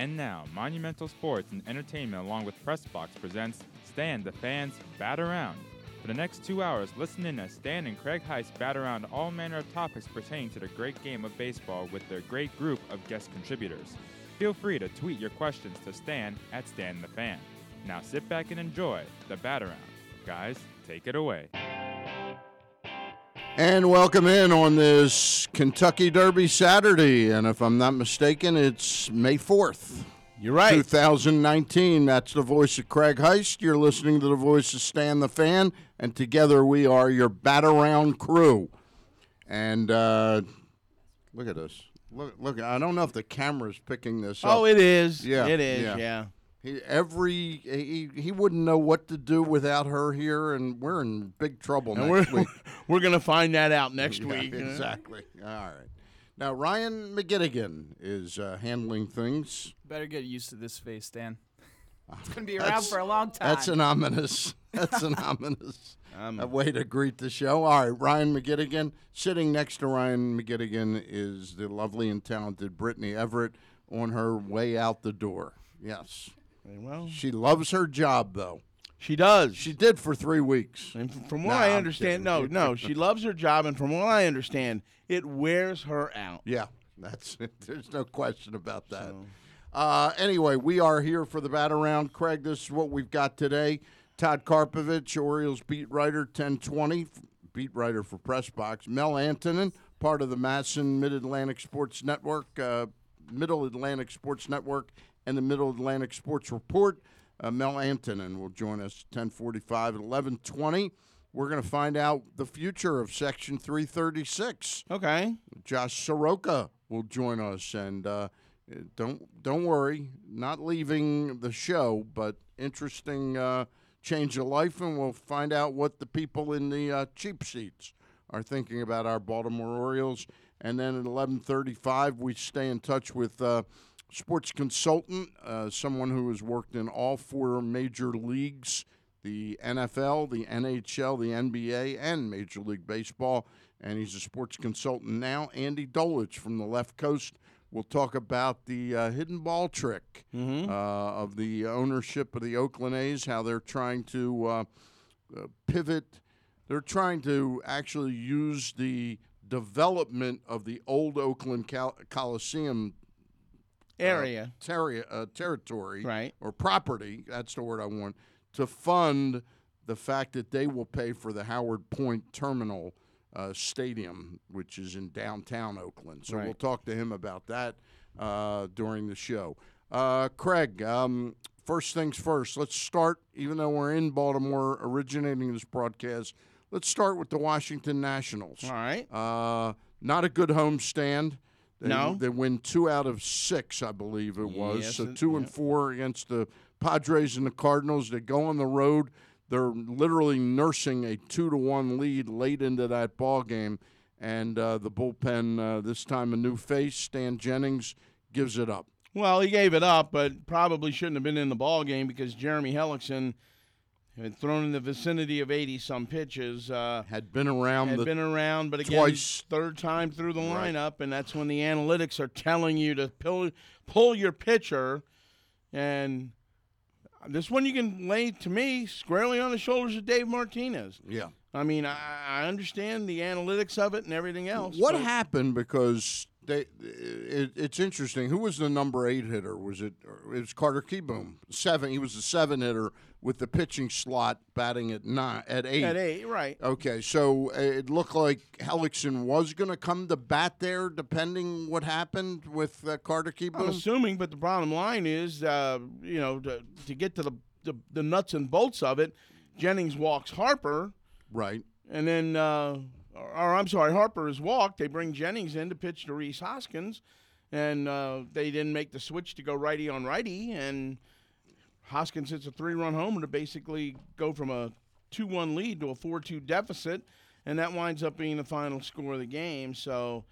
And now, Monumental Sports and Entertainment along with Pressbox presents Stan the Fans Bat Around. For the next two hours, listen in as Stan and Craig Heist bat around all manner of topics pertaining to the great game of baseball with their great group of guest contributors. Feel free to tweet your questions to Stan at Stan the Fan. Now sit back and enjoy the bat around. Guys, take it away. And welcome in on this Kentucky Derby Saturday. And if I'm not mistaken, it's May 4th. You're right. 2019. That's the voice of Craig Heist. You're listening to the voice of Stan the Fan. And together we are your bat around crew. And uh, look at this. Look, look, I don't know if the camera's picking this up. Oh, it is. Yeah, It is, yeah. yeah. He, every he, he wouldn't know what to do without her here, and we're in big trouble And next we're, week. we're going to find that out next Yeah, week. exactly. All right. Now Ryan McGettigan is uh, handling things. Better get used to this face, Dan. It's gonna be That's- around for a long time. That's an ominous. That's an ominous Um, way to greet the show. All right, Ryan McGettigan. Sitting next to Ryan McGettigan is the lovely and talented Brittany Everett on her way out the door. Yes, well, she loves her job though. she does. She did for three weeks. and from what Nah, I understand, no, no, she loves her job, and from what I understand, it wears her out. Yeah, that's there's no question about that. Uh, anyway, we are here for the bat around. Craig, this is what we've got today. Todd Karpovich, Orioles beat writer, 1020, beat writer for Pressbox. Mel Antonnen, part of the MASN Mid Atlantic Sports Network, uh, Middle Atlantic Sports Network, and the Middle Atlantic Sports Report. Uh, Mel Antonnen will join us 1045 at 1120. We're going to find out the future of Section 336. Okay. Josh Sroka will join us, and uh, don't don't worry, not leaving the show, but interesting uh, change of life, and we'll find out what the people in the uh, cheap seats are thinking about our Baltimore Orioles. And then at eleven thirty-five, we stay in touch with. Sports consultant, uh, someone who has worked in all four major leagues the NFL, the NHL, the NBA, and Major League Baseball. And he's a sports consultant now. Andy Dolich from the left coast will talk about the uh, hidden ball trick uh, of the ownership of the Oakland A's, how they're trying to uh, uh, pivot. They're trying to actually use the development of the old Oakland Col- Coliseum Area. terri- uh, territory Right. or property, that's the word I want, to fund the fact that they will pay for the Howard Point Terminal uh, Stadium, which is in downtown Oakland. So we'll talk to him about that uh, during the show. Uh, Craig, um, first things first, let's start, even though we're in Baltimore originating this broadcast, let's start with the Washington Nationals. All right. Uh, not a good homestand. They, No. they win two out of six, I believe it was. Yes, so it- two and yeah. four against the Padres and the Cardinals. They go on the road. They're literally nursing a two to one lead late into that ball game, and uh, the bullpen uh, this time a new face, Stan Jennings, gives it up. Well, he gave it up, but probably shouldn't have been in the ball game because Jeremy Hellickson had thrown in the vicinity of 80 some pitches. Uh, Had been around had been around, but again, twice. third time through the Right. lineup, and that's when the analytics are telling you to pull pull your pitcher, and this one you can lay to me squarely on the shoulders of Dave Martinez. yeah. I mean, I, I understand the analytics of it and everything else. What happened? Because they, it, it's interesting. Who was the number eight hitter? Was it? It was Carter Kieboom. Seven. He was the seven hitter with the pitching slot, batting at nine at eight. At eight, right? Okay, so it looked like Hellickson was going to come to bat there, depending what happened with uh, Carter I'm assuming, but the bottom line is, uh, you know, to, to get to the, the the nuts and bolts of it, Jennings walks Harper, Right. and then, uh, or, or I'm sorry, Harper is walked. They bring Jennings in to pitch to Rhys Hoskins, and uh, they didn't make the switch to go righty on righty, and Hoskins hits a three-run homer to basically go from a two-one lead to a four-two deficit, and that winds up being the final score of the game. So.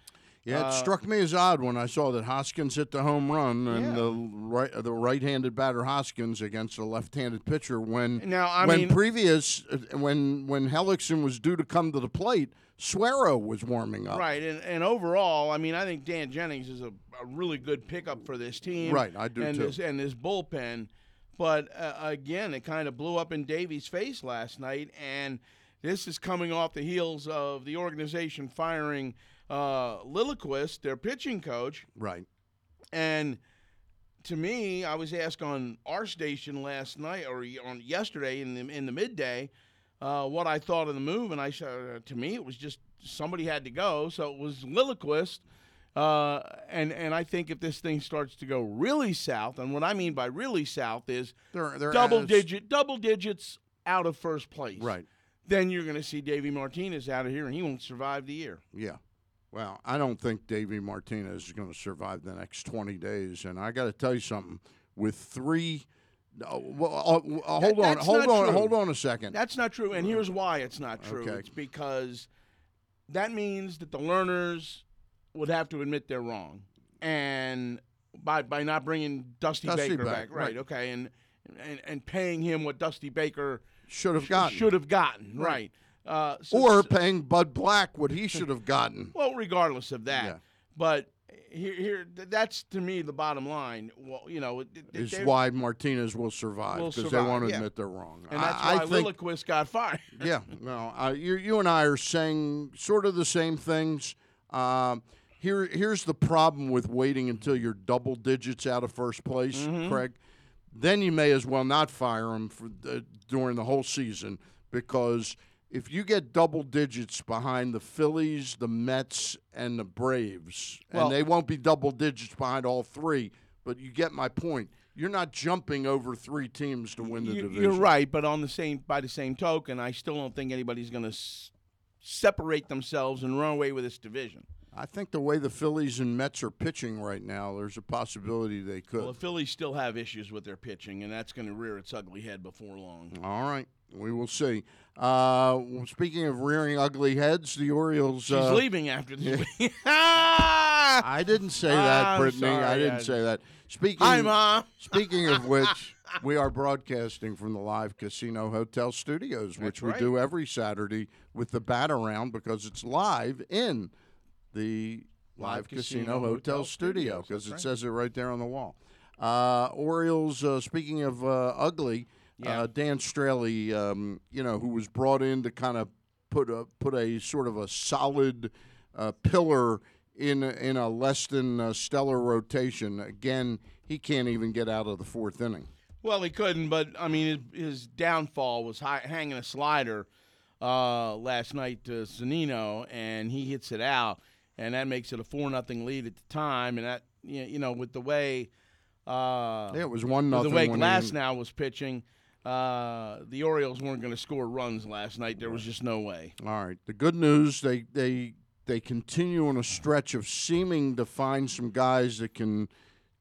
Yeah, it Uh, struck me as odd when I saw that Hoskins hit the home run and Yeah. the right the right-handed batter Hoskins against a left-handed pitcher when Now, I when mean- previous when when Hellickson was due to come to the plate, Suero was warming up. Right, and, and overall, I mean, I think Dan Jennings is a, a really good pickup for this team. Right, I do and too. This, and this bullpen, but uh, again, it kind of blew up in Davey's face last night, and this is coming off the heels of the organization firing uh, Lilliquist, their pitching coach, Right. and to me, I was asked on our station last night or on yesterday in the in the midday uh, what I thought of the move, and I said uh, to me it was just somebody had to go, so it was Lilliquist. Uh, and and I think if this thing starts to go really south, and what I mean by really south is They're, they're double as- digit, double digits out of first place, Right. Then you're going to see Davy Martinez out of here, and he won't survive the year. Yeah. Well, I don't think Davy Martinez is going to survive the next 20 days. And I got to tell you something. With three. Uh, well, uh, uh, hold That- on. Hold on. true. Hold on a second. That's not true, and here's why it's not true. Okay. It's because that means that the Lerners would have to admit they're wrong, and by by not bringing Dusty, Dusty Baker back, back, right? right. Okay, and, and and paying him what Dusty Baker Should have gotten. should have gotten, Right. right? Uh, so- or paying Bud Black what he should have gotten. well, regardless of that, Yeah. but here here that's to me the bottom line. Well, you know, Is why Martinez will survive because they won't yeah. admit they're wrong. and that's I, why I Lilliquist got fired. yeah, no, uh, you, you and I are saying sort of the same things. Um, here, here's the problem with waiting until you're double digits out of first place, Mm-hmm. Craig. Then you may as well not fire him for the, during the whole season because if you get double digits behind the Phillies, the Mets, and the Braves, Well- and they won't be double digits behind all three, but you get my point. You're not jumping over three teams to win the You- division. You're right, but on the same by the same token, I still don't think anybody's going to s- separate themselves and run away with this division. I think the way the Phillies and Mets are pitching right now, there's a possibility they could. Well, the Phillies still have issues with their pitching, and that's going to rear its ugly head before long. All right, we will see. Uh, speaking of rearing ugly heads, the Orioles. She's uh, leaving after this week. I didn't say that, Brittany. I didn't I- say that. Speaking. Mom. Speaking of which, we are broadcasting from the live casino hotel studios, which we right. do every Saturday with the bat around because it's live in the live, Live casino, Casino hotel, Hotel studio because it right. says it right there on the wall. Uh, Orioles. Uh, speaking of uh, ugly, Yeah. uh, Dan Straily, um, you know, who was brought in to kind of put a put a sort of a solid uh, pillar in a- in a less than uh, stellar rotation. Again, he can't even get out of the fourth inning. Well, he couldn't, but I mean, his, his downfall was hi- hanging a slider uh, last night to Zunino, and he hits it out, and that makes it a four nothing lead at the time. And that you you know with the way uh, Yeah, it was one nothing. the way Glasnow was pitching, uh, the Orioles weren't going to score runs last night. There was just no way. All right. The good news they they they continue on a stretch of seeming to find some guys that can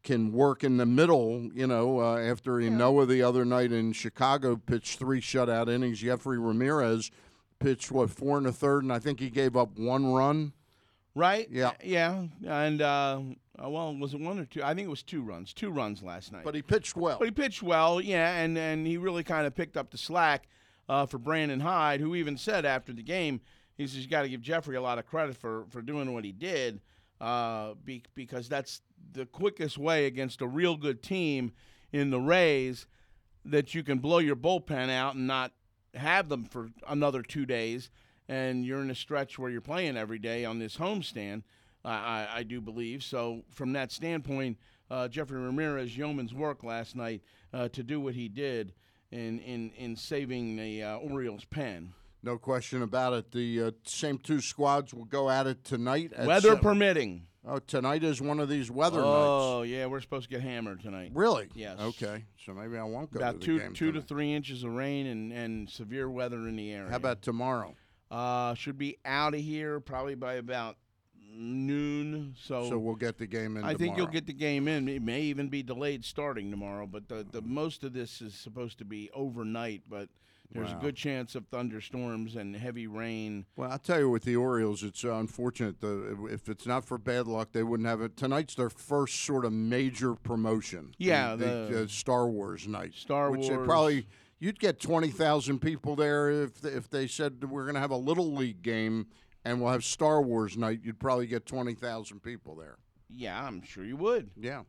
can work in the middle. You know, uh, after Noah the other night in Chicago pitched three shutout innings. Yefry Ramirez pitched what four and a third, and I think he gave up one run. Right? Yeah. Yeah. And uh, uh, well, was it one or two? I think it was two runs. Two runs last night. But he pitched well. But he pitched well, yeah, and, and he really kind of picked up the slack uh, for Brandon Hyde, who even said after the game, he says you got to give Yefry a lot of credit for, for doing what he did, uh, be, because that's the quickest way against a real good team in the Rays that you can blow your bullpen out and not have them for another two days, and you're in a stretch where you're playing every day on this homestand. I, I, do believe so. From that standpoint, uh, Yefry Ramirez yeoman's work last night uh, to do what he did in in in saving the uh, Orioles' pen. no question about it. The uh, same two squads will go at it tonight. At Weather seven- permitting. Oh, tonight is one of these weather nights. Oh yeah, we're supposed to get hammered tonight. Really? Yes. Okay. So maybe I won't go About to the two two to three inches of rain and, and severe weather in the area. How about tomorrow? uh should be out of here probably by about noon. So, So we'll get the game in. I think you'll get the game in. It may even be delayed starting tomorrow, but the, the most of this is supposed to be overnight. But there's Wow. a good chance of thunderstorms and heavy rain. Well, I'll tell you, with the Orioles, it's unfortunate. The, if it's not for bad luck, they wouldn't have it. Tonight's their first sort of major promotion. Yeah, the, the- uh, Star Wars night. Star which Wars. probably you'd get twenty thousand people there if if they said we're going to have a little league game and we'll have Star Wars night. You'd probably get twenty thousand people there. Yeah, I'm sure you would. Yeah.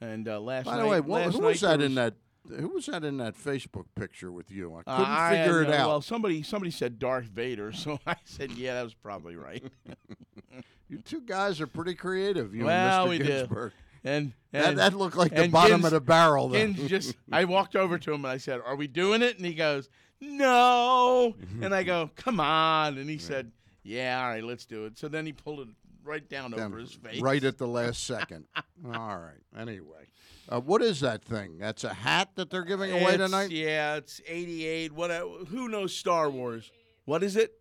And uh, last By night, the way, what, who was that there in that? Who was that in that Facebook picture with you? I Uh, couldn't I had figure it no- out. Well, somebody somebody said Darth Vader, so I said, yeah, that was probably right. you two guys are pretty creative. You Well, and Mr. do. Ginsburg. And, That, that looked like the bottom Gins- of the barrel. Though. Gins just, I walked over to him and I said, "Are we doing it?" And he goes, "No." and I go, "Come on!" And he said, "Yeah, all right, let's do it." So then he pulled it right down, Down over his face. Right at the last second. All right. Anyway, uh, what is that thing? That's a hat that they're giving away It's- tonight. Yeah, it's 88. What? uh, Who knows Star Wars? What is it?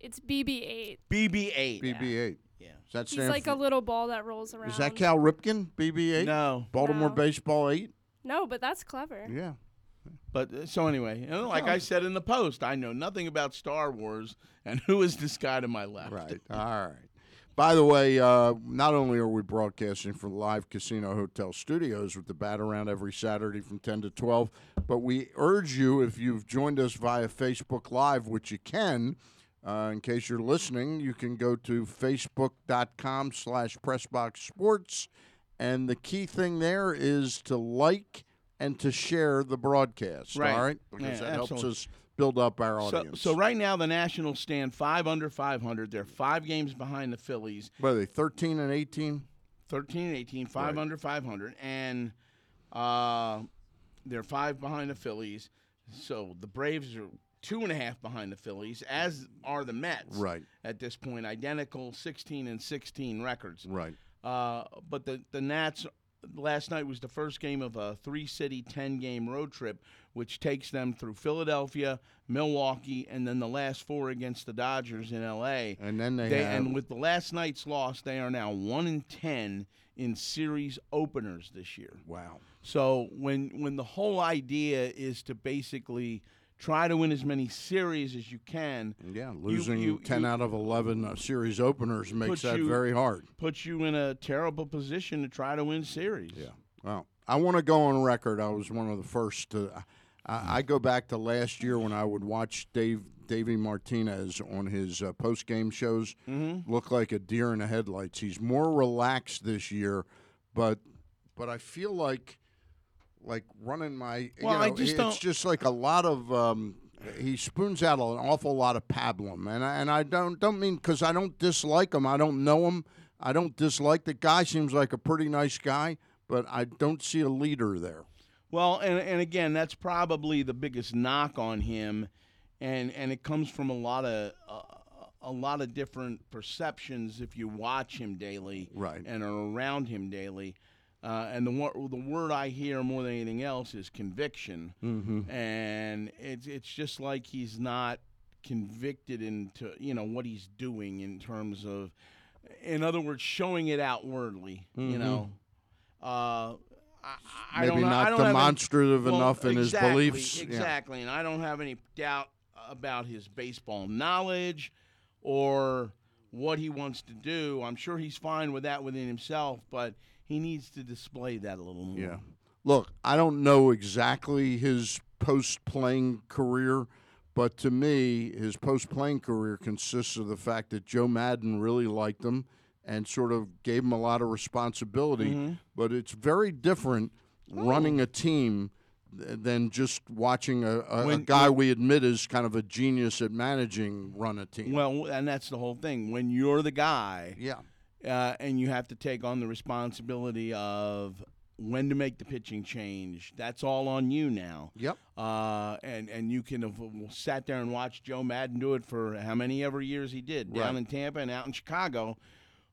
It's BB-8. BB-8. BB-8. Yeah. Does that He's like for? a little ball that rolls around. is that Cal Ripken? BB-8. No, Baltimore No. baseball eight. No, but that's clever. Yeah. But uh, so anyway, you know, like I said in the post, I know nothing about Star Wars, and who is this guy to my left? Right. All right. By the way, uh, not only are we broadcasting from live Casino Hotel Studios with the bat around every Saturday from 10 to 12, but we urge you, if you've joined us via Facebook Live, which you can, uh, in case you're listening, you can go to facebook.com slash pressboxsports. And the key thing there is to like and to share the broadcast. Right. All right? Because Yeah, that helps us build up our So, audience. so right now the Nationals stand five under 500. They're five games behind the Phillies, what are they, 13 and 18? 13 and 18, five Right. under 500, and uh, they're five behind the Phillies. So the Braves are two and a half behind the Phillies, as are the Mets. Right. At this point, identical 16 and 16 records. Right. Uh, but the the Nats last night was the first game of a three city ten game road trip, which takes them through Philadelphia, Milwaukee, and then the last four against the Dodgers in L.A. And then they, They, have and with the last night's loss, they are now one in ten in series openers this year. wow. So when when the whole idea is to basically try to win as many series as you can, Yeah, losing you- 10 you- out of 11 uh, series openers makes that you- very hard. puts you in a terrible position to try to win series. Yeah. Well, I want to go on record. I was one of the first to. I, I go back to last year when I would watch Dave Davey Martinez on his uh, post game shows. Mm-hmm. Look like a deer in the headlights. He's more relaxed this year, but but I feel like like running my. you Well, I just it's don't- just like a lot of. Um, he spoons out an awful lot of pablum, and I, and I don't don't mean because I don't dislike him. I don't know him. I don't dislike the guy. Seems like a pretty nice guy, but I don't see a leader there. Well, and and again, that's probably the biggest knock on him, and and it comes from a lot of uh, a lot of different perceptions if you watch him daily, Right. and are around him daily. Uh, and the the word I hear more than anything else is conviction, Mm-hmm. and it's it's just like he's not convicted into you know what he's doing in terms of, in other words, showing it outwardly. You know, uh, I, Maybe don't not I don't have any- demonstrative well, enough in his exactly, beliefs. Yeah. Exactly, and I don't have any doubt about his baseball knowledge or what he wants to do. I'm sure he's fine with that within himself, but he needs to display that a little more. Yeah. Look, I don't know exactly his post playing career, but to me, his post playing career consists of the fact that Joe Maddon really liked him and sort of gave him a lot of responsibility. Mm-hmm. But it's very different running a team than just watching a, a, a When- guy we admit is kind of a genius at managing run a team. Well, and that's the whole thing. When you're the guy, yeah. Uh, and you have to take on the responsibility of when to make the pitching change. That's all on you now. Yep. Uh, and and you can have sat there and watched Joe Maddon do it for how many ever years he did down Right. in Tampa and out in Chicago.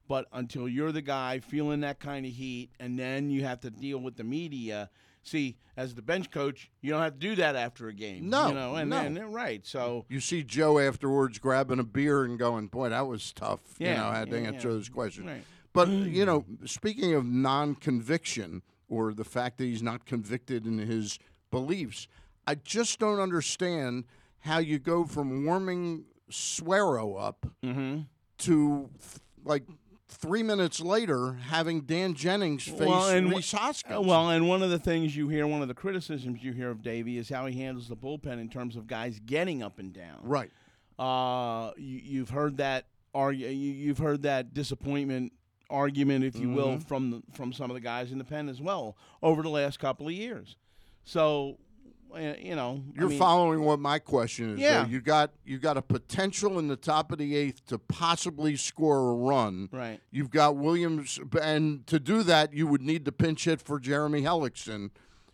But until you're the guy feeling that kind of heat, and then you have to deal with the media. See, as the bench coach, you don't have to do that after a game. No, you know, and no. and right. So You see Joe afterwards grabbing a beer and going, "Boy, that was tough." Yeah, you know, I had to answer yeah. those questions. Right. But you know, speaking of non-conviction or the fact that he's not convicted in his beliefs, I just don't understand how you go from warming Suero up Mm-hmm. to like three minutes later having Dan Jennings face Well, and Rhys Hoskins. Well, and one of the things you hear, one of the criticisms you hear of Davey is how he handles the bullpen in terms of guys getting up and down. right. Uh, you, you've heard that argue. You, you've heard that disappointment argument, if you will, Mm-hmm. from the, from some of the guys in the pen as well over the last couple of years. So, Eh, you know, You're mean, following what my question is. though. Yeah. You got you got a potential in the top of the eighth to possibly score a run. right? You've got Williams, and to do that, you would need to pinch hit for Jeremy Hellickson.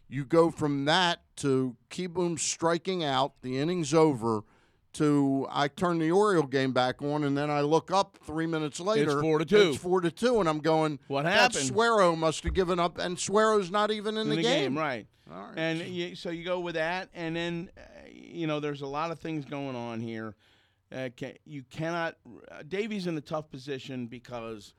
You go from that to Kieboom striking out, the inning's over, to I turn the Oriole game back on, and then I look up three minutes later. It's four to two. It's four to two, and I'm going. What that happened? Suero must have given up, and Suero's not even in, in the, game. right? All right. And you, so you go with that, and then uh, you know there's a lot of things going on here. Uh, you cannot. Uh, Davey's in a tough position because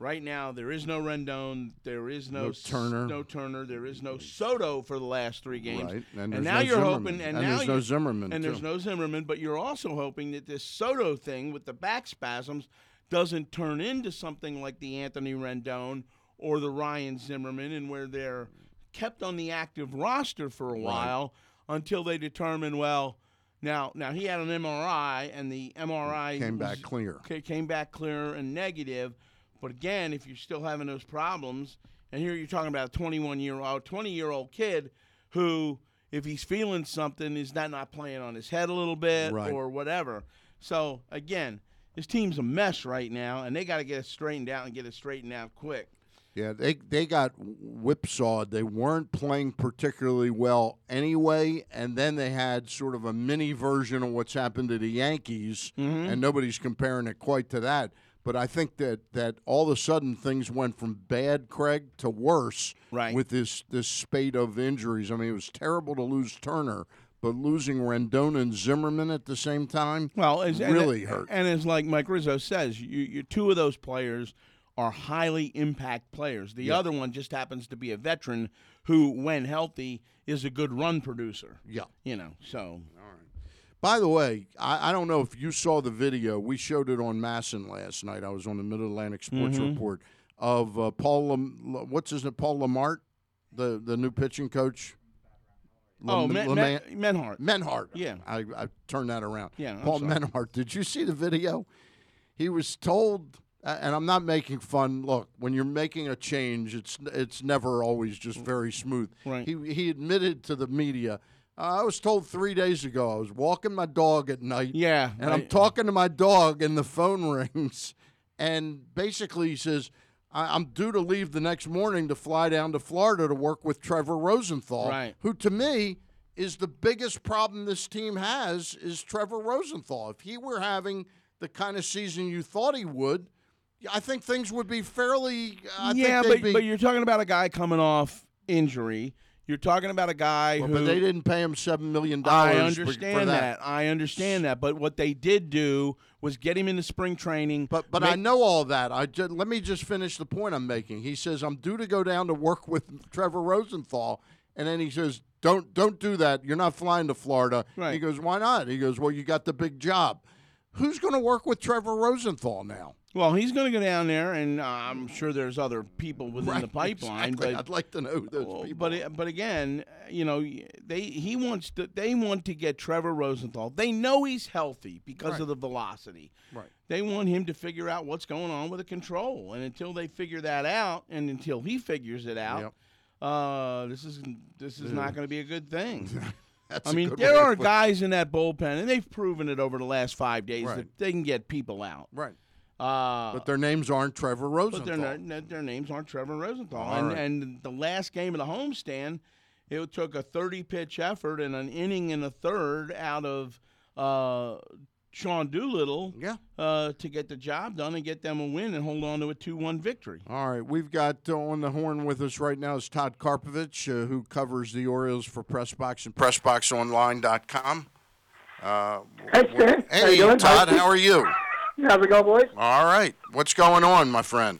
right now there is no Rendon, there is no, No Turner. no Turner, there is no Soto for the last three games. Right, and, And now no you're Zimmerman. hoping- and and now there's no Zimmerman, and there's no Zimmerman, but you're also hoping that this Soto thing with the back spasms doesn't turn into something like the Anthony Rendon or the Ryan Zimmerman, and where they're kept on the active roster for a while until they determine well. Now, now he had an MRI, and the MRI came was- back clear. ca- came back clear and negative. But again, if you're still having those problems, and here you're talking about a 21 year old, 20 year old kid who, if he's feeling something, is that not playing on his head a little bit Right. or whatever. So again, this team's a mess right now, and they got to get it straightened out and get it straightened out quick. Yeah, they they got whipsawed. They weren't playing particularly well anyway, and then they had sort of a mini version of what's happened to the Yankees, Mm-hmm. and nobody's comparing it quite to that. But I think that that all of a sudden things went from bad, Craig, to worse Right. with this this spate of injuries. I mean, it was terrible to lose Turner, but losing Rendon and Zimmerman at the same time, Well, as, and- really hurt. And as like Mike Rizzo says, you, you two of those players are highly impact players. The other one just happens to be a veteran who, when healthy, is a good run producer. yeah. You know, so By the way, I, I don't know if you saw the video. We showed it on MASN last night. I was on the Mid Atlantic Sports Mm-hmm. Report of uh, Paul. Lam- what's his name? Paul Lamart, the the new pitching coach. oh, Men, Laman- Men, Menhart. Menhart. Yeah. I, I turned that around. Yeah, I'm Paul sorry. Menhart. Did you see the video? He was told, and I'm not making fun. Look, when you're making a change, it's it's never always just very smooth. Right. He he admitted to the media. "Uh, I was told three days ago I was walking my dog at night. Yeah, And I'm talking to my dog, and the phone rings, and basically he says. I- I'm due to leave the next morning to fly down to Florida to work with Trevor Rosenthal, Right. who to me is the biggest problem this team has is Trevor Rosenthal. If he were having the kind of season you thought he would, I think things would be fairly. I yeah, think but be, but you're talking about a guy coming off injury. You're talking about a guy Well, who but they didn't pay him seven million dollars. I understand for that. I understand that. But what they did do was get him into spring training. But but make- I know all that. I just, let me just finish the point I'm making. He says I'm due to go down to work with Trevor Rosenthal, and then he says, "Don't don't do that. You're not flying to Florida." Right. He goes, "Why not?" He goes, "Well, you got the big job." Who's going to work with Trevor Rosenthal now? Well, he's going to go down there, and uh, I'm sure there's other people within the Right, pipeline. exactly. But I'd like to know who those Well, people. but are. but again, you know, they he wants to they want to get Trevor Rosenthal. They know he's healthy because Right. of the velocity. Right. They want him to figure out what's going on with the control, and until they figure that out, and until he figures it out, Yep. uh, this is this is not going to be a good thing. That's I mean, there are guys in that bullpen, and they've proven it over the last five days Right. that they can get people out. right, Uh, but their names aren't Trevor but Rosenthal. their, na- their names aren't Trevor Rosenthal. All and, right. and the last game of the homestand, it took a 30 pitch effort and an inning and a third out of uh, Sean Doolittle yeah. uh, to get the job done and get them a win and hold on to a 2 1 victory. All right, we've got uh, on the horn with us right now is Todd Karpovich, uh, who covers the Orioles for PressBox and PressBoxOnline.com. Uh, Hey, Stan. Hey, you? Todd, how are you? How's it going, boys? All right, what's going on, my friend?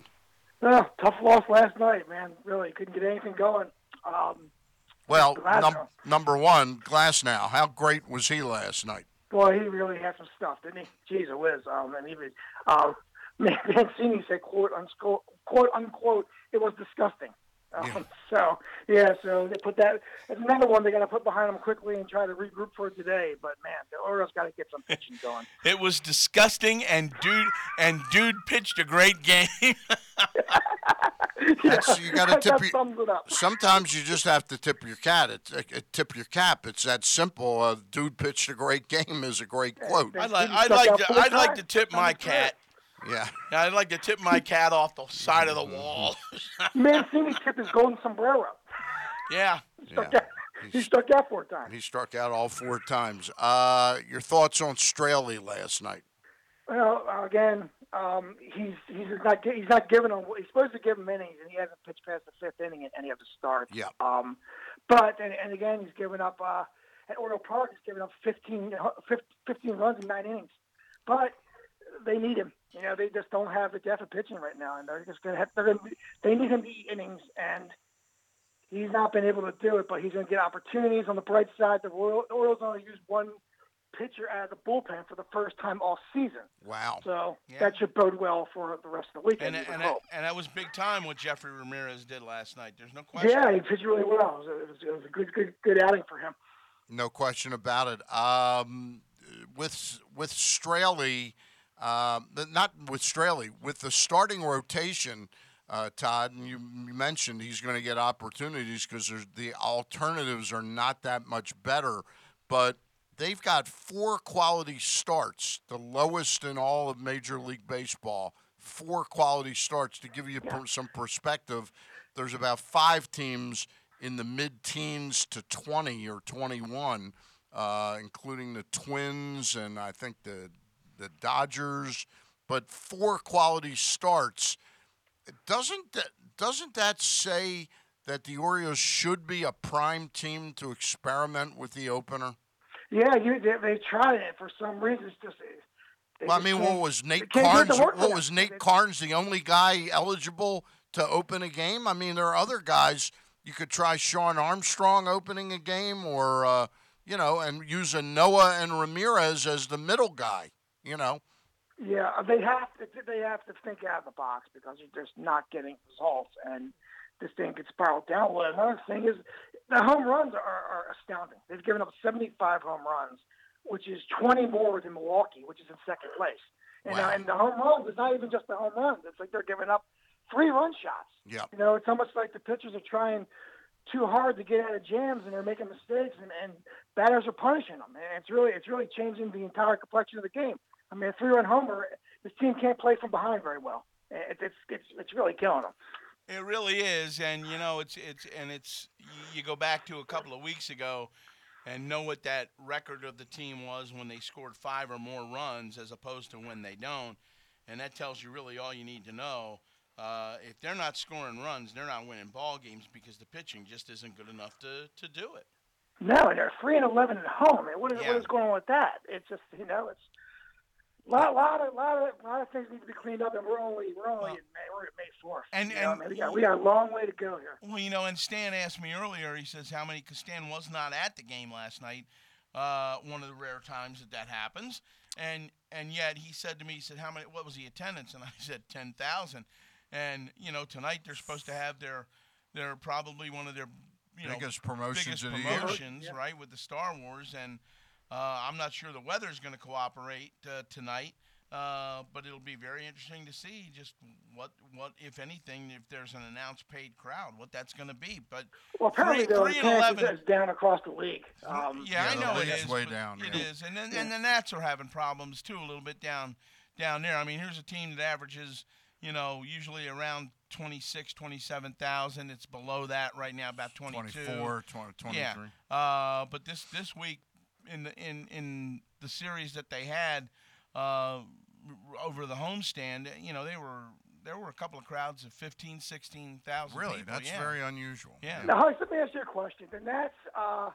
Oh, tough loss last night, man. Really couldn't get anything going. Um, Well, num- number one, Glasnow. How great was he last night? Boy, he really had some stuff, didn't he? Jeez, whiz. Um, and he was, um, Mancini said, quote, unsco- quote unquote, it was disgusting. Um, So, yeah, so they put that. It's another one they got to put behind them quickly and try to regroup for today. But, man, the Orioles got to get some pitching going. It was disgusting, and dude and dude pitched a great game. That's- you gotta that, tip your- sums it up. Sometimes you just have to tip your cat. It, uh, tip your cap. It's that simple. Uh, dude pitched a great game is a great quote. I'd like, He I'd like to, I'd like to tip my cat. Yeah. I'd like to tip my cat off the side of the Mm-hmm. wall. Mancini tipped his golden sombrero. yeah. He struck, Yeah. out, he stuck out four times. He struck out all four times. Uh, your thoughts on Straily last night? Well, again, um, he's he's not he's not giving him. He's supposed to give them innings, and he hasn't pitched past the fifth inning in any of the starts. Yeah. Um, but and, and again, he's given up uh, at Oriole Park. He's given up 15, uh, 15 runs in nine innings. But they need him. You know, they just don't have the depth of pitching right now, and they're just gonna have. They're gonna. They need him to eat innings, and he's not been able to do it. But he's gonna get opportunities. On the bright side, the Royal, the Orioles only used one pitcher out of the bullpen for the first time all season. Wow. So Yeah. that should bode well for the rest of the weekend. And you and, hope. and that was big time what Yefry Ramirez did last night. There's no question. yeah, he pitched really well. It was, a, it was, it was a good, good, good outing for him. No question about it. Um, with with Straily, um, not with Straily, with the starting rotation, uh, Todd, and you, you mentioned he's going to get opportunities because the alternatives are not that much better, but they've got four quality starts, the lowest in all of Major League Baseball. Four quality starts to give you per- some perspective. There's about five teams in the mid-teens to 20 or 21, uh, including the Twins and I think the the Dodgers. But four quality starts. Doesn't that doesn't that say that the Orioles should be a prime team to experiment with the opener? Yeah, you, they, they tried it for some reason. It's just. Well, I mean, what was Nate they can't get it Carnes? to work for What them. was Nate Karns the only guy eligible to open a game? I mean, there are other guys. You could try Shawn Armstrong opening a game, or uh, you know, and use a Noah and Ramirez as the middle guy. You know, Yeah, they have to. They have to think out of the box because you're just not getting results, and this thing could spiral downward. Another thing is the home runs are, are astounding. They've given up 75 home runs, which is 20 more than Milwaukee, which is in second place. And, uh, Wow. and the home runs is not even just the home runs. It's like they're giving up three run shots. yeah. You know, it's almost like the pitchers are trying too hard to get out of jams, and they're making mistakes, and, and batters are punishing them. And it's really, it's really changing the entire complexion of the game. I mean, a three-run homer, this team can't play from behind very well. It, it's, it's, it's really killing them. It really is, and you know it's it's and it's you- go back to a couple of weeks ago, and know what that record of the team was when they scored five or more runs as opposed to when they don't, and that tells you really all you need to know. Uh, if they're not scoring runs, they're not winning ball games because the pitching just isn't good enough to, to do it. No, and they're three and eleven at home. And what is, Yeah. what is going on with that? It's just, you know, it's lot, lot of, lot of, lot of things need to be cleaned up, and we're only, we're only Well, in May, we're at May fourth. and- you know, and- I mean, we got, we got a long way to go here. Well, you know, and Stan asked me earlier. He says how many because Stan was not at the game last night. Uh, one of the rare times that that happens, and and yet he said to me, he said, "How many? What was the attendance?" And I said, 10,000. And you know, tonight they're supposed to have their, their probably one of their, you know, Biggest promotions biggest of the year. promotions, right, with the Star Wars, and uh, I'm not sure the weather is going to cooperate uh, tonight. Uh, but it'll be very interesting to see just what, what if anything, if there's an announced paid crowd, what that's going to be. But Well, apparently Three- though, three the and attendance 11. is down across the league. Um, yeah, I know it league's way down, It yeah. is, and then and the Nats are having problems too, a little bit down down there. I mean, here's a team that averages, you know, usually around 26, 27,000. It's below that right now, about 22. 24, 20, 23. Yeah. Uh, but this this week in the in in the series that they had uh, over the homestand, you know, they were there were a couple of crowds of 15, 16,000 Really, people. that's yeah. very unusual. Yeah. Now, Hollis, let me ask you a question. The Nats uh,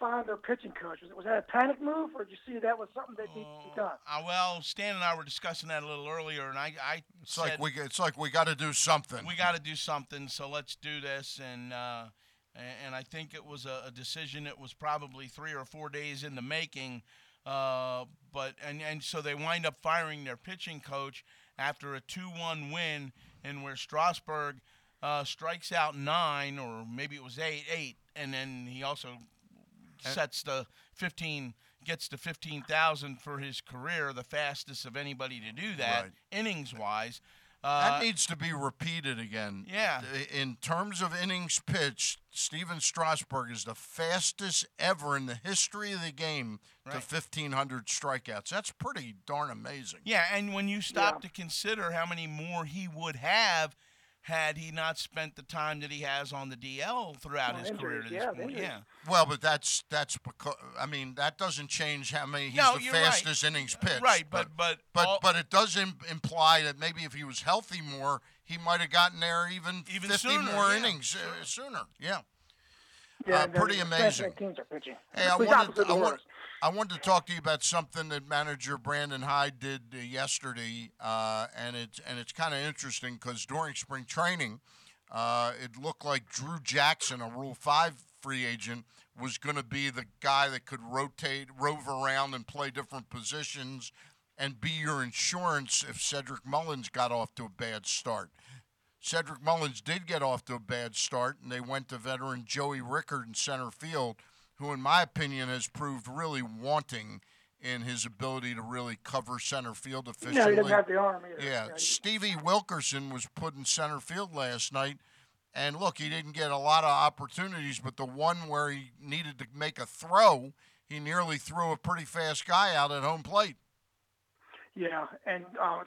find their pitching coach. Was, was that a panic move, or did you see that was something that needs to be done? Uh, well, Stan and I were discussing that a little earlier, and I, I It's said like we it's like we got to do something. we got to do something, so let's do this. And uh, A- And I think it was a, a decision that was probably three or four days in the making. Uh, but and, and so they wind up firing their pitching coach after a 2-1 win, and where Strasburg uh, strikes out nine, or maybe it was eight, eight, and then he also sets the 15 gets to 15,000 for his career, the fastest of anybody to do that Right. innings wise. Uh, That needs to be repeated again. Yeah. In terms of innings pitched, Stephen Strasburg is the fastest ever in the history of the game to 1,500 strikeouts. That's pretty darn amazing. Yeah, and when you stop Yeah. to consider how many more he would have had he not spent the time that he has on the DL throughout Well, his career to injuries, this yeah, point. Yeah. Well, but that's that's because I mean that doesn't change how many he's No, the you're right. fastest innings pitched. Right, but but but all- but it does Im- imply that maybe if he was healthy more, he might have gotten there even, Even 50 sooner, more yeah, innings uh, sooner. Yeah. Yeah, Uh, pretty amazing. Teams are pitching. Hey, I It's wanted, opposite I, the want, Warriors. I wanted to talk to you about something that manager Brandon Hyde did uh, yesterday, uh, and it's and it's kind of interesting because during spring training, uh, it looked like Drew Jackson, a Rule Five free agent, was going to be the guy that could rotate, rove around, and play different positions, and be your insurance if Cedric Mullins got off to a bad start. Cedric Mullins did get off to a bad start, and they went to veteran Joey Rickard in center field, who, in my opinion, has proved really wanting in his ability to really cover center field efficiently. No, he doesn't have the arm either. Yeah, he- Stevie Wilkerson was put in center field last night, and look, he didn't get a lot of opportunities, but the one where he needed to make a throw, he nearly threw a pretty fast guy out at home plate. Yeah, and uh,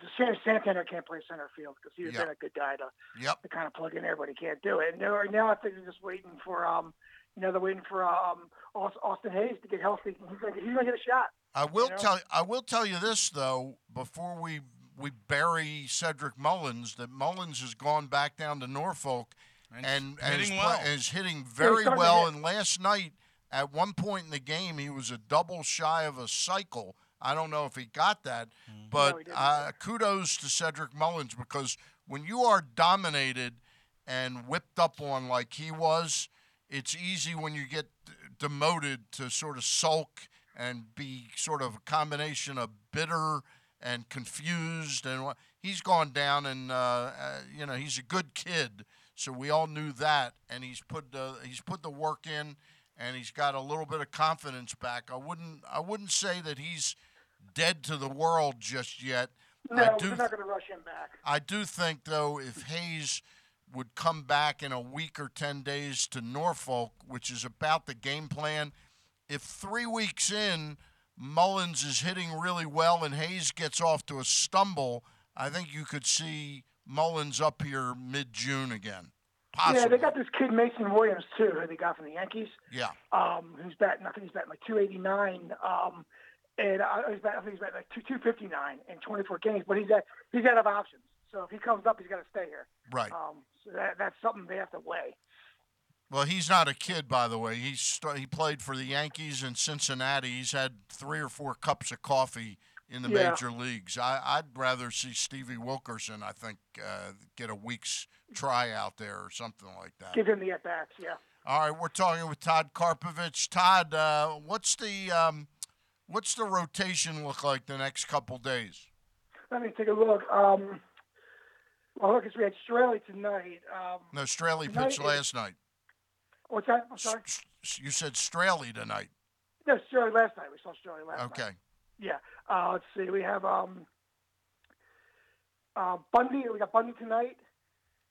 Santander can't play center field because he's Yeah. been a good guy to, Yep. to kind of plug in there, but he can't do it. And now, now I think they're just waiting for, um, you know, they're waiting for um, Austin Hays to get healthy. He's gonna, he's gonna get a shot. I will know? tell I will tell you this though before we we bury Cedric Mullins that Mullins has gone back down to Norfolk And and, and is, hitting pla- well. is hitting very starting well. hit. And last night at one point in the game he was a double shy of a cycle. I don't know if he got that, but No, uh, kudos to Cedric Mullins because when you are dominated and whipped up on like he was, it's easy when you get demoted to sort of sulk and be sort of a combination of bitter and confused and he's gone down and uh, uh, you know he's a good kid. So we all knew that and he's put the he's put the work in and he's got a little bit of confidence back. I wouldn't I wouldn't say that he's dead to the world just yet. No, I do they're not going to rush him back. I do think, though, if Hays would come back in a week or 10 days to Norfolk, which is about the game plan, if three weeks in Mullins is hitting really well and Hays gets off to a stumble, I think you could see Mullins up here mid June again. Possibly. Yeah, they got this kid Mason Williams too, who they got from the Yankees. Yeah. um, who's batting, I think he's batting like 289, um, and uh, he's batting, I think he's batting like 2, 259 in 24 games, but he's at, he's out of options. So if he comes up, he's got to stay here. Right. Um, that, that's something they have to weigh. Well, he's not a kid, by the way. He's st- he played for the Yankees in Cincinnati. He's had three or four cups of coffee in the Yeah. major leagues. I, I'd rather see Stevie Wilkerson, I think, uh, get a week's try out there or something like that. Give him the at bats. Yeah. All right, we're talking with Todd Karpovich. Todd, uh, what's the um, what's the rotation look like the next couple days? Let me take a look. Um, well, look, we had Straily tonight. Um, No, Straily Tonight pitched is- last night. what's that? I'm sorry. S- You said Straily tonight. No, Straily last night. We saw Straily last night. Okay. Yeah. Uh, let's see. We have um, uh, Bundy. We got Bundy tonight,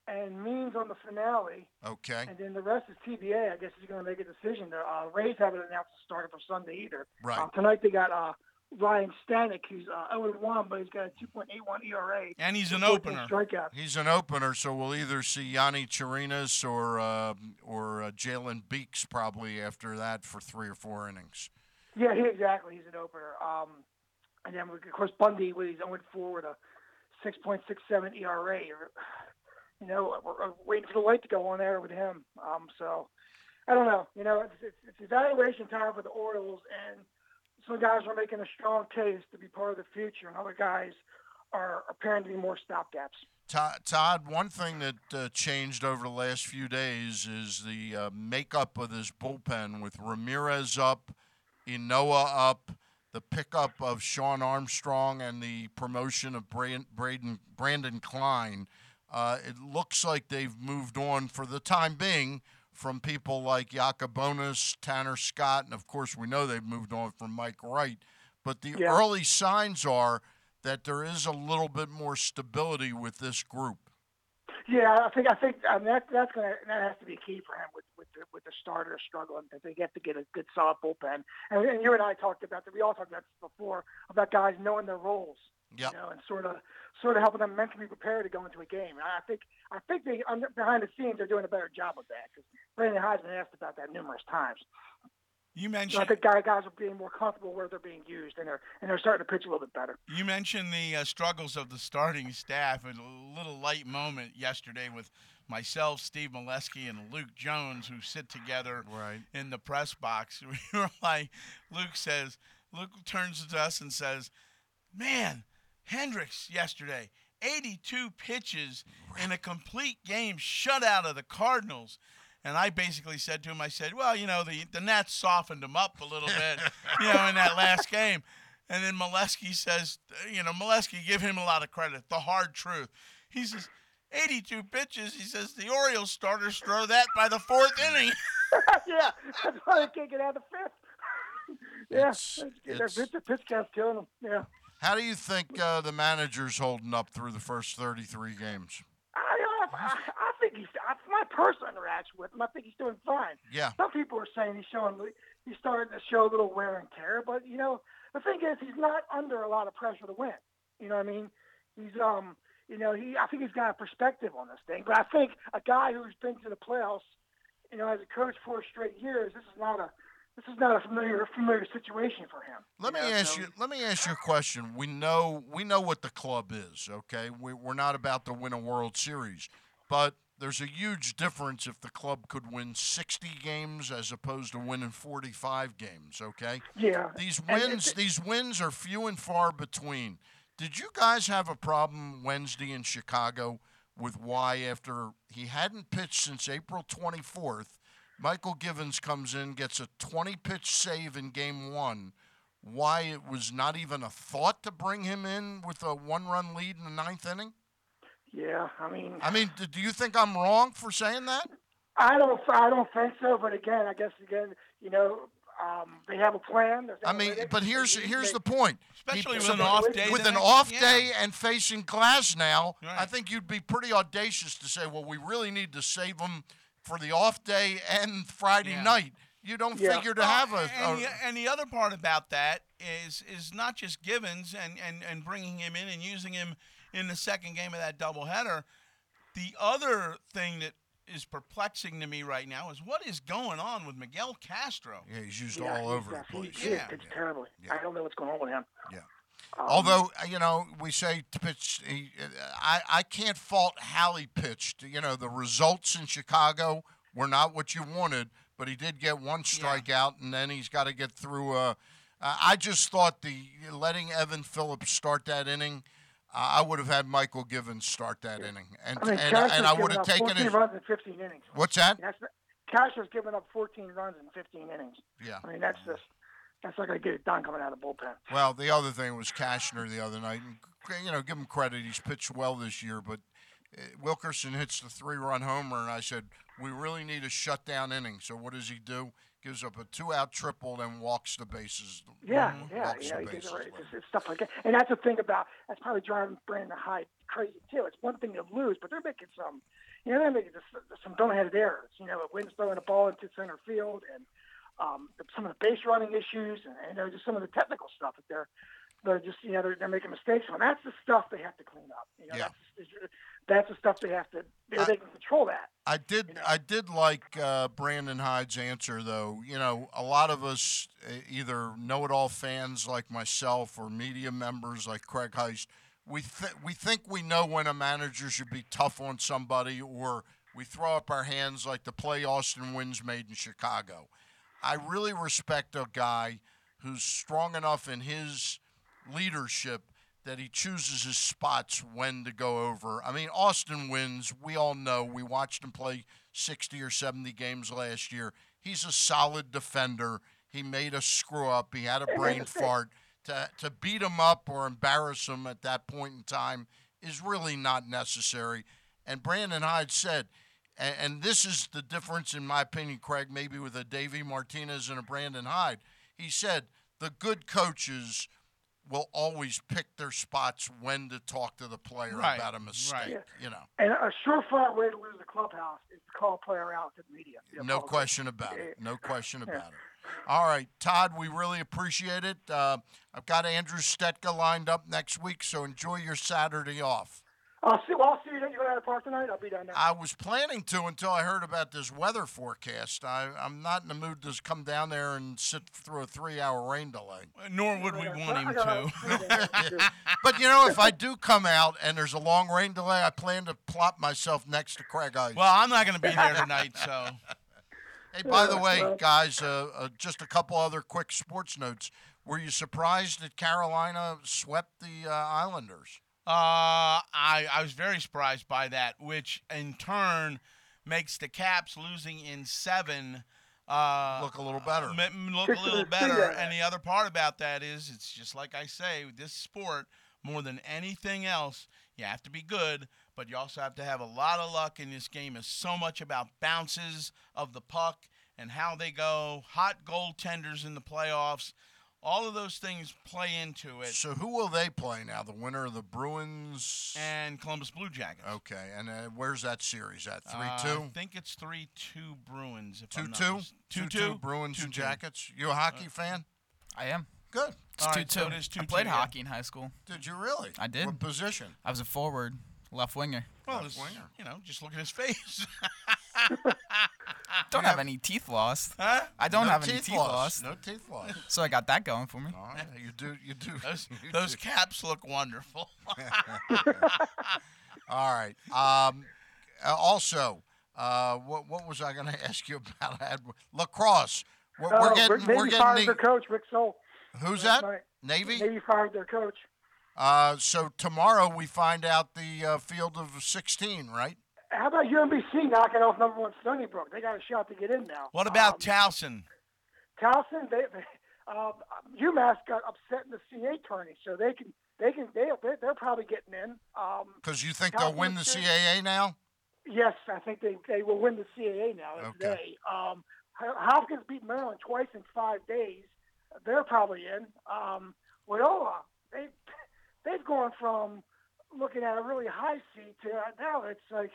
and Means on the finale. Okay. And then the rest is TBA. I guess he's going to make a decision. The uh, Rays haven't announced the starter for Sunday either. Right. Uh, tonight they got uh, Ryan Stanek, who's uh, 0 1, but he's got a 2.81 ERA. And he's an opener. He's an opener, so we'll either see Yonny Chirinos or uh, or uh, Jalen Beeks probably after that for three or four innings. Yeah, he, exactly. He's an opener. Um, and then, of course, Bundy, with his 0 4 with a 6.67 ERA. You know, we're, we're waiting for the light to go on there with him. Um, so, I don't know. You know, it's, it's, it's evaluation time for the Orioles, and some guys are making a strong case to be part of the future, and other guys are appearing to be more stopgaps. Todd, Todd, one thing that uh, changed over the last few days is the uh, makeup of this bullpen with Ramirez up, Ynoa up, the pickup of Shawn Armstrong, and the promotion of Braden, Brandon Kline. Uh, it looks like they've moved on for the time being from people like Yacabonis, Tanner Scott, and of course we know they've moved on from Mike Wright. But the Yeah. early signs are that there is a little bit more stability with this group. Yeah, I think I think I mean, that that's gonna that has to be key for him with with the, with the starters struggling. That they have to get a good solid bullpen. And, and you and I talked about that. We all talked about this before about guys knowing their roles. Yep. You know, and sort of sort of helping them mentally prepare to go into a game. And I think I think they under, behind the scenes they're doing a better job of that because Brandon Hyde's been asked about that numerous times. You So I mentioned think guys guys are being more comfortable where they're being used and they're and they're starting to pitch a little bit better. you mentioned the uh, struggles of the starting staff. and A little light moment yesterday with myself, Steve Melewski, and Luke Jones, who sit together Right. in the press box. We were like, Luke says, Luke turns to us and says, "Man, Hendricks yesterday, 82 pitches in a complete game shutout of the Cardinals." And I basically said to him, I said, "Well, you know, the the Nats softened him up a little bit, you know, in that last game." And then Melewski says, you know, Melewski give him a lot of credit. The hard truth. He says, 82 pitches. He says the Orioles starters throw that by the fourth inning. yeah, that's why they can't get out of the fifth. yeah, It's- their it's- pitch, their pitch count's killing them. Yeah. How do you think uh, the manager's holding up through the first 33 games? I, I, I, I think he's. I, my personal interaction with him, I think he's doing fine. Yeah. Some people are saying he's showing. He's starting to show a little wear and tear, but you know, the thing is, he's not under a lot of pressure to win. You know what I mean? He's um. You know, he. I think he's got a perspective on this thing, but I think a guy who's been to the playoffs, you know, as a coach for straight years, this is not a. This is not a familiar familiar situation for him. Let me know, ask so- you. Let me ask you a question. We know we know what the club is. Okay, we, we're not about to win a World Series, but there's a huge difference if the club could win 60 games as opposed to winning 45 games. Okay, Yeah. these wins it's- these wins are few and far between. Did you guys have a problem Wednesday in Chicago with why after he hadn't pitched since April 24th, Mychal Givens comes in, gets a 20 pitch save in game 1, why it was not even a thought to bring him in with a one-run lead in the ninth inning? Yeah. I mean. I mean, do you think I'm wrong for saying that? I don't. I don't think so. But again, I guess again, you know, um, they have a plan. I mean, but here's here's they- the point. Especially He- with an off day. with an off yeah. day and facing Glasnow, I think you'd be pretty audacious to say, well, we really need to save him for the off day and Friday Yeah. night. You don't Yeah. figure to Well, have a, and, a- the, and the other part about that is is not just Givens and, and, and bringing him in and using him in the second game of that doubleheader. The other thing that is perplexing to me right now is what is going on with Miguel Castro. yeah, he's used Yeah, all over uh, the place. He, Yeah. pitched terribly. Yeah. I don't know what's going on with him. Yeah. Um, Although uh, you know, we say to pitch. He, I I can't fault how he pitched. You know, the results in Chicago were not what you wanted, but he did get one strikeout, and then he's got to get through. Uh, uh, I just thought the letting Evan Phillips start that inning. Uh, I would have had Mychal Givens start that inning, and I mean, and, and I would have taken it. runs in 15 innings. What's that? That's has given up 14 runs in 15 innings. Yeah. I mean, that's just that's not going to get it done coming out of the bullpen. Well, the other thing was Cashner the other night. And, you know, give him credit. He's pitched well this year, but uh, Wilkerson hits the three-run homer, and I said we really need a shutdown inning. So what does he do? Gives up a two-out triple, then walks the bases. Yeah, yeah, Walks you the he gets bases it It's, it's stuff like that. And that's the thing about that's probably driving Brandon Hyde crazy too. It's one thing to lose, but they're making some, you know, they're making some boneheaded errors. You know, a Wynn's throwing a ball into center field, and um, some of the base running issues, and you know, just some of the technical stuff that they're they're just you know they're, they're making mistakes on. That's the stuff they have to clean up. You know, Yeah. that's that's the stuff they have to. They, I- they can control that. I did. you know. I did like uh, Brandon Hyde's answer, though. You know, a lot of us, uh, either know-it-all fans like myself or media members like Craig Heist, we th- we think we know when a manager should be tough on somebody, or we throw up our hands like the play Austin Wynns made in Chicago. I really respect a guy who's strong enough in his leadership that he chooses his spots when to go over. I mean, Austin Wynns. We all know. We watched him play 60 or 70 games last year. He's a solid defender. He made a screw up. He had a brain fart. To, to beat him up or embarrass him at that point in time is really not necessary. And Brandon Hyde said, and, and this is the difference, in my opinion, Craig, maybe with a Davey Martinez and a Brandon Hyde. He said the good coaches will always pick their spots when to talk to the player Right, about a mistake. right. You know, And a surefire way to lose the clubhouse is to call a player out to the media. You no publicly. question about it. No question about it. All right, Todd, we really appreciate it. Uh, I've got Andrew Stetka lined up next week, so enjoy your Saturday off. I'll see. Well, I'll see you. You going to the park tonight? I'll be down there. I was planning to until I heard about this weather forecast. I, I'm not in the mood to come down there and sit through a three-hour rain delay. Nor would we want him to. But you know, if I do come out and there's a long rain delay, I plan to plop myself next to Craig Heist. Well, I'm not going to be there tonight, so hey, by the way, guys, uh, uh, just a couple other quick sports notes. Were you surprised that Carolina swept the uh, Islanders? Uh, I I was very surprised by that, which in turn makes the Caps losing in seven uh, Look a little better. m- m- look a little better. And the other part about that is, it's just like I say, with this sport, more than anything else, you have to be good, but you also have to have a lot of luck. In this game is so much about bounces of the puck and how they go, hot goaltenders in the playoffs. All of those things play into it. So who will they play now? The winner of the Bruins? And Columbus Blue Jackets. okay, and uh, where's that series at? Three Uh, two. I think it's three two Bruins. If Two I'm not two. mis- Two two two. Bruins and 2-2. Jackets. You a hockey fan? I am. Good. It's All two right, two. so it is I 2-2, played yeah. hockey in high school. Did you really? I did. What position? I was a forward, left winger. Well, Left winger. you know, just look at his face. Don't Yeah. have any teeth lost. huh? I don't no have any teeth teeth loss. lost. No teeth loss. So I got that going for me. All right, you do. You do. Those, you those do. caps look wonderful. All right. Um, uh, also, uh, what what was I going to ask you about? Lacrosse. We're, we're Oh, getting. Navy We're fired getting. their coach, Rick Sowell. who's last that? night. Navy. Navy fired their coach. Uh, so tomorrow we find out the uh, field of 16, right? How about UMBC knocking off number one Stony Brook? They got a shot to get in now. what about um, Towson? Towson? They, they um, UMass got upset in the CA tourney, so they can they can they they're, they're probably getting in. Um, Because you think they'll win the CAA now? yes, I think they they will win the CAA now Okay. today. Um, Hopkins beat Maryland twice in five days. They're probably in. Um, Loyola, they they've gone from looking at a really high seed to now it's like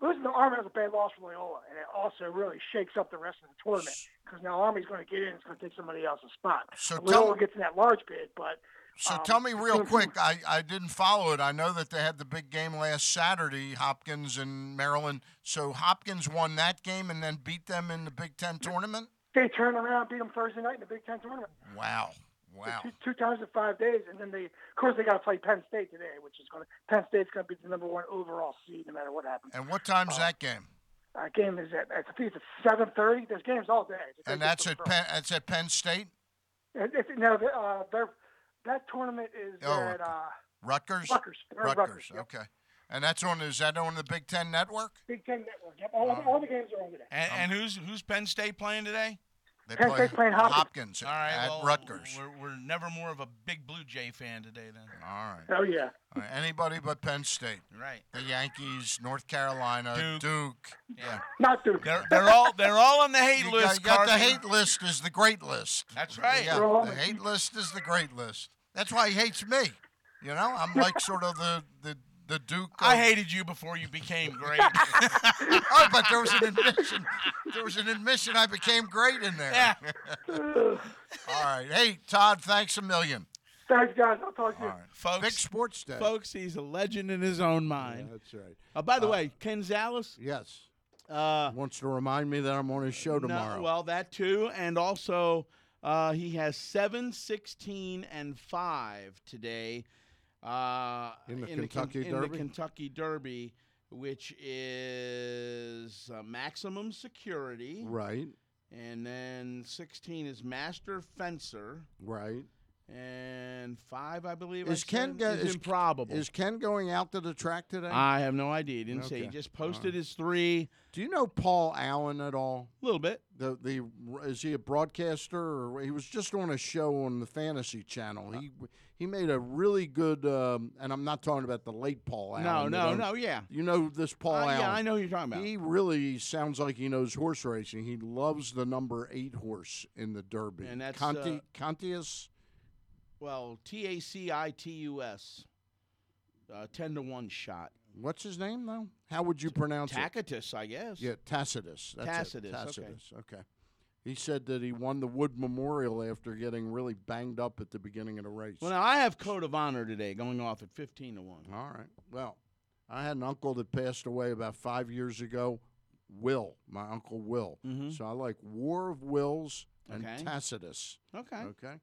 losing to Army was a bad loss for Loyola, and it also really shakes up the rest of the tournament because now Army's going to get in. It's going to take somebody else's spot. So Loyola tell, gets in that large bid, but so um, tell me real quick. I, I didn't follow it. I know that they had the big game last Saturday, Hopkins and Maryland. So Hopkins won that game and then beat them in the Big Ten tournament? they turn around, beat them Thursday night in the Big Ten tournament. Wow. Wow. Two, two times in five days, and then they, of course, they got to play Penn State today, which is going to Penn State's going to be the number one overall seed no matter what happens. And what time's Uh, that game? Uh, game is at I think it's at seven thirty. There's games all day. It's And that's at Penn, that's at Penn State? It, it's, no, uh, that tournament is Oh, at uh, Rutgers? Rutgers. They're Rutgers. yep. Okay. And that's on is that on the Big Ten network? Big Ten Network. Yep. All, all the games are on today. And, and who's who's Penn State playing today? They Penn State's playing Hopkins. All right, at well, Rutgers. We're, we're never more of a big Blue Jay fan today, then. All right. Oh yeah. All right. Anybody but Penn State. Right. The Yankees, North Carolina, Duke. Duke. Yeah. Not Duke. They're, they're all they're all on the hate You got, list. you got the Carson. hate list is the great list. That's right. Yeah, They're all the hate list is the great list. That's why he hates me. You know, I'm like sort of the the, the Duke. I hated you before you became great. Oh, but there was an admission. There was an admission. I became great in there. yeah. All right. Hey, Todd. Thanks a million. Thanks, guys. I'll talk to you. right. Folks, Big sports day. folks, he's a legend in his own Yeah, mind. that's right. Uh, by the Uh, way, Ken Zales, Yes. uh, Wants to remind me that I'm on his show no- tomorrow. well, that too, and also uh, he has seven, 16, and five today uh, In the Ken- Kentucky in the Derby? Kentucky Derby, which is uh, maximum security, right. and then 16 is master fencer, Right. And five, I believe. I Is Ken go- is is- improbable. Is Ken going out to the track today? I have no idea. He didn't say. He just posted his three. Do you know Paul Allen at all? A little bit. The the is he a broadcaster or he was just on a show on the Fantasy Channel? He he made a really good um, and I'm not talking about the late Paul Allen. no, no, no. Yeah. You know this Paul Uh, Allen. yeah, I know who you're talking about. He really sounds like he knows horse racing. He loves the number eight horse in the Derby. And that's, Conti, uh, Contius. Well, T A C I T U S. Uh, ten to one shot. What's his name though? How would you pronounce it? Tacitus, I guess. Yeah, Tacitus. That's Tacitus, It. Tacitus. Okay. He said that he won the Wood Memorial after getting really banged up at the beginning of the race. Well, now I have code of honor today, going off at fifteen to one. All right. Well, I had an uncle that passed away about five years ago. Will, my uncle Will. Mhm. So I like War of Wills and Okay. Tacitus. Okay. Okay.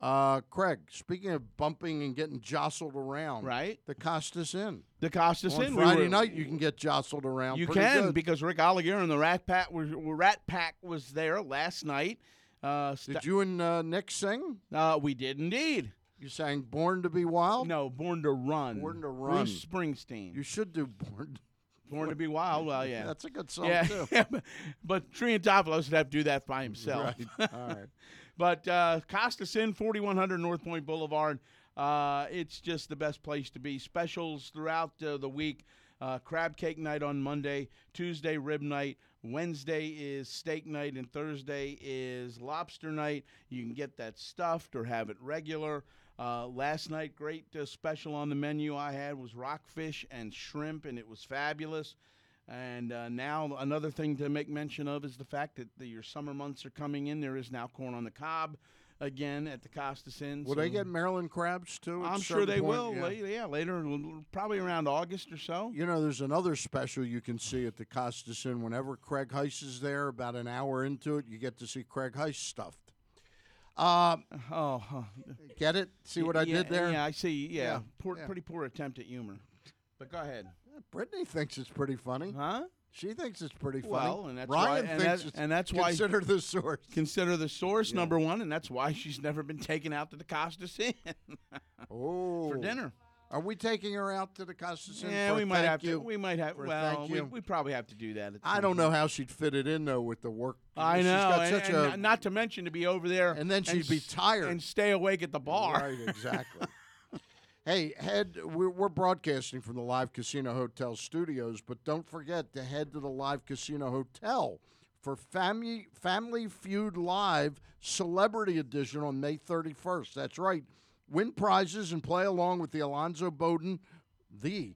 Uh, Craig, speaking of bumping and getting jostled around, Right. The Costas Inn. The Costas On Inn. we Friday were- night, you can get jostled around. You can good. because Rick Oliger and the Rat Pack was Rat Pack was there last night. Uh, sta- Did you and uh, Nick sing? uh, we did indeed. You sang "Born to Be Wild." No, Born to Run. Born to Run. Bruce Springsteen. You should do "Born." Born to Be Wild. Well, yeah. That's a good song yeah, too. but, but Triantopoulos would have to do that by himself. Right. All right. But uh, Costas Inn, 4100 North Point Boulevard. Uh, it's just the best place to be. Specials throughout uh, the week. Uh, crab cake night on Monday, Tuesday rib night, Wednesday is steak night, and Thursday is lobster night. You can get that stuffed or have it regular. Uh, last night, great uh, special on the menu I had was rockfish and shrimp, and it was fabulous. And uh, now another thing to make mention of is the fact that the, your summer months are coming in. There is now corn on the cob again at the Costas Inn. Will so they get Maryland crabs too? I'm sure they point? will. Yeah. la- Yeah. later, probably around August or so. You know, there's another special you can see at the Costas Inn. Whenever Craig Heist is there, about an hour into it, you get to see Craig Heist stuffed. Uh, Oh, huh. get it? See what I did there? Yeah, I see. Yeah, Yeah, Poor, yeah. pretty poor attempt at humor. But go ahead. Brittany thinks it's pretty funny. Huh? She thinks it's pretty funny. Well, and that's Ryan why, and, thinks that, it's and that's why consider the source. consider the source number one, and that's why she's never been taken out to the Costas Inn Oh, for dinner. Are we taking her out to the Costas Inn? Yeah, we might have you? to. We might have. Well, thank we, you? we probably have to do that. At I don't know how she'd fit it in though with the work. I She's know, got and, such and a not to mention to be over there, And then she'd be tired. and stay awake at the bar. Right, exactly. hey, head. We're, broadcasting from the Live Casino Hotel studios, but don't forget to head to the Live Casino Hotel for Family Family Feud Live Celebrity Edition on May 31st. That's right. Win prizes and play along with the Alonzo Bowden, the.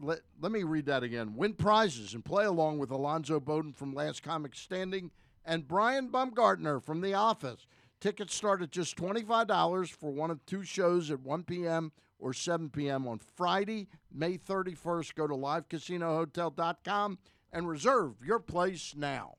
Let, let me read that again. Win prizes and play along with Alonzo Bowden from Last Comic Standing and Brian Baumgartner from The Office. Tickets start at just $25 for one of two shows at 1 p.m. or 7 p.m. on Friday, May 31st. Go to livecasinohotel.com and reserve your place now.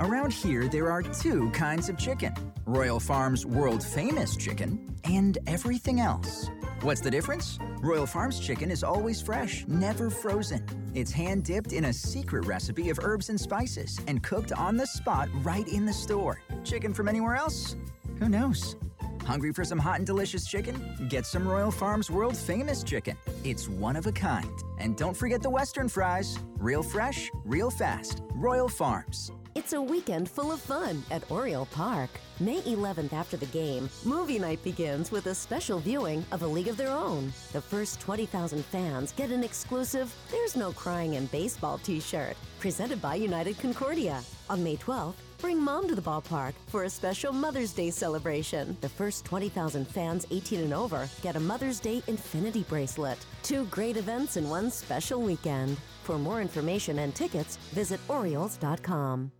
Around here, there are two kinds of chicken Royal Farms world famous chicken and everything else. What's the difference? Royal Farms chicken is always fresh, never frozen. It's hand dipped in a secret recipe of herbs and spices and cooked on the spot right in the store. Chicken from anywhere else? Who knows? Hungry for some hot and delicious chicken? Get some Royal Farms world famous chicken. It's one of a kind. And don't forget the Western fries. Real fresh, real fast. Royal Farms. It's a weekend full of fun at Oriole Park. May 11th after the game, movie night begins with a special viewing of A League of Their Own. The first 20,000 fans get an exclusive There's No Crying in Baseball t shirt, presented by United Concordia. On May 12th, bring mom to the ballpark for a special Mother's Day celebration. The first 20,000 fans 18 and over get a Mother's Day Infinity bracelet. Two great events in one special weekend. For more information and tickets, visit Orioles.com.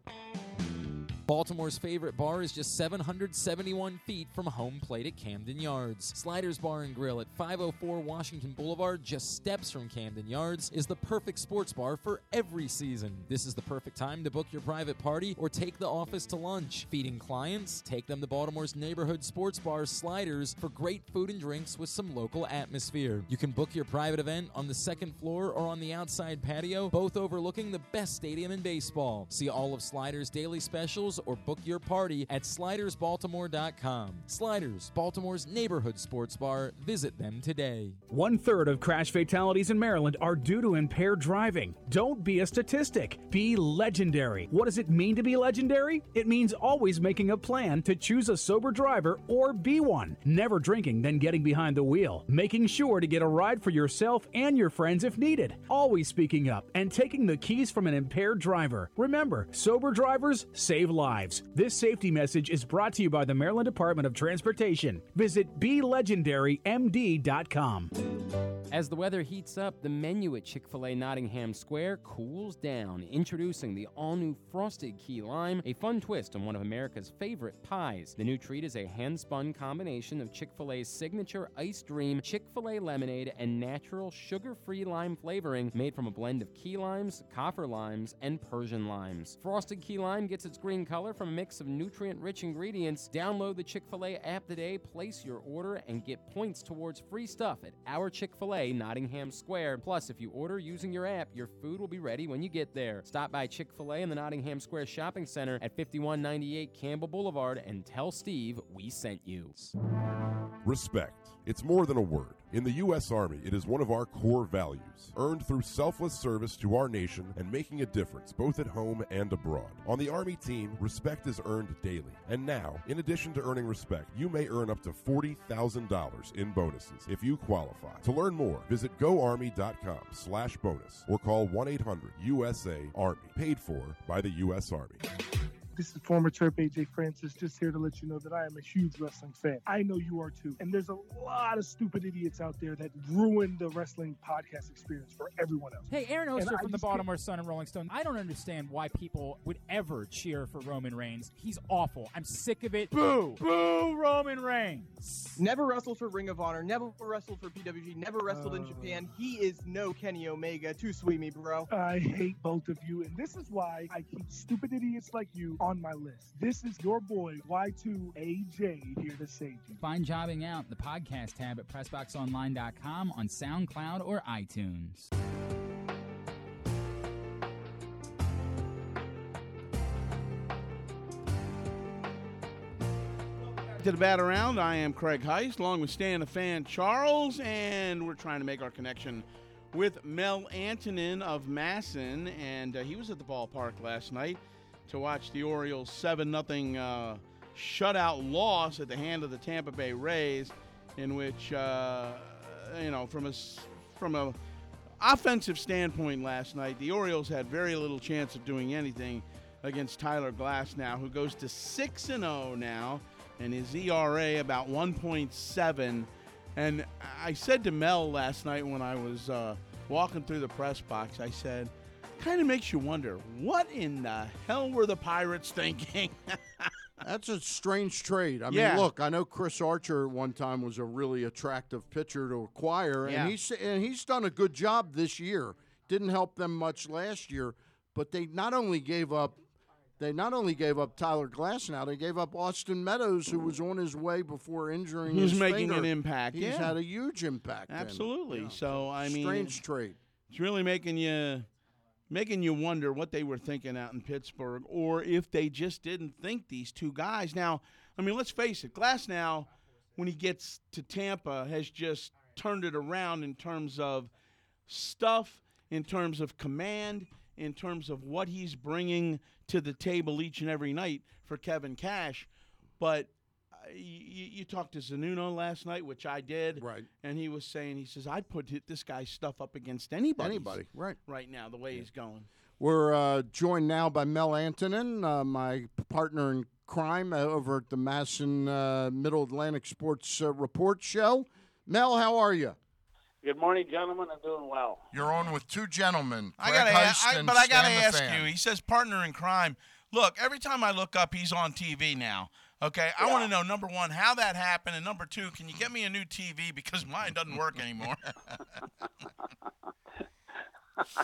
Baltimore's favorite bar is just 771 feet from home plate at Camden Yards. Sliders Bar and Grill at 504 Washington Boulevard, just steps from Camden Yards, is the perfect sports bar for every season. This is the perfect time to book your private party or take the office to lunch. Feeding clients? Take them to Baltimore's neighborhood sports bar Sliders for great food and drinks with some local atmosphere. You can book your private event on the second floor or on the outside patio, both overlooking the best stadium in baseball. See all of Sliders' daily specials or book your party at slidersbaltimore.com. Sliders, Baltimore's neighborhood sports bar. Visit them today. One third of crash fatalities in Maryland are due to impaired driving. Don't be a statistic. Be legendary. What does it mean to be legendary? It means always making a plan to choose a sober driver or be one. Never drinking, then getting behind the wheel. Making sure to get a ride for yourself and your friends if needed. Always speaking up and taking the keys from an impaired driver. Remember, sober drivers save lives. This safety message is brought to you by the Maryland Department of Transportation. Visit BeLegendaryMD.com. As the weather heats up, the menu at Chick fil A Nottingham Square cools down. Introducing the all new Frosted Key Lime, a fun twist on one of America's favorite pies. The new treat is a hand spun combination of Chick fil A's signature Ice Dream, Chick fil A lemonade, and natural sugar free lime flavoring made from a blend of key limes, kaffir limes, and Persian limes. Frosted Key Lime gets its green color from a mix of nutrient rich ingredients. Download the Chick fil A app today, place your order, and get points towards free stuff at our Chick fil A Nottingham Square. Plus, if you order using your app, your food will be ready when you get there. Stop by Chick fil A in the Nottingham Square Shopping Center at 5198 Campbell Boulevard and tell Steve we sent you. Respect. It's more than a word. In the U.S. Army, it is one of our core values, earned through selfless service to our nation and making a difference both at home and abroad. On the Army team, respect is earned daily. And now, in addition to earning respect, you may earn up to $40,000 in bonuses if you qualify. To learn more, visit goarmy.com slash bonus or call 1-800-USA-ARMY, paid for by the U.S. Army. This is former Terp AJ Francis, just here to let you know that I am a huge wrestling fan. I know you are too. And there's a lot of stupid idiots out there that ruin the wrestling podcast experience for everyone else. Hey, Aaron Oster I from the just can't- Baltimore Sun and Rolling Stone. I don't understand why people would ever cheer for Roman Reigns. He's awful. I'm sick of it. Boo! Boo Roman Reigns! Never wrestled for Ring of Honor, never wrestled for PWG, never wrestled in oh. Japan. He is no Kenny Omega. Too sweet me, bro. I hate both of you, and this is why I keep stupid idiots like you on my list. This is your boy Y2AJ here to save you. Find Jobbing Out, the podcast tab at PressBoxOnline.com on SoundCloud or iTunes. To the bat around, I am Craig Heist, along with Stan the Fan Charles, and we're trying to make our connection with Mel Antonnen of MASN, and uh, he was at the ballpark last night to watch the Orioles seven nothing uh, shutout loss at the hand of the Tampa Bay Rays, in which uh, you know from a from a offensive standpoint last night, the Orioles had very little chance of doing anything against Tyler Glasnow, who goes to 6 and 0 now, and his ERA about 1.7. And I said to Mel last night when I was uh, walking through the press box, I said, kind of makes you wonder what in the hell were the Pirates thinking? That's a strange trade. I mean, Yeah. look, I know Chris Archer at one time was a really attractive pitcher to acquire, Yeah. and he's and he's done a good job this year. Didn't help them much last year, but they not only gave up they not only gave up Tyler Glasnow, they gave up Austin Meadows, who was on his way before injuring Who's his making finger. an impact, He's yeah. had a huge impact. Absolutely. so I mean, strange trade. It's really making you making you wonder what they were thinking out in Pittsburgh, or if they just didn't think these two guys. Now, I mean, let's face it, Glasnow, when he gets to Tampa, has just turned it around in terms of stuff, in terms of command, in terms of what he's bringing to the table each and every night for Kevin Cash. But you, you talked to Zunino last night, which I did, right? And he was saying, he says, I'd put this guy's stuff up against anybody, Anybody, right? right now, the way he's going. We're uh, joined now by Mel Antonnen, uh, my partner in crime uh, over at the MASN uh, Middle Atlantic Sports uh, Report Show. Mel, how are you? Good morning, gentlemen. I'm doing well. You're on with two gentlemen. I gotta, ask, I, but I gotta ask you. He says partner in crime. Look, every time I look up, he's on TV now. Okay, I want to know number one how that happened, and number two, can you get me a new TV because mine doesn't work anymore.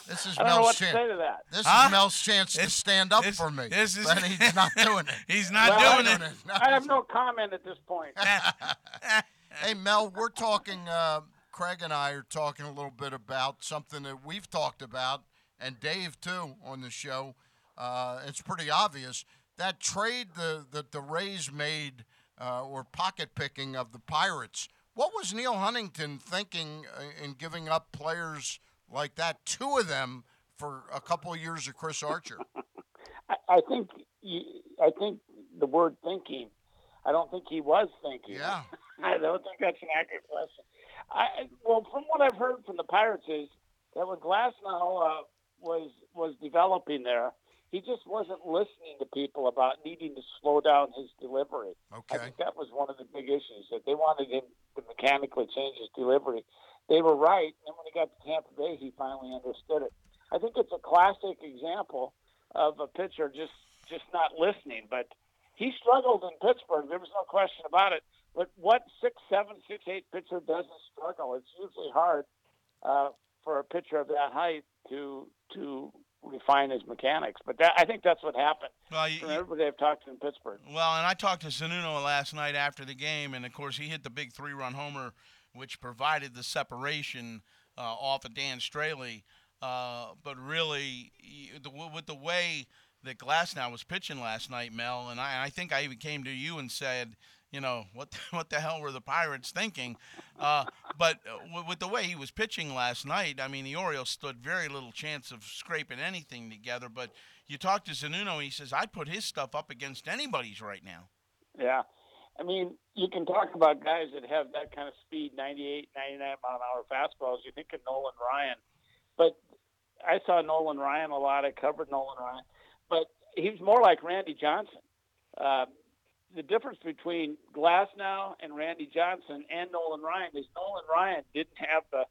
This is I don't know Mel's what to chance. say to that. This Huh? is Mel's chance to stand up for me. this is- but he's not doing it. He's not Well, doing I- it. I have no comment at this point. hey, Mel, we're talking. Uh, Craig and I are talking a little bit about something that we've talked about, and Dave too on the show. Uh, it's pretty obvious. That trade the that the Rays made uh, or pocket picking of the Pirates. What was Neil Huntington thinking uh, in giving up players like that, two of them, for a couple of years of Chris Archer? I, I think you, I think the word thinking. I don't think he was thinking. Yeah. I don't think that's an accurate question. I well, from what I've heard from the Pirates is that when Glasnow uh, was was developing there, he just wasn't listening to people about needing to slow down his delivery. Okay. I think that was one of the big issues that they wanted him to mechanically change his delivery. They were right, and when he got to Tampa Bay, he finally understood it. I think it's a classic example of a pitcher just just not listening. But he struggled in Pittsburgh. There was no question about it. But what six seven six eight pitcher doesn't struggle? It's usually hard uh, for a pitcher of that height to to refine his mechanics. But that, I think that's what happened. Well, you, everybody I've talked to in Pittsburgh. Well, and I talked to Zunino last night after the game, and of course he hit the big three-run homer, which provided the separation uh, off of Dan Straily. Uh, but really, the, with the way that Glasnow was pitching last night, Mel, and I, I think I even came to you and said, you know, what the, what the hell were the Pirates thinking? Uh, but uh, w- with the way he was pitching last night, I mean, the Orioles stood very little chance of scraping anything together. But you talk to Zunino, he says, I'd put his stuff up against anybody's right now. Yeah. I mean, you can talk about guys that have that kind of speed, 98, 99 mile an hour fastballs. You think of Nolan Ryan. But I saw Nolan Ryan a lot. I covered Nolan Ryan. But he was more like Randy Johnson. Uh, the difference between Glasnow and Randy Johnson and Nolan Ryan is Nolan Ryan didn't have the,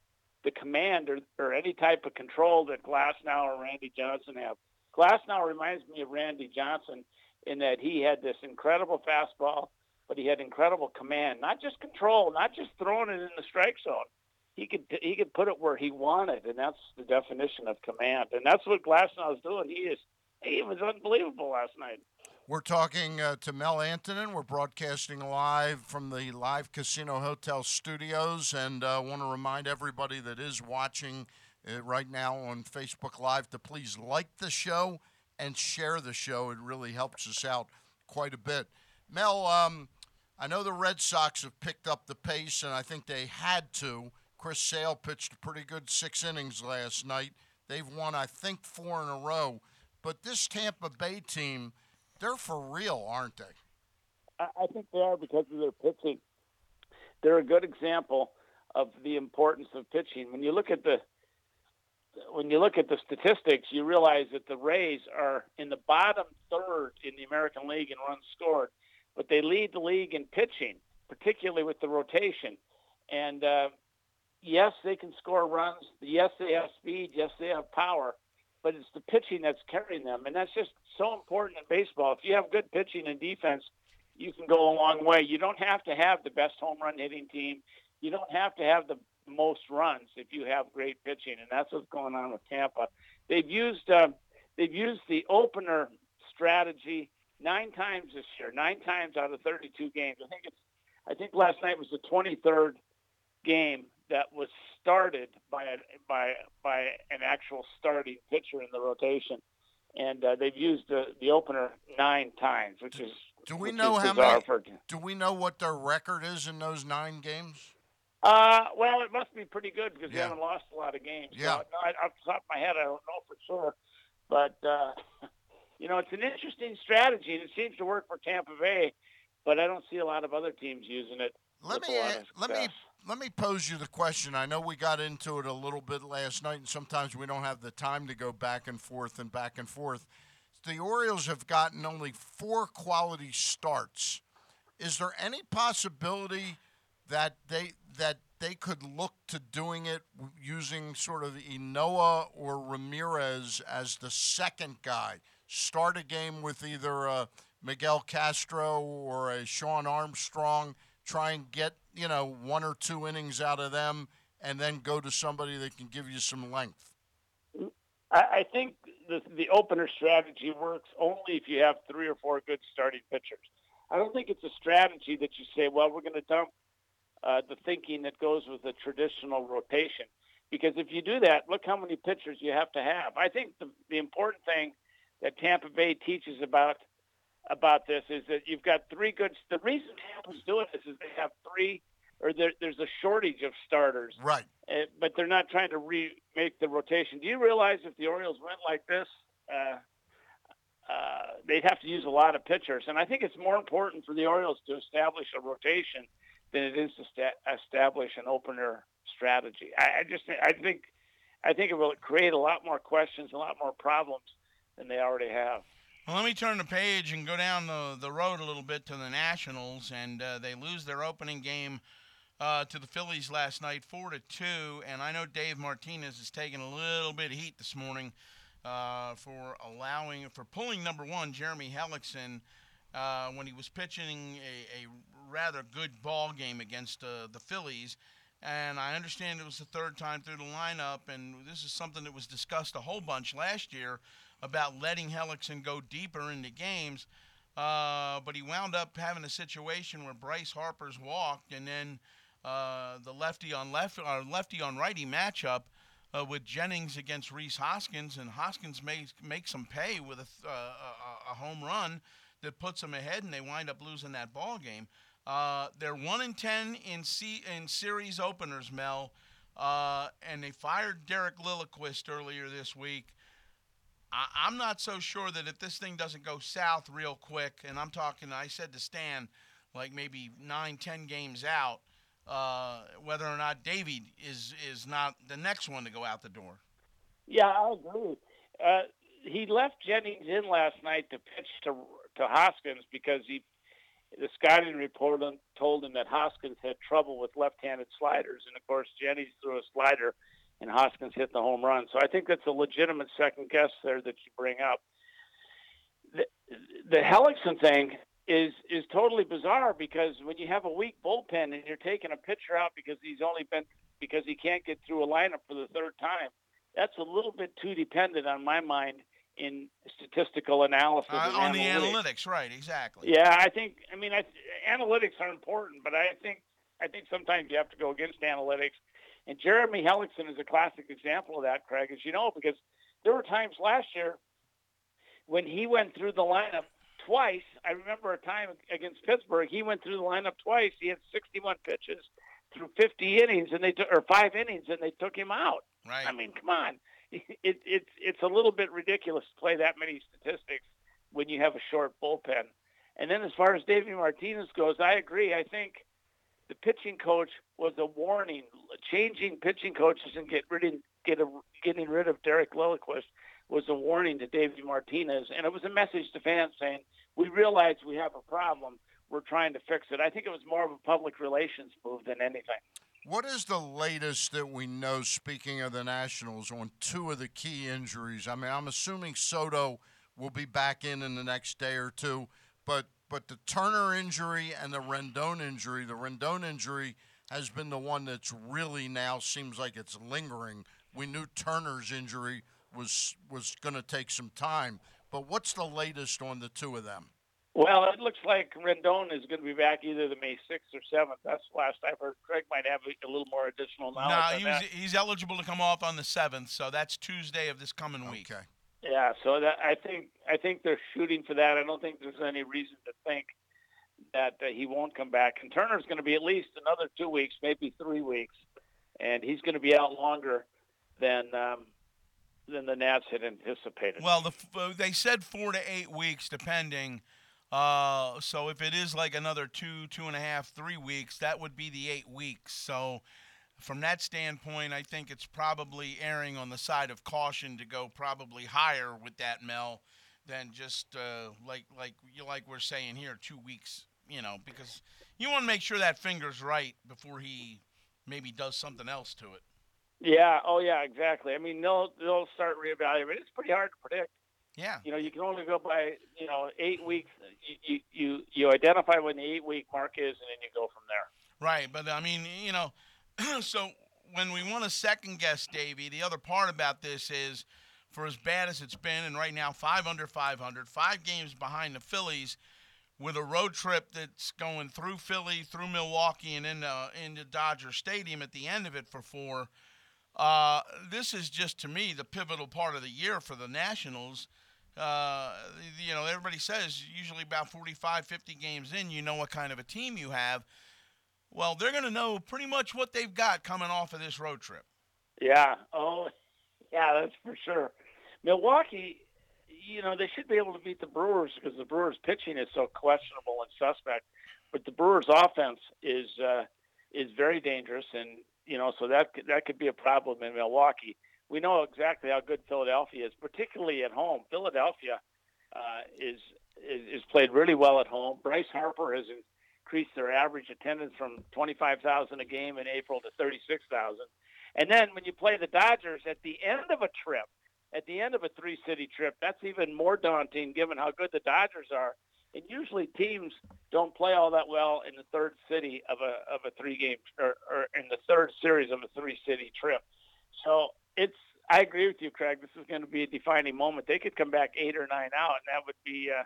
the command or, or any type of control that Glasnow or Randy Johnson have. Glasnow reminds me of Randy Johnson in that he had this incredible fastball, but he had incredible command, not just control, not just throwing it in the strike zone. He could he could put it where he wanted, and that's the definition of command. And that's what Glasnow is doing. He is he was unbelievable last night. We're talking uh, to Mel Antonnen. We're broadcasting live from the Live Casino Hotel studios, and uh, want to remind everybody that is watching uh, right now on Facebook Live to please like the show and share the show. It really helps us out quite a bit. Mel, um, I know the Red Sox have picked up the pace, and I think they had to. Chris Sale pitched a pretty good six innings last night. They've won, I think, four in a row. But this Tampa Bay team, they're for real, aren't they? I think they are because of their pitching. They're a good example of the importance of pitching. When you look at the when you look at the statistics, you realize that the Rays are in the bottom third in the American League in runs scored, but they lead the league in pitching, particularly with the rotation. And uh, yes, they can score runs. Yes, they have speed. Yes, they have power. But it's the pitching that's carrying them, and that's just so important in baseball. If you have good pitching and defense, you can go a long way. You don't have to have the best home run hitting team. You don't have to have the most runs if you have great pitching, and that's what's going on with Tampa. They've used uh, they've used the opener strategy nine times this year, nine times out of 32 games. I think it's I think last night was the 23rd game that was started by a, by by an actual starting pitcher in the rotation, and uh, they've used the the opener nine times, which is Do we know how many? for- Do we know what their record is in those nine games? Uh, well, it must be pretty good because they haven't lost a lot of games. Yeah. So, no, I, off the top of my head, I don't know for sure, but uh, you know, it's an interesting strategy, and it seems to work for Tampa Bay. But I don't see a lot of other teams using it. Let me a lot a- of let me. Let me pose you the question. I know we got into it a little bit last night, and sometimes we don't have the time to go back and forth and back and forth. The Orioles have gotten only four quality starts. Is there any possibility that they that they could look to doing it using sort of Ynoa or Ramirez as the second guy? Start a game with either uh, Miguel Castro or a Shawn Armstrong. Try and get you know one or two innings out of them, and then go to somebody that can give you some length. I, think the the opener strategy works only if you have three or four good starting pitchers. I don't think it's a strategy that you say, well, we're going to dump uh, the thinking that goes with the traditional rotation. Because if you do that, look how many pitchers you have to have. I think the, the important thing that Tampa Bay teaches about about this is that you've got three good. The reason Tampa's doing this is they have three, or there, there's a shortage of starters. Right. Uh, but they're not trying to remake the rotation. Do you realize if the Orioles went like this, uh, uh, they'd have to use a lot of pitchers? And I think it's more important for the Orioles to establish a rotation than it is to sta- establish an opener strategy. I, I just I think I think it will create a lot more questions, a lot more problems than they already have. Well, let me turn the page and go down the, the road a little bit to the Nationals, and uh, they lose their opening game uh, to the Phillies last night, four to two. And I know Dave Martinez is taking a little bit of heat this morning uh, for allowing for pulling number one Jeremy Hellickson uh, when he was pitching a, a rather good ball game against uh, the Phillies. And I understand it was the third time through the lineup, and this is something that was discussed a whole bunch last year about letting Hellickson go deeper into games. Uh, but he wound up having a situation where Bryce Harper's walked, and then uh, the lefty on left or lefty on righty matchup uh, with Jennings against Rhys Hoskins, and Hoskins makes makes him pay with a, uh, a, home run that puts them ahead, and they wind up losing that ball game. Uh, they're one in ten in C- in series openers, Mel, uh, and they fired Derek Lilliquist earlier this week. I- I'm not so sure that if this thing doesn't go south real quick, and I'm talking, I said to Stan, like maybe nine, ten games out, uh, whether or not Davied is is not the next one to go out the door. Yeah, I agree. Uh, he left Jennings in last night to pitch to to Hoskins because he the scouting report told him that Hoskins had trouble with left-handed sliders, and of course Jennings threw a slider, and Hoskins hit the home run. So I think that's a legitimate second guess there that you bring up. The, the Hellickson thing is is totally bizarre because when you have a weak bullpen and you're taking a pitcher out because he's only been because he can't get through a lineup for the third time, that's a little bit too dependent on my mind in statistical analysis Uh, on the analytics. analytics, right? Exactly. Yeah, I think. I mean, I, analytics are important, but I think I think sometimes you have to go against analytics. And Jeremy Hellickson is a classic example of that, Craig, as you know, because there were times last year when he went through the lineup twice. I remember a time against Pittsburgh, he went through the lineup twice. He had 61 pitches through 50 innings, and they took or five innings, and they took him out. Right. I mean, come on. It, it's it's a little bit ridiculous to play that many statistics when you have a short bullpen. And then as far as Davey Martinez goes, I agree. I think the pitching coach was a warning. Changing pitching coaches and get rid of, get a, getting rid of Derek Lilliquist was a warning to Davey Martinez, and it was a message to fans saying we realize we have a problem. We're trying to fix it. I think it was more of a public relations move than anything. What is the latest that we know, speaking of the Nationals, on two of the key injuries? I mean, I'm assuming Soto will be back in in the next day or two, but but the Turner injury and the Rendon injury, the Rendon injury has been the one that's really now seems like it's lingering. We knew Turner's injury was was going to take some time, but what's the latest on the two of them? Well, it looks like Rendon is going to be back either the May 6th or 7th. That's the last I've heard. Craig might have a, a little more additional knowledge. No, on he was, that. he's eligible to come off on the seventh, so that's Tuesday of this coming week. Okay. Yeah, so that I think I think they're shooting for that. I don't think there's any reason to think that uh, he won't come back. And Turner's going to be at least another two weeks, maybe three weeks, and he's going to be out longer than um, than the Nats had anticipated. Well, the, they said four to eight weeks, depending. Uh, so if it is like another two, two and a half, three weeks, that would be the eight weeks. So from that standpoint, I think it's probably erring on the side of caution to go probably higher with that Mel than just uh, like like you like we're saying here, two weeks. You know, because you want to make sure that finger's right before he maybe does something else to it. yeah, oh yeah, exactly. I mean, they'll they'll start reevaluating. It's pretty hard to predict. Yeah. You know, you can only go by you know eight weeks. You you you identify when the eight week mark is, and then you go from there. Right, but I mean, you know, so when we want to second guess Davey, the other part about this is for as bad as it's been, and right now five under 500, five games behind the Phillies, with a road trip that's going through Philly, through Milwaukee, and into into Dodger Stadium at the end of it for four. Uh, this is just to me the pivotal part of the year for the Nationals. uh, you know, everybody says usually about 45, 50 games in, you know what kind of a team you have. Well, they're going to know pretty much what they've got coming off of this road trip. Yeah. Oh, yeah, that's for sure. Milwaukee, you know, they should be able to beat the Brewers because the Brewers' pitching is so questionable and suspect. But the Brewers' offense is uh, is very dangerous, and you know, so that that could be a problem in Milwaukee. We know exactly how good Philadelphia is, particularly at home. Philadelphia uh, is, is is played really well at home. Bryce Harper has increased their average attendance from twenty five thousand a game in April to thirty six thousand. And then when you play the Dodgers at the end of a trip, at the end of a three city trip, that's even more daunting given how good the Dodgers are. And usually teams don't play all that well in the third city of a of a three game or, or in the third series of a three city trip. So it's I agree with you, Craig. This is going to be a defining moment. They could come back eight or nine out, and that would be uh,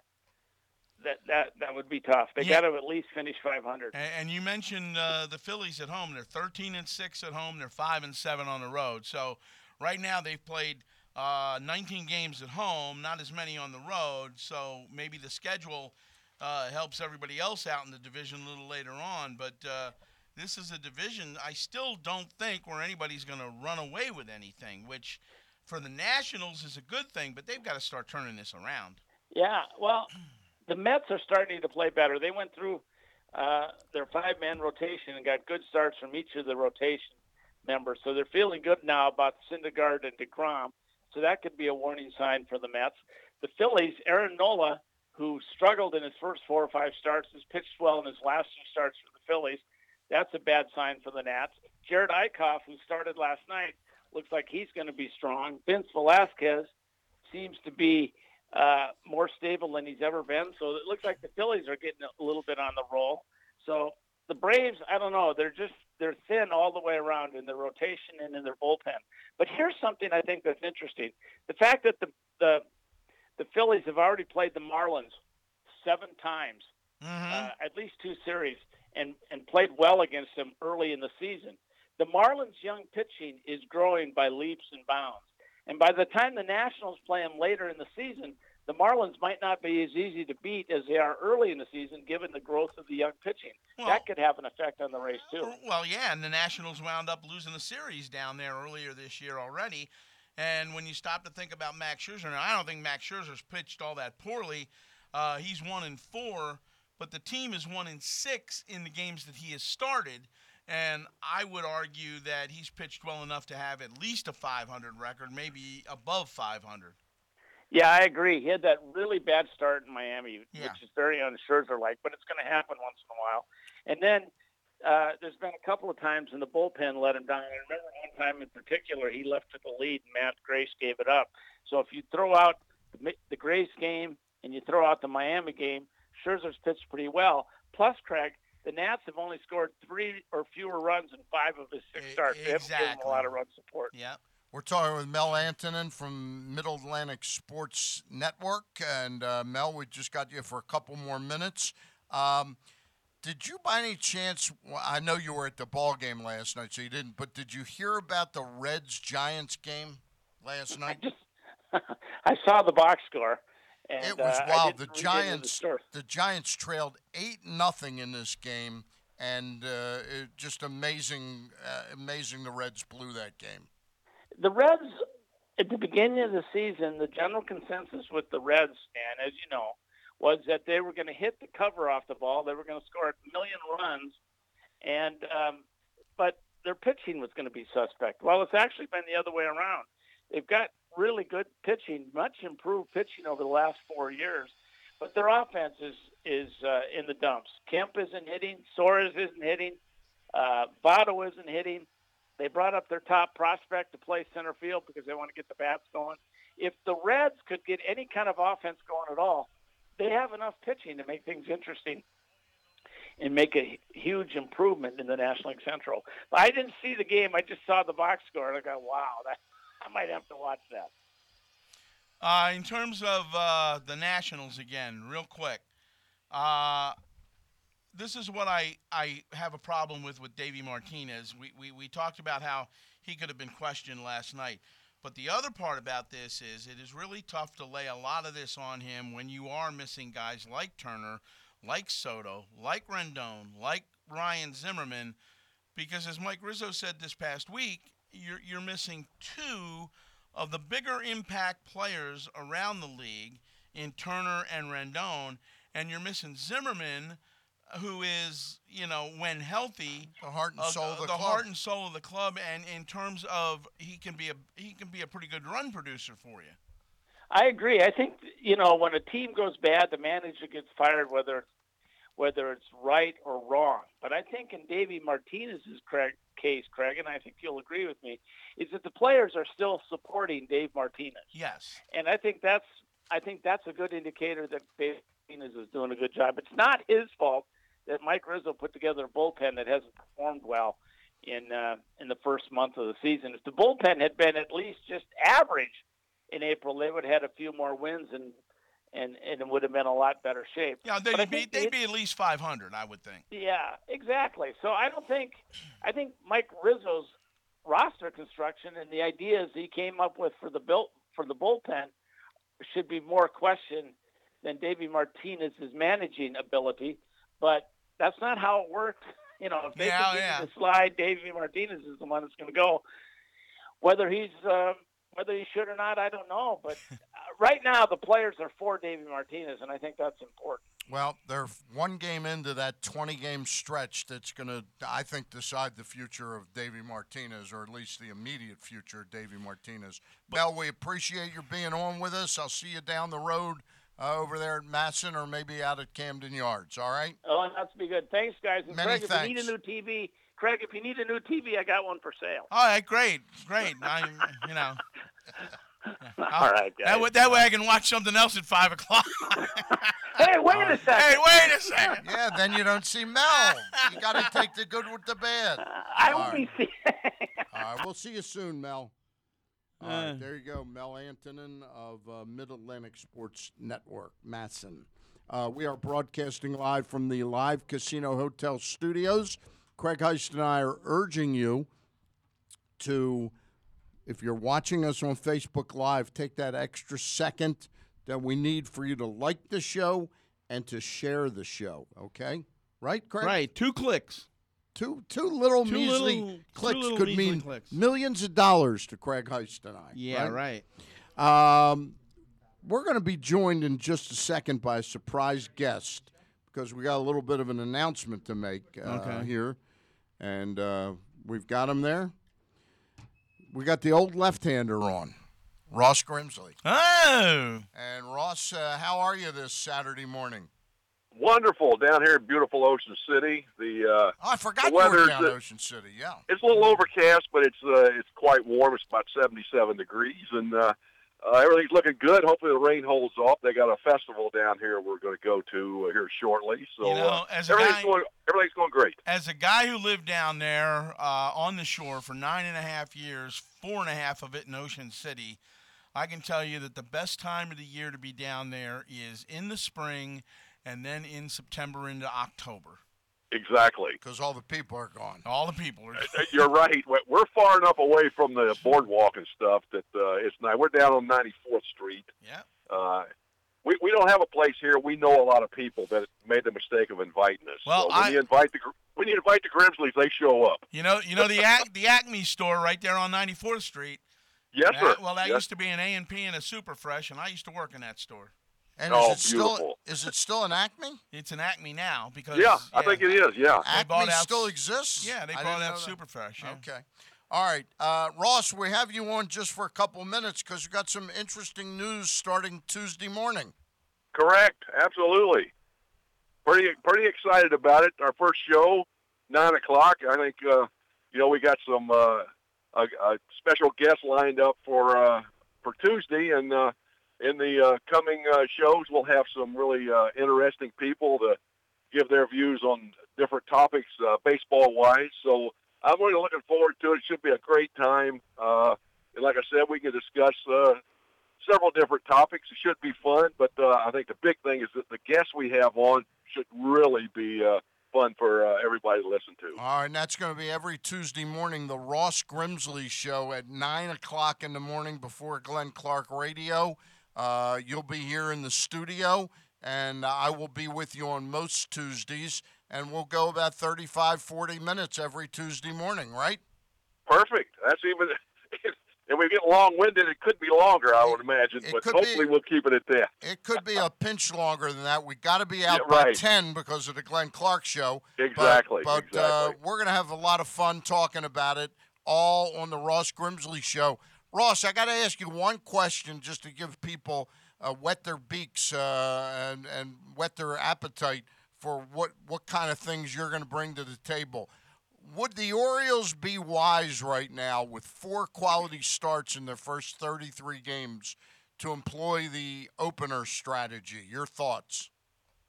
that that that would be tough. They Yeah. got to at least finish 500. And, and you mentioned uh, the Phillies at home. They're 13 and six at home. They're five and seven on the road. So right now they've played uh, 19 games at home, not as many on the road. So maybe the schedule uh, helps everybody else out in the division a little later on. But uh, this is a division I still don't think where anybody's going to run away with anything, which for the Nationals is a good thing. But they've got to start turning this around. Yeah, well, the Mets are starting to play better. They went through uh, their five-man rotation and got good starts from each of the rotation members, so they're feeling good now about Syndergaard and Degrom. So that could be a warning sign for the Mets. The Phillies, Aaron Nola, who struggled in his first four or five starts, has pitched well in his last two starts for the Phillies. That's a bad sign for the Nats. Jerad Eickhoff, who started last night, looks like he's going to be strong. Vince Velasquez seems to be uh, more stable than he's ever been. So it looks like the Phillies are getting a little bit on the roll. So the Braves, I don't know, they're just they're thin all the way around in their rotation and in their bullpen. But here's something I think that's interesting: the fact that the the the Phillies have already played the Marlins seven times, uh, at least two series, and and played well against them early in the season. The Marlins' young pitching is growing by leaps and bounds. And by the time the Nationals play them later in the season, the Marlins might not be as easy to beat as they are early in the season, given the growth of the young pitching. that could have an effect on the race too. Well, yeah, and the Nationals wound up losing the series down there earlier this year already. And when you stop to think about Max Scherzer, now I don't think Max Scherzer's pitched all that poorly. Uh, he's one in four, but the team is one in six in the games that he has started. And I would argue that he's pitched well enough to have at least a 500 record, maybe above 500. Yeah, I agree. He had that really bad start in Miami, which is very unsure like, but it's going to happen once in a while. And then uh, there's been a couple of times in the bullpen let him down. I remember one time in particular, he left to the lead, and Matt Grace gave it up. So if you throw out the, the Grace game and you throw out the Miami game, Scherzer's pitched pretty well. Plus, Craig, the Nats have only scored three or fewer runs in five of his six starts. They haven't given a lot of run support. Yeah. We're talking with Mel Antonnen from Middle Atlantic Sports Network. And uh, Mel, we just got you for a couple more minutes. Um, did you, by any chance, I know you were at the ball game last night, so you didn't, but did you hear about the Reds Giants game last night? I saw the box score. And, it was uh, wild. The didn't read into the Giants, the Giants trailed eight nothing in this game, and uh, it, just amazing, uh, amazing. The Reds blew that game. the Reds at the beginning of the season, the general consensus with the Reds, and as you know, was that they were going to hit the cover off the ball. They were going to score a million runs, and um, but their pitching was going to be suspect. Well, it's actually been the other way around. They've got really good pitching, much improved pitching over the last four years, but their offense is is uh, in the dumps. Kemp isn't hitting. Suarez isn't hitting. Uh, Votto isn't hitting. They brought up their top prospect to play center field because they want to get the bats going. If the Reds could get any kind of offense going at all, they have enough pitching to make things interesting and make a huge improvement in the National League Central. I didn't see the game. I just saw the box score and I go, wow, that, I might have to watch that. Uh, in terms of uh, the Nationals again, real quick, uh, this is what I, I have a problem with with Davey Martinez. We, we, we talked about how he could have been questioned last night. But the other part about this is it is really tough to lay a lot of this on him when you are missing guys like Turner, like Soto, like Rendon, like Ryan Zimmerman, because as Mike Rizzo said this past week, you're you're missing two of the bigger impact players around the league in Turner and Rendon, and you're missing Zimmerman, who is you know when healthy the heart and uh, soul of the, the club. heart and soul of the club, and in terms of he can be a he can be a pretty good run producer for you. I agree. I think you know when a team goes bad, the manager gets fired, whether whether it's right or wrong. But I think in Davey Martinez's Craig, case, Craig, and I think you'll agree with me, is that the players are still supporting Dave Martinez, Yes. and I think that's I think that's a good indicator that Dave Martinez is doing a good job. It's not his fault that Mike Rizzo put together a bullpen that hasn't performed well in uh, in the first month of the season. If the bullpen had been at least just average in April, they would have had a few more wins and and and it would have been a lot better shape. Yeah, they'd be they'd the- be at least 500, I would think. yeah, exactly. So I don't think I think Mike Rizzo's roster construction and the ideas he came up with for the built for the bullpen should be more questioned than Davey Martinez's managing ability. But that's not how it worked. You know, if they Yeah, continue yeah. to slide, Davey Martinez is the one that's going to go. Whether he's uh, whether he should or not, I don't know. But right now, the players are for Davey Martinez, and I think that's important. Well, they're one game into that 20 game stretch that's going to, I think, decide the future of Davey Martinez, or at least the immediate future of Davey Martinez. Mel, we appreciate your being on with us. I'll see you down the road uh, over there at MASN or maybe out at Camden Yards. All right? Oh, that's be good. Thanks, guys. And Many Craig, if you need a new TV, Craig, if you need a new TV, I got one for sale. All right, great, great. I, you know. All right, guys. That way, that way I can watch something else at five o'clock. hey, wait a second. Hey, wait a second. Yeah, then you don't see Mel. You got to take the good with the bad. I All will be right. All right, we'll see you soon, Mel. All right, Uh. there you go, Mel Antonnen of uh, Mid Atlantic Sports Network, MASN. Uh, we are broadcasting live from the Live Casino Hotel studios. Craig Heist and I are urging you to, if you're watching us on Facebook Live, take that extra second that we need for you to like the show and to share the show. Okay, right, Craig? Right, two clicks. Two two little Two measly little- clicks little could mean clicks. millions of dollars to Craig Heist and I. Yeah, right. Um, we're going to be joined in just a second by a surprise guest because we got a little bit of an announcement to make uh, Okay. here, and uh, we've got him there. We got the old left-hander on, Ross Grimsley. Oh. And Ross, uh, how are you this Saturday morning? Wonderful down here in beautiful Ocean City. The uh, Oh, I forgot the you were down Ocean City. Yeah. it's a little overcast, but it's uh, it's quite warm. It's about 77 degrees, and uh, uh, everything's looking good. Hopefully, the rain holds off. They got a festival down here we're going to go to uh, here shortly. So You know, uh, everything's guy- going everything's going great. As a guy who lived down there uh, on the shore for nine and a half years, four and a half of it in Ocean City, I can tell you that the best time of the year to be down there is in the spring and then in September into October. Exactly. Because all the people are gone. All the people are. Uh, You're right. We're- far enough away from the boardwalk and stuff that uh, it's nice. We're down on 94th Street. Yeah. Uh, we we don't have a place here. We know a lot of people that made the mistake of inviting us. Well, so when I- you invite the Gr- when you invite the Grimsleys, they show up. You know, you know the Ac- the Acme store right there on 94th Street. Yes, That- sir. Well, that Yes. used to be an A and P and a Super Fresh, and I used to work in that store. And Oh, is it still is it still an Acme? It's an Acme now because Yeah, I think it is. Yeah. They bought Acme out- still exists? Yeah, they I brought out know that. Super Fresh. Yeah. Okay. All right. Uh, Ross, we have you on just for a couple minutes because we've got some interesting news starting Tuesday morning. Correct. Absolutely. Pretty pretty excited about it. Our first show, nine o'clock. I think uh, you know we got some uh, a, a special guest lined up for uh, for Tuesday, and uh, in the uh, coming uh, shows we'll have some really uh, interesting people to give their views on different topics, uh, baseball wise. So I'm really looking forward to it. It should be a great time. Uh, and like I said, we can discuss uh, several different topics. It should be fun, but I think the big thing is that the guests we have on should really be fun for uh, everybody to listen to. All right, and that's going to be every Tuesday morning, the Ross Grimsley Show at 9 o'clock in the morning before Glenn Clark Radio. Uh, you'll be here in the studio, and I will be with you on most Tuesdays, and we'll go about 35, 40 minutes every Tuesday morning, right? Perfect. That's even. And we get long-winded. It could be longer, I would imagine, but hopefully be- we'll keep it at that. It could be a pinch longer than that. We got to be out Yeah, by right. 10 because of the Glenn Clark Show. Exactly, But, Uh, exactly. we're going to have a lot of fun talking about it all on the Ross Grimsley Show. Ross, I got to ask you one question just to give people uh, wet their beaks uh, and, and whet their appetite for what, what kind of things you're going to bring to the table. Would the Orioles be wise right now with four quality starts in their first 33 games to employ the opener strategy? Your thoughts?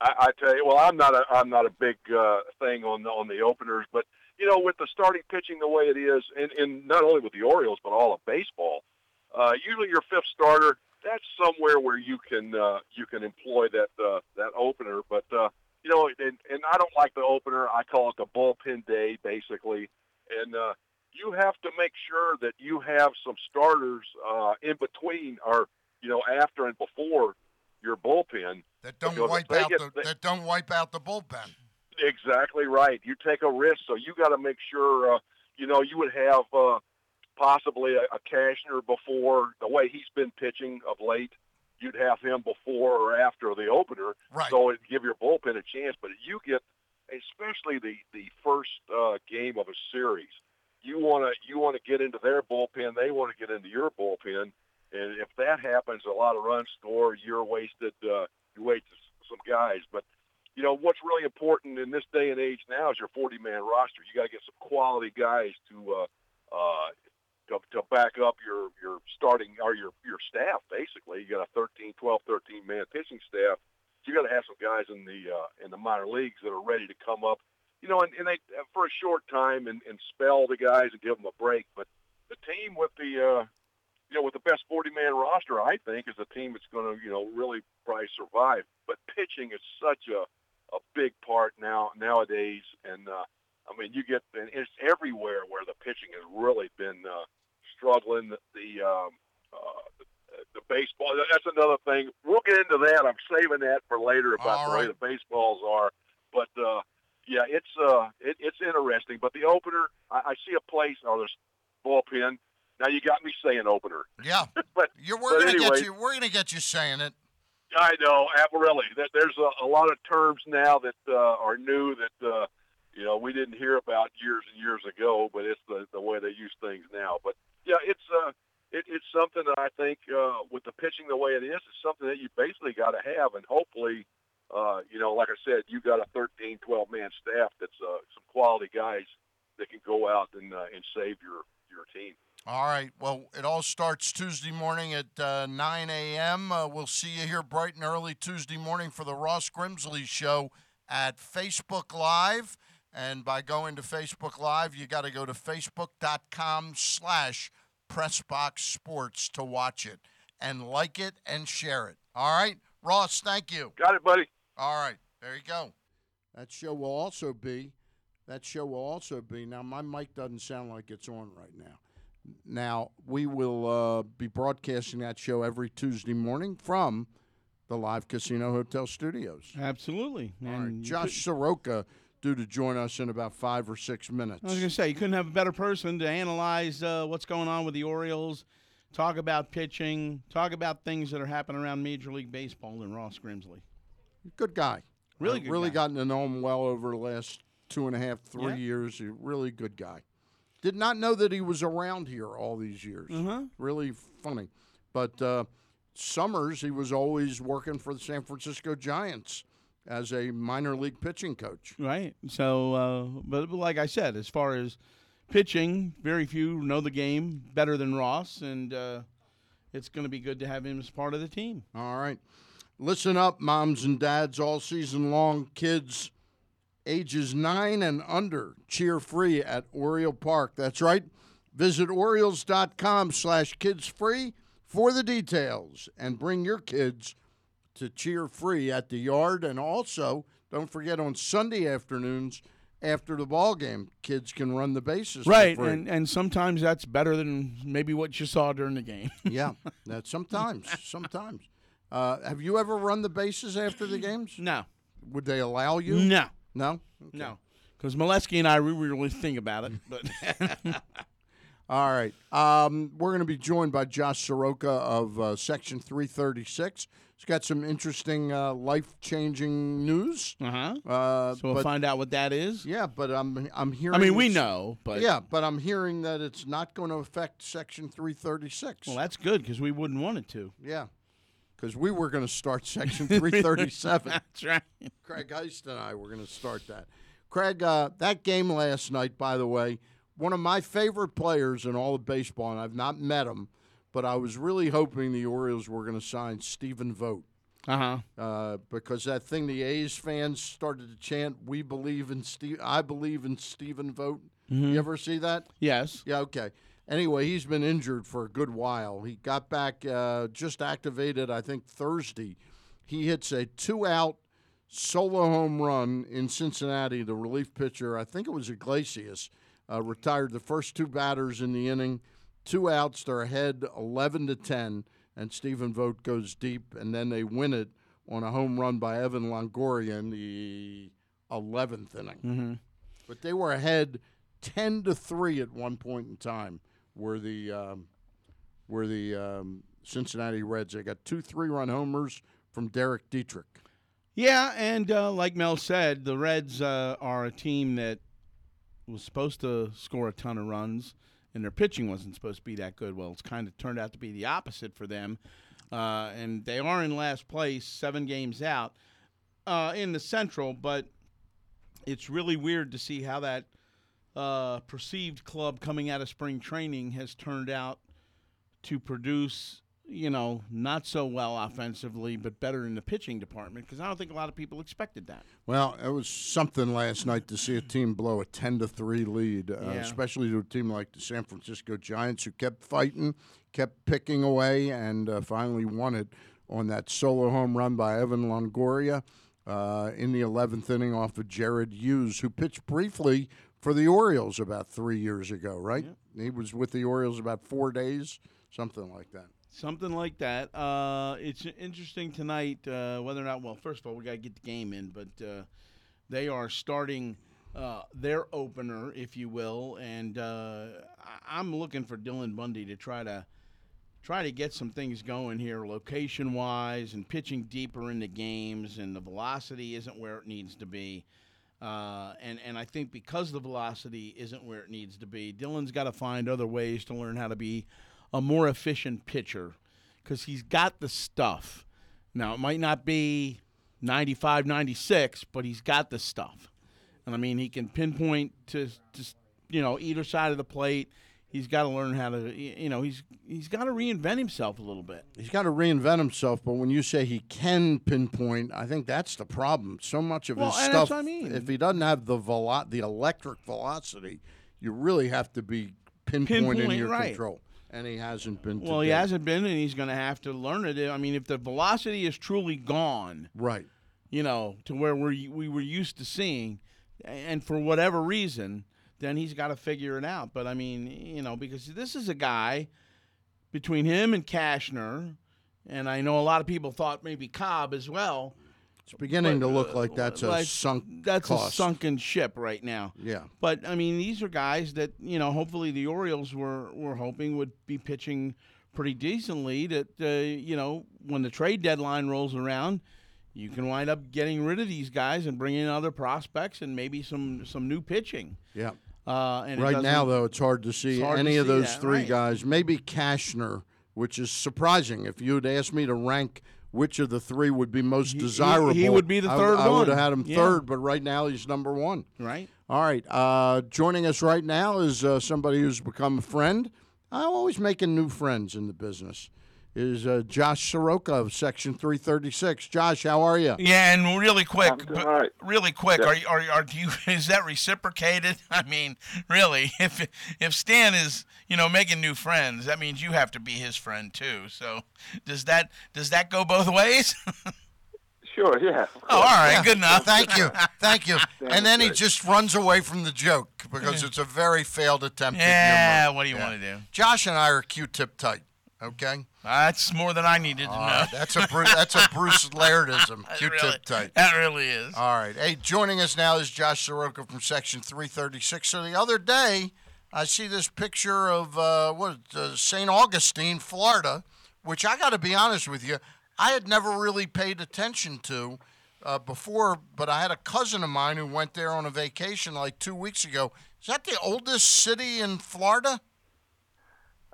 I, I tell you, well, I'm not a I'm not a big uh, thing on on the openers, but you know, with the starting pitching the way it is, and, and not only with the Orioles but all of baseball, uh, usually your fifth starter, that's somewhere where you can uh, you can employ that uh, that opener. But uh, you know, and, and I don't like the opener. I call it the bullpen day, basically, and uh, you have to make sure that you have some starters uh, in between, or you know, after and before your bullpen that don't wipe out get- the that don't wipe out the bullpen. Exactly right. You take a risk, so you got to make sure. Uh, you know, you would have uh, possibly a, a Cashner before the way he's been pitching of late. You'd have him before or after the opener, Right. so it'd give your bullpen a chance. But you get, especially the the first uh, game of a series, you want to you want to get into their bullpen. They want to get into your bullpen, and if that happens, a lot of runs scored. You're wasted. Uh, you waste some guys, but you know what's really important in this day and age now is your 40 man roster. You got to get some quality guys to uh, uh, to, to back up your your starting or your your staff. Basically, you got a 13, 12, 13 man pitching staff. You got to have some guys in the uh, in the minor leagues that are ready to come up. You know, and, and they for a short time and, and spell the guys and give them a break. But the team with the uh, you know with the best 40 man roster, I think, is a team that's going to you know really probably survive. But pitching is such a a big part now nowadays, and uh, I mean you get and it's everywhere where the pitching has really been uh, struggling. The um, uh, the baseball that's another thing. We'll get into that. I'm saving that for later about All the way the baseballs are. But uh, yeah, it's uh, it, it's interesting. But the opener, I, I see a place or there's bullpen. Now you got me saying opener. Yeah, but You're, we're but gonna anyway, get you. We're gonna get you saying it. I know, uh, There's a, a lot of terms now that uh, are new that uh, you know we didn't hear about years and years ago, but it's the, the way they use things now. But yeah, it's uh, it, it's something that I think uh, with the pitching the way it is, it's something that you basically got to have, and hopefully, uh, you know, like I said, you got a 13, 12 man staff that's uh, some quality guys that can go out and uh, and save your your team. All right. Well, it all starts Tuesday morning at uh, 9 a.m. Uh, we'll see you here bright and early Tuesday morning for the Ross Grimsley Show at Facebook Live. And by going to Facebook Live, you got to go to facebook.com slash Pressbox Sports to watch it and like it and share it. All right. Ross, thank you. Got it, buddy. All right. There you go. That show will also be, that show will also be, now my mic doesn't sound like it's on right now. Now, we will uh, be broadcasting that show every Tuesday morning from the Live Casino Hotel Studios. Absolutely. All right. And you Josh Sroka due to join us in about five or six minutes. I was going to say, you couldn't have a better person to analyze uh, what's going on with the Orioles, talk about pitching, talk about things that are happening around Major League Baseball than Ross Grimsley. Good guy. Really Uh, good Really guy. gotten to know him well over the last two and a half, three Yeah. years. A really good guy. Did not know that he was around here all these years. Uh-huh. Really funny. But uh, summers, he was always working for the San Francisco Giants as a minor league pitching coach. Right. So, uh, but, but like I said, as far as pitching, very few know the game better than Ross, and uh, it's going to be good to have him as part of the team. All right. Listen up, moms and dads, all season long. Kids ages nine and under cheer free at Oriole Park. That's right. Visit Orioles.com slash kids free for the details and bring your kids to cheer free at the yard and also don't forget on Sunday afternoons after the ball game, kids can run the bases. Right, and and sometimes that's better than maybe what you saw during the game. yeah, that sometimes, sometimes. Uh, have you ever run the bases after the games? No. Would they allow you? No. No. No, because Melewski and I we really think about it, but All right. Um, we're going to be joined by Josh Sroka of uh, Section 336. He's got some interesting uh, life changing news. Uh-huh. Uh, so we'll but- find out what that is. Yeah, but I'm I'm hearing. I mean, we know, but yeah, but I'm hearing that it's not going to affect Section 336. well, that's good because we wouldn't want it to. yeah, because we were going to start Section 337. That's right. Craig Heist and I were going to start that. Craig, uh, that game last night, by the way, one of my favorite players in all of baseball, and I've not met him, but I was really hoping the Orioles were going to sign Stephen Vogt. Uh-huh. Uh, because that thing the A's fans started to chant, "We believe in Steve. I believe in Stephen Vogt." Mhm. You ever see that? Yes. Yeah. Okay. Anyway, he's been injured for a good while. He got back, uh, just activated, I think Thursday. He hits a two-out solo home run in Cincinnati. The relief pitcher, I think it was Iglesias, uh, retired the first two batters in the inning. Two outs, they're ahead, eleven to ten, and Stephen Vogt goes deep, and then they win it on a home run by Evan Longoria in the eleventh inning. Mm-hmm. But they were ahead ten to three at one point in time. Were the um, were the um, Cincinnati Reds? They got two three-run homers from Derek Dietrich. Yeah, and uh, like Mel said, the Reds uh, are a team that was supposed to score a ton of runs, and their pitching wasn't supposed to be that good. Well, it's kind of turned out to be the opposite for them, uh, and they are in last place, seven games out uh, in the Central. But it's really weird to see how that uh, perceived club coming out of spring training has turned out to produce, you know, not so well offensively, but better in the pitching department. Because I don't think a lot of people expected that. Well, it was something last night to see a team blow a ten to three lead, uh, Yeah. especially to a team like the San Francisco Giants, who kept fighting, kept picking away, and uh, finally won it on that solo home run by Evan Longoria uh, in the eleventh inning off of Jared Hughes, who pitched briefly for the Orioles about three years ago. Right? He was with the Orioles about four days, something like that. Something like that. Uh, it's interesting tonight uh, whether or not. Well, first of all, we got to get the game in, but uh, they are starting uh, their opener, if you will, and uh, I'm looking for Dylan Bundy to try to try to get some things going here, location wise, and pitching deeper into games, and the velocity isn't where it needs to be. Uh, and and I think because the velocity isn't where it needs to be, Dylan's got to find other ways to learn how to be a more efficient pitcher because he's got the stuff. Now it might not be 95, 96, but he's got the stuff. And I mean, he can pinpoint to just you know either side of the plate. He's got to learn how to you know he's he's got to reinvent himself a little bit. He's got to reinvent himself, but when you say he can pinpoint, I think that's the problem. So much of Well, his stuff, that's what I mean. if he doesn't have the velo- the electric velocity, you really have to be pinpointing Pinpoint, your right. control. And he hasn't been. Well, he hasn't been, and he's going to have to learn it. I mean, if the velocity is truly gone, right? You know, to where we we were used to seeing, and for whatever reason, then he's got to figure it out. But I mean, you know, because this is a guy between him and Cashner, and I know a lot of people thought maybe Cobb as well. It's beginning but, to look uh, like that's a like, sunk. That's cost. a sunken ship right now. Yeah. But I mean, these are guys that you know. Hopefully, the Orioles were were hoping would be pitching pretty decently. That uh, you know, when the trade deadline rolls around, you can wind up getting rid of these guys and bring in other prospects and maybe some some new pitching. Yeah. Uh, and right now, though, it's hard to see hard to any of see those that, three right. guys. Maybe Cashner, which is surprising. If you'd asked me to rank which of the three would be most he- desirable, he would be the I- third I, would have had him Yeah. third, but right now he's number one. Right. All right. Uh, joining us right now is uh, somebody who's become a friend. I'm always making new friends in the business. Is uh, Josh Sroka of Section 336. Josh, how are you? Yeah, and really quick, I'm doing but- all right. really quick. Yeah. Are, you- are are do you is that reciprocated? I mean, really, if if Stan is you know making new friends, that means you have to be his friend too. So does that does that go both ways? Sure, yeah. Oh, all right, Yeah. good enough. Thank you, thank you. Damn and then he just runs away from the joke because it's a very failed attempt. Yeah, at humor. what do you wanna do? Josh and I are Q-tip tight. Okay. That's more than I needed to All know. right, That's a Bruce, that's a Bruce Lairdism. That Q-tip really- tight. that really is. All right. Hey, joining us now is Josh Sroka from Section 336. So the other day, I see this picture of uh, what uh, St. Augustine, Florida, which I got to be honest with you, I had never really paid attention to uh, before. But I had a cousin of mine who went there on a vacation like two weeks ago. Is that the oldest city in Florida?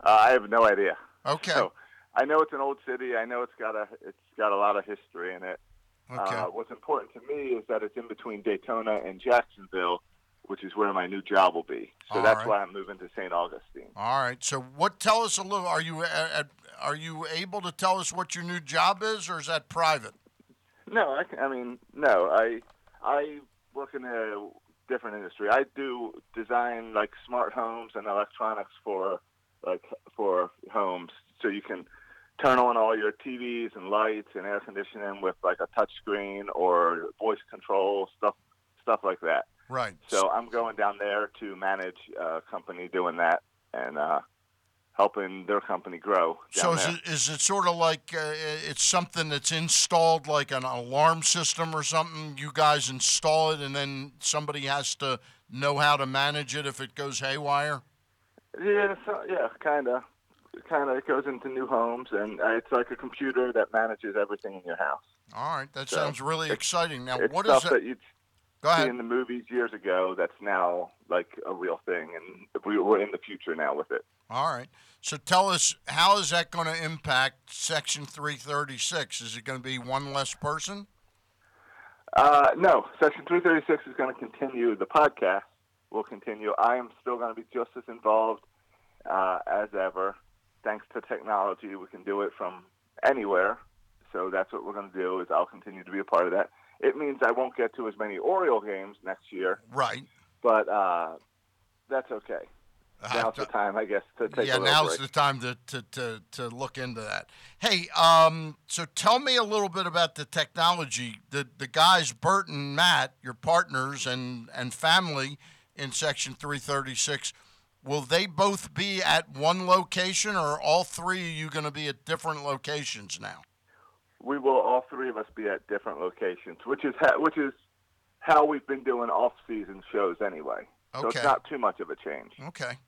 Uh, I have no idea. Okay. So, I know it's an old city. I know it's got a it's got a lot of history in it. Okay. Uh, what's important to me is that it's in between Daytona and Jacksonville, which is where my new job will be. So All that's right. why I'm moving to St. Augustine. All right. So what? Tell us a little. Are you uh, are you able to tell us what your new job is, or is that private? No, I, can- I mean no. I I work in a different industry. I do design like smart homes and electronics for like for homes, so you can turn on all your TVs and lights and air conditioning with like a touch screen or voice control stuff stuff like that. Right. So I'm going down there to manage a company doing that and uh, helping their company grow. So is there. it, is it sort of like uh, it's something that's installed like an alarm system or something? You guys install it, and then somebody has to know how to manage it if it goes haywire. Yeah, so, yeah, kind of. Kind of. It goes into new homes, and uh, it's like a computer that manages everything in your house. All right, that So, sounds really exciting. Now, what is that it? you'd Go ahead. see in the movies years ago that's now like a real thing, and we, we're in the future now with it. All right. So tell us, how is that going to impact Section 336? Is it going to be one less person? Uh, no, Section 336 is going to continue. The podcast will continue. I am still going to be just as involved uh, as ever. Thanks to technology, we can do it from anywhere. So that's what we're going to do. Is I'll continue to be a part of that. It means I won't get to as many Oriole games next year, Right. but uh, that's okay. Now's the time, I guess, to take yeah, a now's break. the time to, to, to, to look into that. Hey, um, so tell me a little bit about the technology. The the guys, Bert and Matt, your partners and, and family in Section 336, will they both be at one location or all three of you going to be at different locations now? we will all three of us be at different locations, which is ha- which is how we've been doing off-season shows anyway. Okay. So it's not too much of a change. Okay.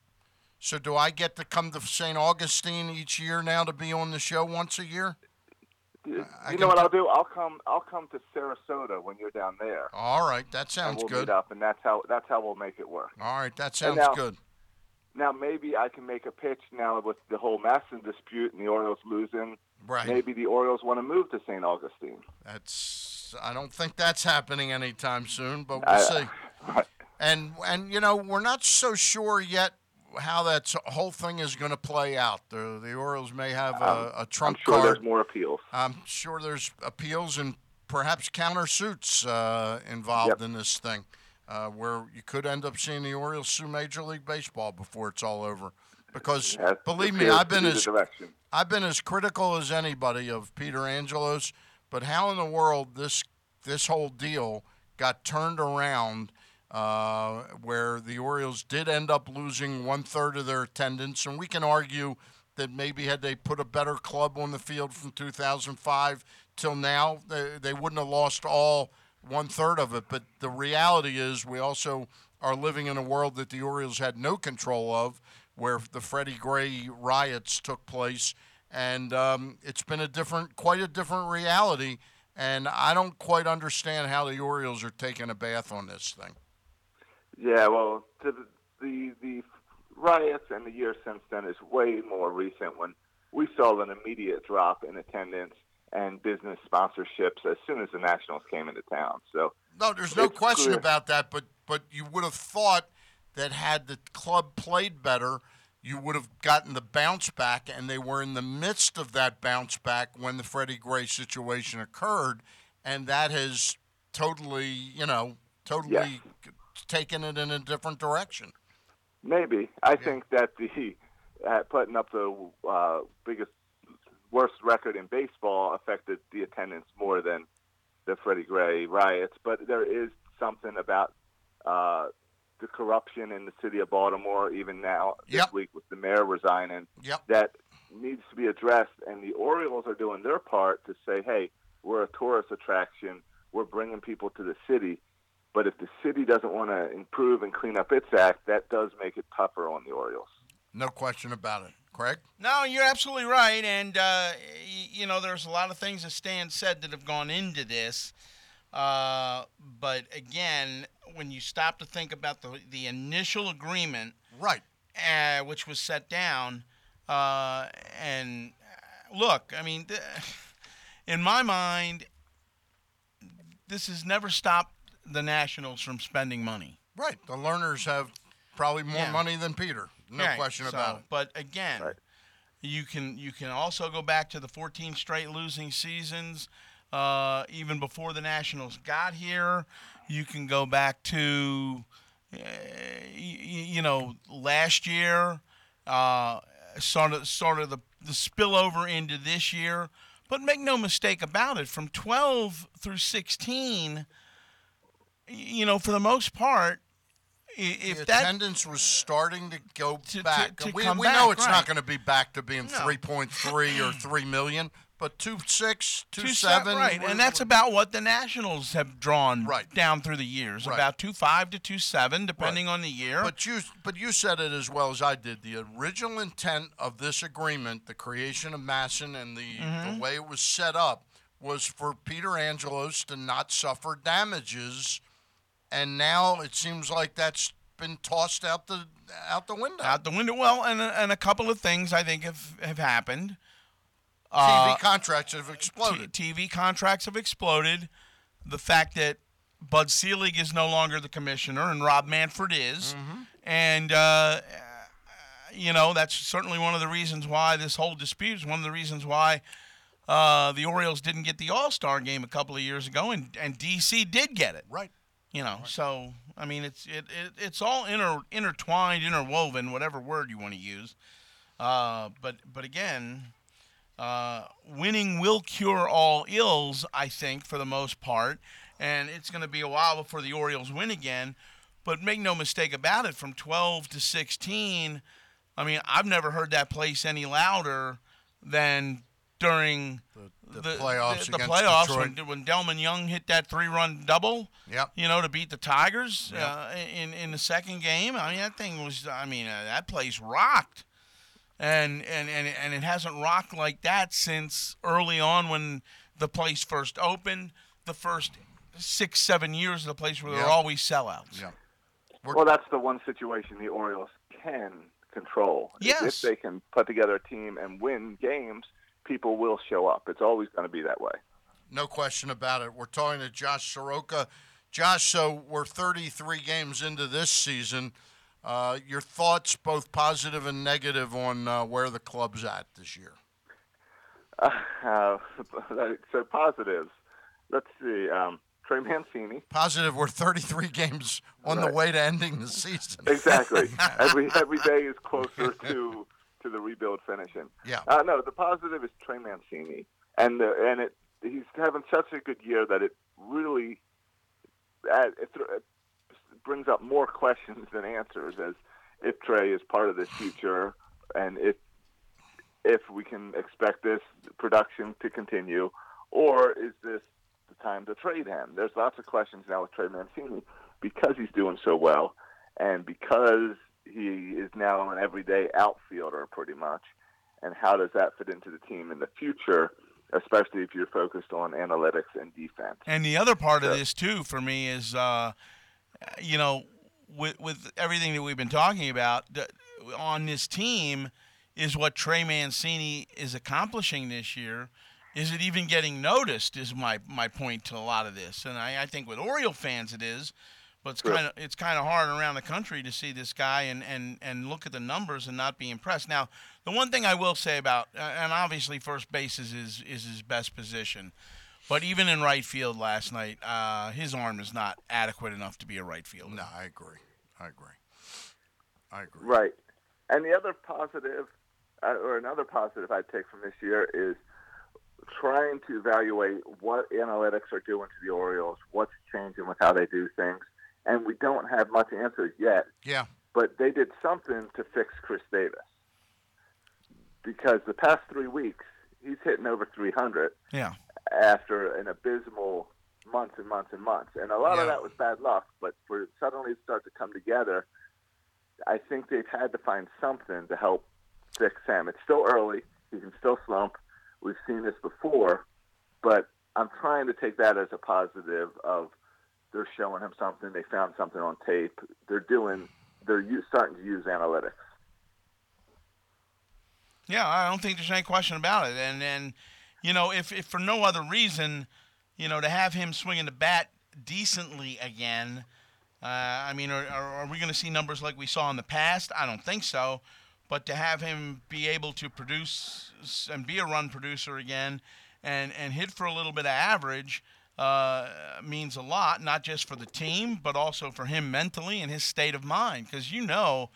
So do I get to come to St. Augustine each year now to be on the show once a year? You know what I'll do? I'll come. I'll come to Sarasota when you're down there. All right, that sounds we'll good. Meet up, and that's how that's how we'll make it work. All right, that sounds now- good. Now maybe I can make a pitch now with the whole MASN dispute and the Orioles losing. Right. Maybe the Orioles want to move to St. Augustine. That's I don't think that's happening anytime soon, but we'll I- see. And and you know we're not so sure yet how that whole thing is going to play out. The the Orioles may have a, Um, a trump I'm sure card. there's more appeals. I'm sure there's appeals and perhaps countersuits uh, involved in this thing, uh, where you could end up seeing the Orioles sue Major League Baseball before it's all over. Because believe me, I've been as direction. I've been as critical as anybody of Peter Angelos, but how in the world this this whole deal got turned around? Uh, where the Orioles did end up losing one third of their attendance, and we can argue that maybe had they put a better club on the field from 2005 till now, they, they wouldn't have lost all one third of it. But the reality is, we also are living in a world that the Orioles had no control of, where the Freddie Gray riots took place, and um, it's been a different, quite a different reality. And I don't quite understand how the Orioles are taking a bath on this thing. Yeah, well, the, the the riots and the year since then is way more recent. When we saw an immediate drop in attendance and business sponsorships as soon as the Nationals came into town. So No, there's no question clear. about that. But but you would have thought that had the club played better, you would have gotten the bounce back, and they were in the midst of that bounce back when the Freddie Gray situation occurred, and that has totally, you know, totally taken it in a different direction. maybe I think that the uh, putting up the uh, biggest worst record in baseball affected the attendance more than the Freddie Gray riots, but there is something about uh, the corruption in the city of Baltimore, even now this Yep. week with the mayor resigning, Yep. that needs to be addressed. And the Orioles are doing their part to say, hey, we're a tourist attraction. We're bringing people to the city. But if the city doesn't want to improve and clean up its act, that does make it tougher on the Orioles. No question about it. Craig? No, you're absolutely right, and uh, y- you know there's a lot of things that Stan said that have gone into this. Uh, but again, when you stop to think about the the initial agreement, right, uh, which was set down, uh, and uh, look, I mean, th- in my mind, this has never stopped the Nationals from spending money. Right. The Lerners have probably more Yeah. money than Peter. No Right, question so- about it. But again, you can you can also go back to the 14 straight losing seasons, uh, even before the Nationals got here. You can go back to, uh, y- y- you know, last year, uh, sort of sort of the the spillover into this year. But make no mistake about it, from 12 through 16, y- you know, for the most part, if the that attendance was starting to go back. to we come we know it's right. not going to be back to being No. 3.3 or 3 million, but 2.6, 2.7. right, and that's about what the Nationals have drawn Right. down through the years, Right. about two five to two seven, depending on the year. But you, but you said it as well as I did. The original intent of this agreement, the creation of MASN, and the, Mhm. the way it was set up, was for Peter Angelos to not suffer damages, and now it seems like that's been tossed out the out the window. out the window. Well, and a- and a couple of things I think have have happened. TV Uh, contracts have exploded. T- TV contracts have exploded. The fact that Bud Selig is no longer the commissioner and Rob Manfred is, Mm-hmm. and uh, you know that's certainly one of the reasons why this whole dispute is one of the reasons why uh, the Orioles didn't get the All Star game a couple of years ago, and and DC did get it. Right. You know, so I mean, it's it, it it's all inter, intertwined, interwoven, whatever word you want to use. Uh, but but again, uh, winning will cure all ills, I think, for the most part. And it's going to be a while before the Orioles win again. But make no mistake about it, from 12 to 16, I mean, I've never heard that place any louder than during the playoffs The, the against playoffs Detroit. when, when Delmon Young hit that three-run double. Yep. You know, to beat the Tigers Yep. uh, in in the second game. I mean, that thing was. I mean, uh, that place rocked and and and and it hasn't rocked like that since early on when the place first opened. The first six seven years of the place where there were always sellouts. Yeah. Well, that's the one situation the Orioles can control. Yes. If they can put together a team and win games, people will show up. It's always going to be that way. No question about it. We're talking to Josh Sroka. Josh, so we're 33 games into this season. Uh, your thoughts, both positive and negative, on uh, where the club's at this year? Uh, so positives. Let's see. Um, Trey Mancini. Positive, we're 33 games on the way to ending the season. Exactly. every every day is closer to to the rebuild finishing. Yeah. Uh, no, the positive is Trey Mancini, and the, and it he's having such a good year that it really uh, it, it brings up more questions than answers as if Trey is part of this future and if if we can expect this production to continue, or is this the time to trade him? There's lots of questions now with Trey Mancini because he's doing so well, and because he is now an everyday outfielder pretty much. And how does that fit into the team in the future, especially if you're focused on analytics and defense? And the other part of this too, for me, is uh, you know, with with everything that we've been talking about on this team, is what Trey Mancini is accomplishing this year. Is it even getting noticed? Is my my point to a lot of this, and I, I think with Oriole fans it is, but it's kind of it's kind of hard around the country to see this guy and, and, and look at the numbers and not be impressed. Now, the one thing I will say about uh, and obviously first base is his, is his best position, but even in right field last night, uh, his arm is not adequate enough to be a right fielder. No, I agree. I agree. I agree. Right. And the other positive, uh, or another positive I'd take from this year is trying to evaluate what analytics are doing to the Orioles, what's changing with how they do things, and we don't have much answers yet. Yeah. But they did something to fix Chris Davis because the past three weeks he's hitting over 300 Yeah. after an abysmal months and months and months. And a lot of that was bad luck, but for it suddenly to start to come together, I think they've had to find something to help fix him. It's still early. He can still slump. We've seen this before, but I'm trying to take that as a positive of they're showing him something. They found something on tape. They're doing, they're starting to use analytics. Yeah, I don't think there's any question about it. And and you know, if if for no other reason, you know, to have him swinging the bat decently again, uh, I mean, are, are we going to see numbers like we saw in the past? I don't think so. But to have him be able to produce and be a run producer again, and and hit for a little bit of average. Uh, means a lot, not just for the team, but also for him mentally and his state of mind. Because you know,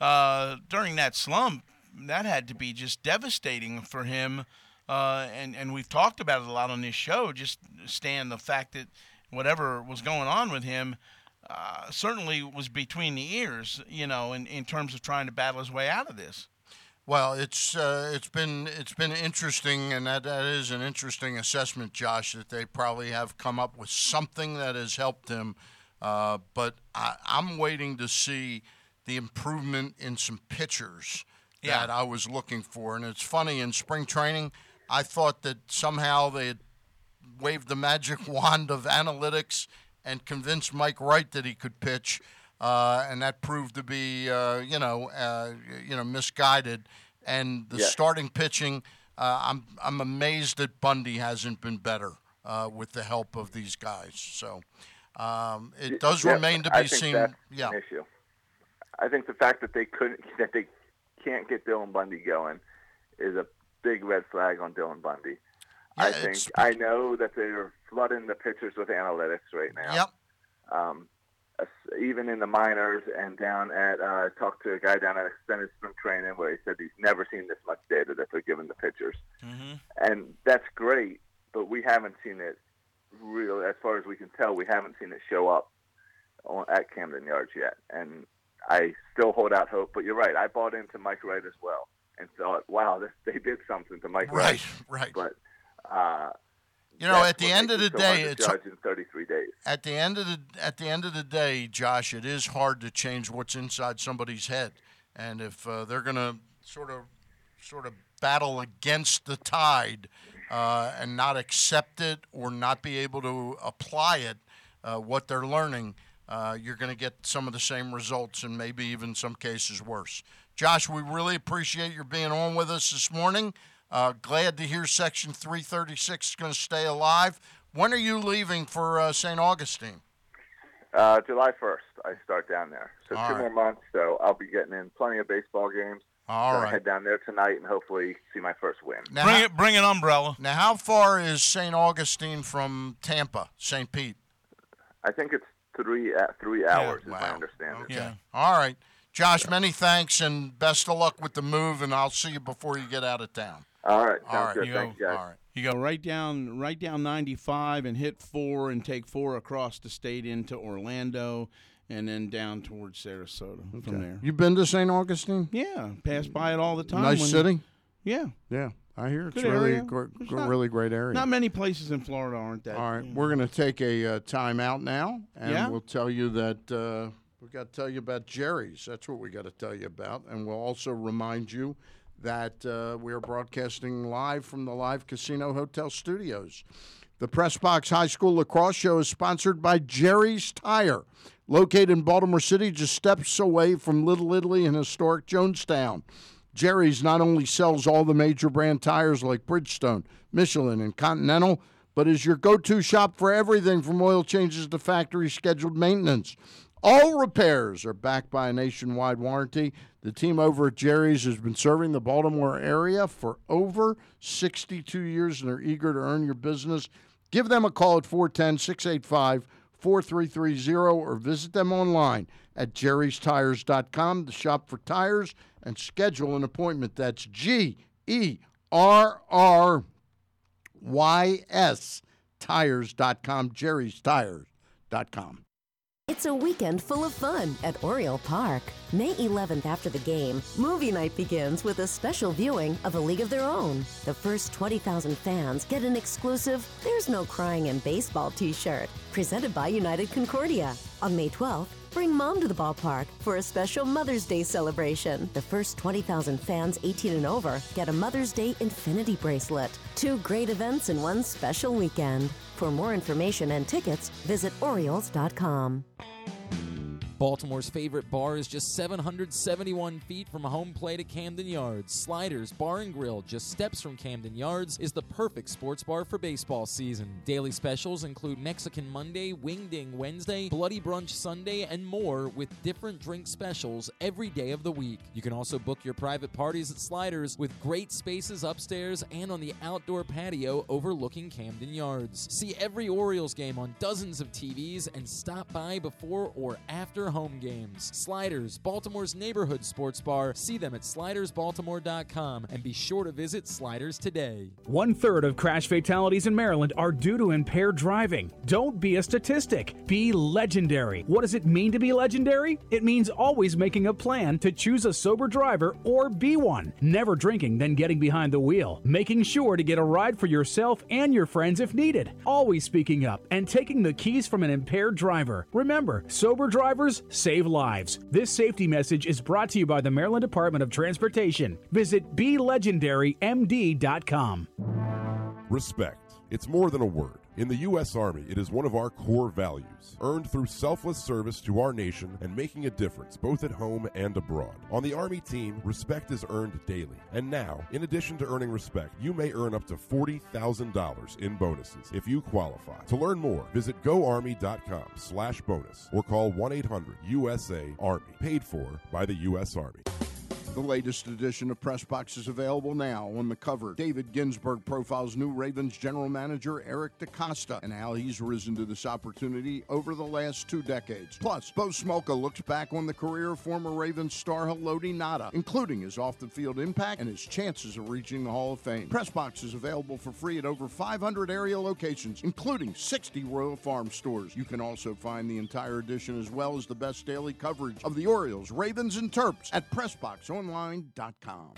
uh, during that slump, that had to be just devastating for him. Uh, and and we've talked about it a lot on this show. Just stand the fact that whatever was going on with him uh, certainly was between the ears, you know, in, in terms of trying to battle his way out of this. Well, it's uh, it's been it's been interesting, and that, that is an interesting assessment, Josh. That they probably have come up with something that has helped him, uh, but I, I'm waiting to see the improvement in some pitchers Yeah. that I was looking for. And it's funny in spring training, I thought that somehow they had waved the magic wand of analytics and convinced Mike Wright that he could pitch, uh, and that proved to be, uh, you know, uh, you know, misguided. And the Yeah. starting pitching, uh, I'm I'm amazed that Bundy hasn't been better uh, with the help of these guys. So um, it does Yeah, remain to be seen. Yeah, an issue. I think the fact that they couldn't, that they can't get Dylan Bundy going, is a big red flag on Dylan Bundy. I think I know that they're flooding the pitchers with analytics right now. Yep. Um, even in the minors and down at, uh, talked to a guy down at extended spring training where he said he's never seen this much data that they're giving the pitchers Mm-hmm. and that's great, but we haven't seen it really, as far as we can tell, we haven't seen it show up on, at Camden Yards yet. And I still hold out hope. But you're right, I bought into Mike Wright as well and thought, wow, this, they did something to Mike Right, Wright. right. But uh, You know, that's at the end of the day, it's- in 33 days. at the end of the at the end of the day, Josh, it is hard to change what's inside somebody's head, and if uh, they're gonna sort of sort of battle against the tide uh, and not accept it or not be able to apply it, uh, what they're learning, uh, you're going to get some of the same results and maybe even some cases worse. Josh, we really appreciate your being on with us this morning. Uh, glad to hear Section 336 is going to stay alive. When are you leaving for uh, St. Augustine? Uh, July 1st, I start down there. So All two right. more months, so I'll be getting in plenty of baseball games. All Gonna right. head down there tonight and hopefully see my first win. Now, Bring it, bring an umbrella. Now, how far is St. Augustine from Tampa, St. Pete? I think it's three uh, three hours, is my Wow. understanding. Okay. All right. Josh, many thanks and best of luck with the move, and I'll see you before you get out of town. All right. All right. You go, All right. You go right down, right down 95 and hit four and take four across the state into Orlando, and then down towards Sarasota from there. You been to St. Augustine? Yeah, pass by it all the time. Nice when- city. Yeah. Yeah, I hear it's Good really area. a gr- There's not- really great area. Not many places in Florida aren't that. All right, we're going to take a uh, time out now, and Yeah? we'll tell you that uh, we got to tell you about Jerry's. That's what we got to tell you about, and we'll also remind you that uh, we are broadcasting live from the Live Casino Hotel Studios. The Press Box High School Lacrosse Show is sponsored by Jerry's Tire, located in Baltimore City, just steps away from Little Italy and historic Jonestown. Jerry's not only sells all the major brand tires like Bridgestone, Michelin, and Continental, but is your go to shop for everything from oil changes to factory scheduled maintenance. All repairs are backed by a nationwide warranty. The team over at Jerry's has been serving the Baltimore area for over 62 years and are eager to earn your business. Give them a call at 410 685 4330 or visit them online at jerrystires.com to shop for tires and schedule an appointment. That's G E R R Y-S tires.com, jerry'stires.com. It's a weekend full of fun at Oriole Park. May 11th after the game, movie night begins with a special viewing of A League of Their Own. The first 20,000 fans get an exclusive There's No Crying in Baseball t shirt, presented by United Concordia. On May 12th, bring mom to the ballpark for a special Mother's Day celebration. The first 20,000 fans 18 and over get a Mother's Day Infinity bracelet. Two great events in one special weekend. For more information and tickets, visit Orioles.com. Baltimore's favorite bar is just 771 feet from home plate at Camden Yards. Sliders Bar and Grill, just steps from Camden Yards, is the perfect sports bar for baseball season. Daily specials include Mexican Monday, Wingding Wednesday, Bloody Brunch Sunday, and more with different drink specials every day of the week. You can also book your private parties at Sliders with great spaces upstairs and on the outdoor patio overlooking Camden Yards. See every Orioles game on dozens of TVs and stop by before or after home games. Sliders, Baltimore's neighborhood sports bar. See them at slidersbaltimore.com and be sure to visit Sliders today. One third of crash fatalities in Maryland are due to impaired driving. Don't be a statistic. Be legendary. What does it mean to be legendary? It means always making a plan to choose a sober driver or be one. Never drinking, then getting behind the wheel. Making sure to get a ride for yourself and your friends if needed. Always speaking up and taking the keys from an impaired driver. Remember, sober drivers save lives. This safety message is brought to you by the Maryland Department of Transportation. Visit BeLegendaryMD.com. Respect. It's more than a word. In the U.S. Army, it is one of our core values, earned through selfless service to our nation and making a difference both at home and abroad. On the Army team, respect is earned daily. And now, in addition to earning respect, you may earn up to $40,000 in bonuses if you qualify. To learn more, visit goarmy.com slash bonus or call 1-800-USA-ARMY, paid for by the U.S. Army. The latest edition of Press Box is available now. On the cover, David Ginsburg profiles new Ravens general manager Eric DeCosta and how he's risen to this opportunity over the last two decades. Plus, Bo Smolka looks back on the career of former Ravens star Haloti Ngata, including his off-the-field impact and his chances of reaching the Hall of Fame. Press Box is available for free at over 500 area locations, including 60 Royal Farm stores. You can also find the entire edition as well as the best daily coverage of the Orioles, Ravens, and Terps at PressBox.online.com.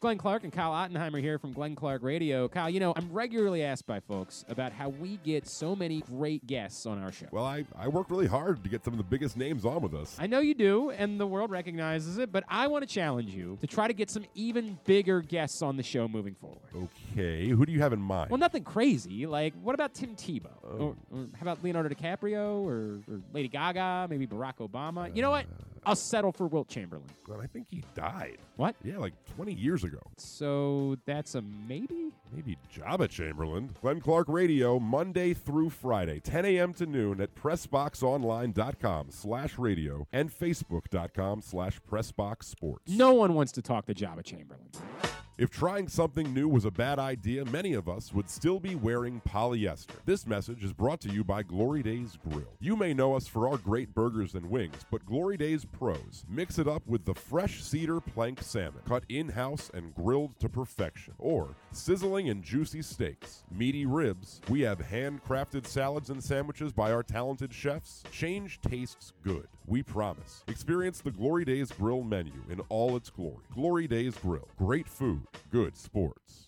Glenn Clark and Kyle Ottenheimer here from Glenn Clark Radio. Kyle, you know, I'm regularly asked by folks about how we get so many great guests on our show. Well, I, I work really hard to get some of the biggest names on with us. I know you do, and the world recognizes it, but I want to challenge you to try to get some even bigger guests on the show moving forward. Okay, who do you have in mind? Well, nothing crazy. Like, what about Tim Tebow? Oh. Or, or how about Leonardo DiCaprio or, or Lady Gaga? Maybe Barack Obama? you know what? I'll settle for Wilt Chamberlain. Well, I think he died. What? Yeah, like 20 years ago. So that's a maybe? Maybe Jabba Chamberlain. Glenn Clark Radio, Monday through Friday, 10 a.m. to noon at PressBoxOnline.com slash radio and Facebook.com slash PressBox Sports. No one wants to talk to Jabba Chamberlain. If trying something new was a bad idea, many of us would still be wearing polyester. This message is brought to you by Glory Days Grill. You may know us for our great burgers and wings, but Glory Days Pros mix it up with the fresh cedar plank salmon, cut in house and grilled to perfection, or sizzling and juicy steaks, meaty ribs. We have handcrafted salads and sandwiches by our talented chefs. Change tastes good. We promise. Experience the Glory Days Grill menu in all its glory. Glory Days Grill. Great food, good sports.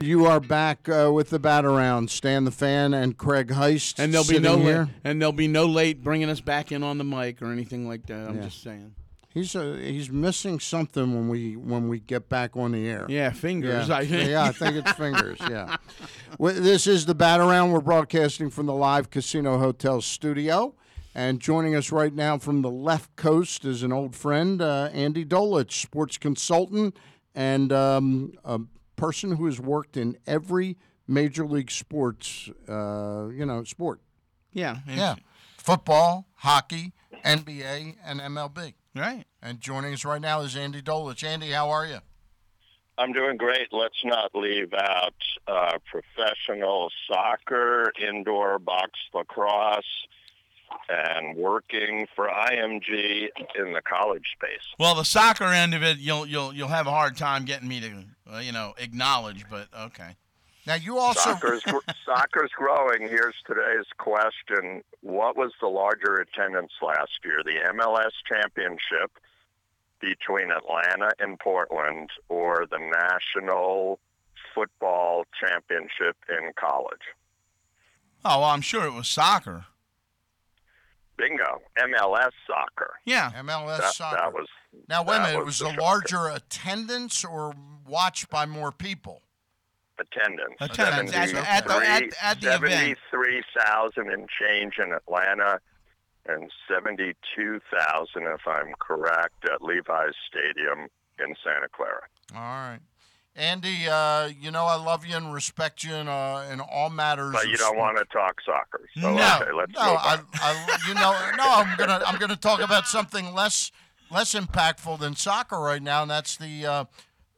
You are back uh, with the bat around. Stan the fan and Craig Heist. And there'll be sitting no here. late, and there'll be no late bringing us back in on the mic or anything like that. I'm Yeah. just saying. He's uh, he's missing something when we when we get back on the air. Yeah, fingers, Yeah, I think. yeah, I think it's fingers. Yeah. This is the bat around. We're broadcasting from the live Casino Hotel studio, and joining us right now from the left coast is an old friend, uh, Andy Dolich, sports consultant and um, a person who has worked in every major league sports, uh, you know, sport. Yeah. Yeah. Football, hockey, NBA, and MLB. Right. And joining us right now is Andy Dolich. Andy, how are you? I'm doing great. Let's not leave out uh, professional soccer, indoor box lacrosse, and working for IMG in the college space. Well, the soccer end of it, you'll you'll you'll have a hard time getting me to uh, you know acknowledge, but okay. Now you also Soccer's, soccer's growing. Here's today's question. What was the larger attendance last year, the MLS championship between Atlanta and Portland or the national football championship in college? Oh, well, I'm sure it was soccer. Bingo. MLS soccer. Yeah. MLS That, soccer. that was now wait a minute. It was the a shocker. larger attendance or watched by more people. attendance. Attendance at the- at the- at- at the event. 73,000 and change in Atlanta and 72,000, if I'm correct, at Levi's Stadium in Santa Clara. All right. Andy, uh, you know I love you and respect you in, uh, in all matters. But you don't want to talk soccer. So, no, okay, let's no, I, I, you know, no, I'm gonna, I'm gonna talk about something less, less impactful than soccer right now, and that's the, uh,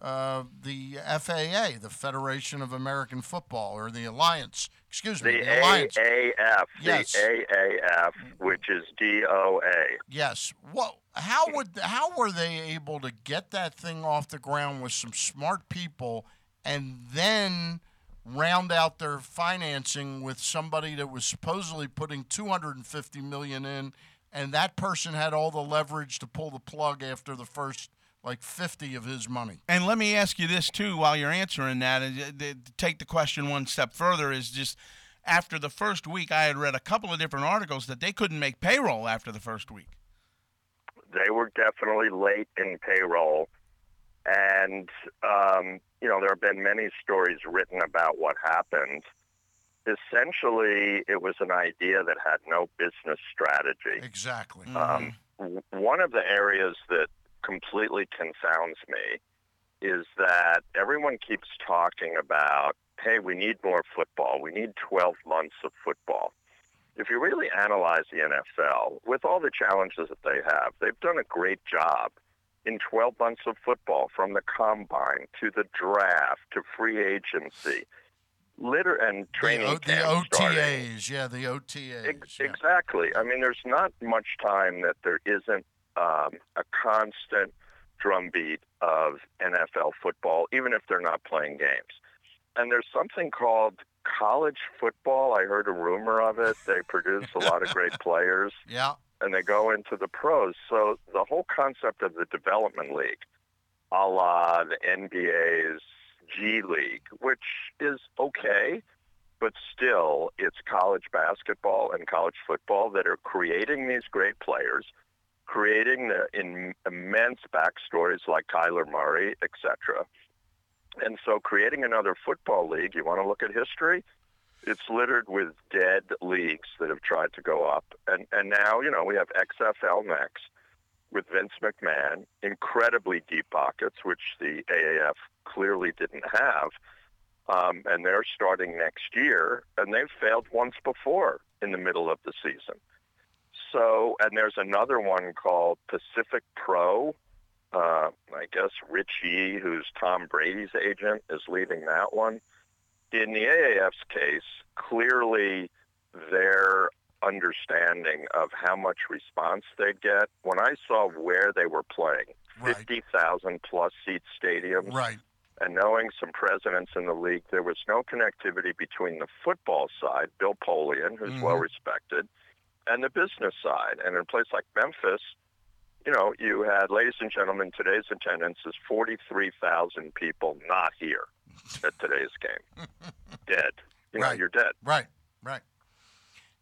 uh, the FAA, the Federation of American Football, or the Alliance. Excuse me, The the Alliance. AAF, Yes. the AAF, which is DOA. Yes. What? How would? How were they able to get that thing off the ground with some smart people, and then round out their financing with somebody that was supposedly putting 250 million in, and that person had all the leverage to pull the plug after the first like 50 of his money. And let me ask you this too, while you're answering that, and uh, take the question one step further is just after the first week, I had read a couple of different articles that they couldn't make payroll after the first week. They were definitely late in payroll. And, um, you know, there have been many stories written about what happened. Essentially, it was an idea that had no business strategy. Exactly. Um, one of the areas that completely confounds me is that everyone keeps talking about, hey, we need more football. We need 12 months of football. If you really analyze the NFL, with all the challenges that they have, they've done a great job in 12 months of football from the combine to the draft to free agency. Litter and training the, the starting. OTAs, yeah, the OTAs. Ex- Exactly. I mean, there's not much time that there isn't um, a constant drumbeat of NFL football, even if they're not playing games. And there's something called college football. I heard a rumor of it. They produce a lot of great players, Yeah. and they go into the pros. So the whole concept of the development league, a la the NBA's G League, which is okay, but still it's college basketball and college football that are creating these great players, creating the in, immense backstories like Kyler Murray, etc. And so creating another football league, you want to look at history, it's littered with dead leagues that have tried to go up. And, and now, you know, we have XFL next with Vince McMahon, incredibly deep pockets, which the AAF clearly didn't have. Um, and they're starting next year, and they've failed once before in the middle of the season. So, and there's another one called Pacific Pro. Uh, I guess Rich Yee, who's Tom Brady's agent, is leading that one. In the AAF's case, clearly their understanding of how much response they'd get. When I saw where they were playing, 50,000 plus seat stadiums, Right. and knowing some presidents in the league, there was no connectivity between the football side, Bill Polian, who's Mhm. well respected, and the business side. And in a place like Memphis, you know, you had, ladies and gentlemen, today's attendance is 43,000 people not here at today's game. dead. You know, Right. you're dead. Right, right.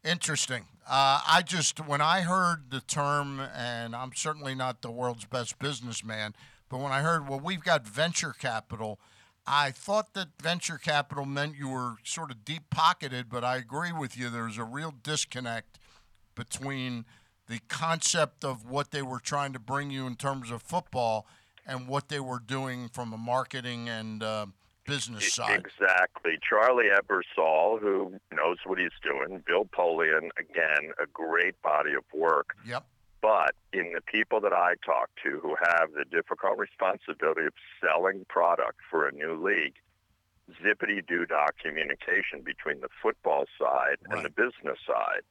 Interesting. Uh, I just, when I heard the term, and I'm certainly not the world's best businessman, but when I heard, well, we've got venture capital, I thought that venture capital meant you were sort of deep pocketed, but I agree with you. There's a real disconnect between the concept of what they were trying to bring you in terms of football and what they were doing from a marketing and uh, business side. Exactly. Charlie Ebersol, who knows what he's doing. Bill Polian, again, a great body of work. Yep. But in the people that I talk to who have the difficult responsibility of selling product for a new league, zippity doo dah communication between the football side and the business side.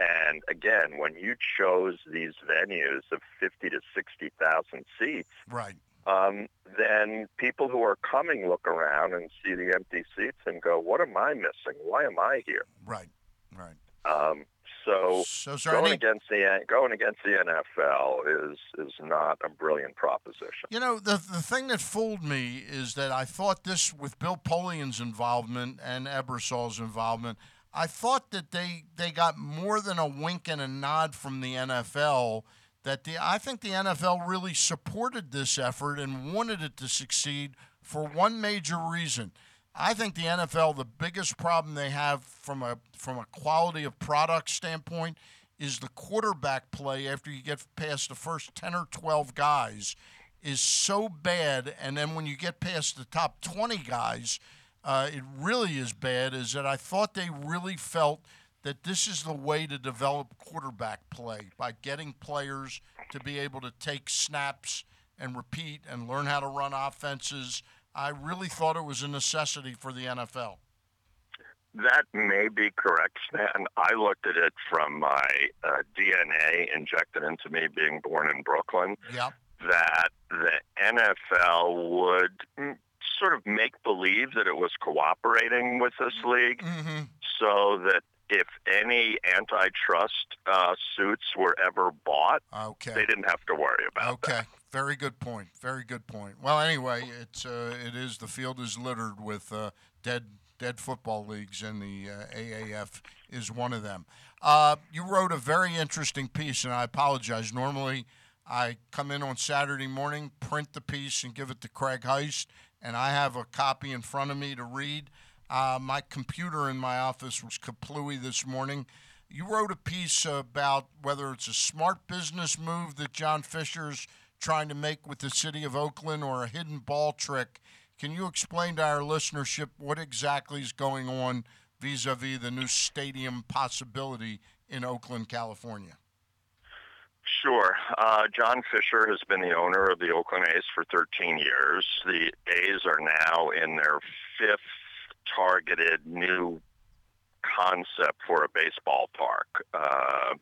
And again, when you chose these venues of 50 to 60,000 seats, Right. um, then people who are coming look around and see the empty seats and go, "What am I missing? Why am I here?" Right. Right. Um, so, So going against the going against the NFL is is not a brilliant proposition. You know, the the thing that fooled me is that I thought this with Bill Polian's involvement and Ebersol's involvement, I thought that they they got more than a wink and a nod from the NFL. That the I think the NFL really supported this effort and wanted it to succeed for one major reason. I think the NFL, the biggest problem they have from a from a quality of product standpoint is the quarterback play after you get past the first 10 or 12 guys is so bad and then when you get past the top 20 guys uh, it really is bad is that i thought they really felt that this is the way to develop quarterback play by getting players to be able to take snaps and repeat and learn how to run offenses i really thought it was a necessity for the nfl That may be correct, Stan. I looked at it from my uh, DNA injected into me being born in Brooklyn. Yep. That the NFL would mm, sort of make believe that it was cooperating with this league, so that if any antitrust uh, suits were ever bought, okay. they didn't have to worry about it. Okay, very good point. Very good point. Well, anyway, it's uh, it is the field is littered with uh, dead dead football leagues, and the uh, AAF is one of them. Uh, you wrote a very interesting piece, and I apologize. Normally, I come in on Saturday morning, print the piece, and give it to Craig Heist, and I have a copy in front of me to read. Uh, my computer in my office was kaplooey this morning. You wrote a piece about whether it's a smart business move that John Fisher's trying to make with the city of Oakland or a hidden ball trick. Can you explain to our listenership what exactly is going on vis a vis the new stadium possibility in Oakland, California? Sure. Uh, John Fisher has been the owner of the Oakland A's for 13 years. The A's are now in their fifth targeted new concept for a baseball park. Uh,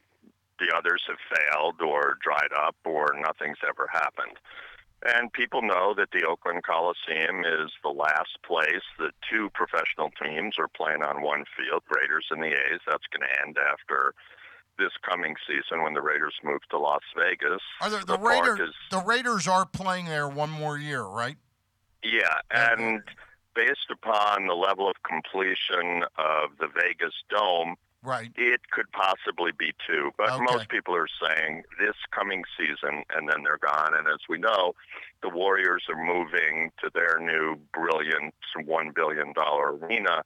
the others have failed or dried up or nothing's ever happened. And people know that the Oakland Coliseum is the last place that two professional teams are playing on one field, Raiders and the A's. That's going to end after this coming season when the Raiders move to Las Vegas. Are the, the, the Raiders? is The Raiders are playing there one more year, right? Yeah, and based upon the level of completion of the Vegas Dome, right, it could possibly be two. But Okay. most people are saying this coming season, and then they're gone. And as we know, the Warriors are moving to their new brilliant one billion dollar arena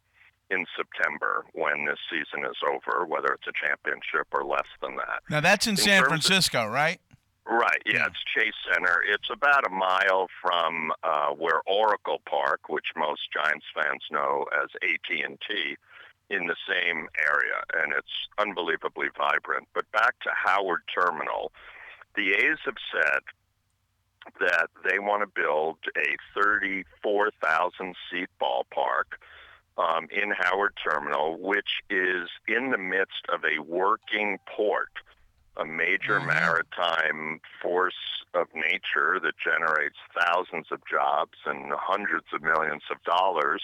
in September when this season is over, whether it's a championship or less than that. Now that's in, In San terms of- Francisco, right? Right, yeah, it's Chase Center. It's about a mile from uh, where Oracle Park, which most Giants fans know as AT&T, in the same area, and it's unbelievably vibrant. But back to Howard Terminal, the A's have said that they want to build a 34,000 seat ballpark um, in Howard Terminal, which is in the midst of a working port, a major maritime force of nature that generates thousands of jobs and hundreds of millions of dollars,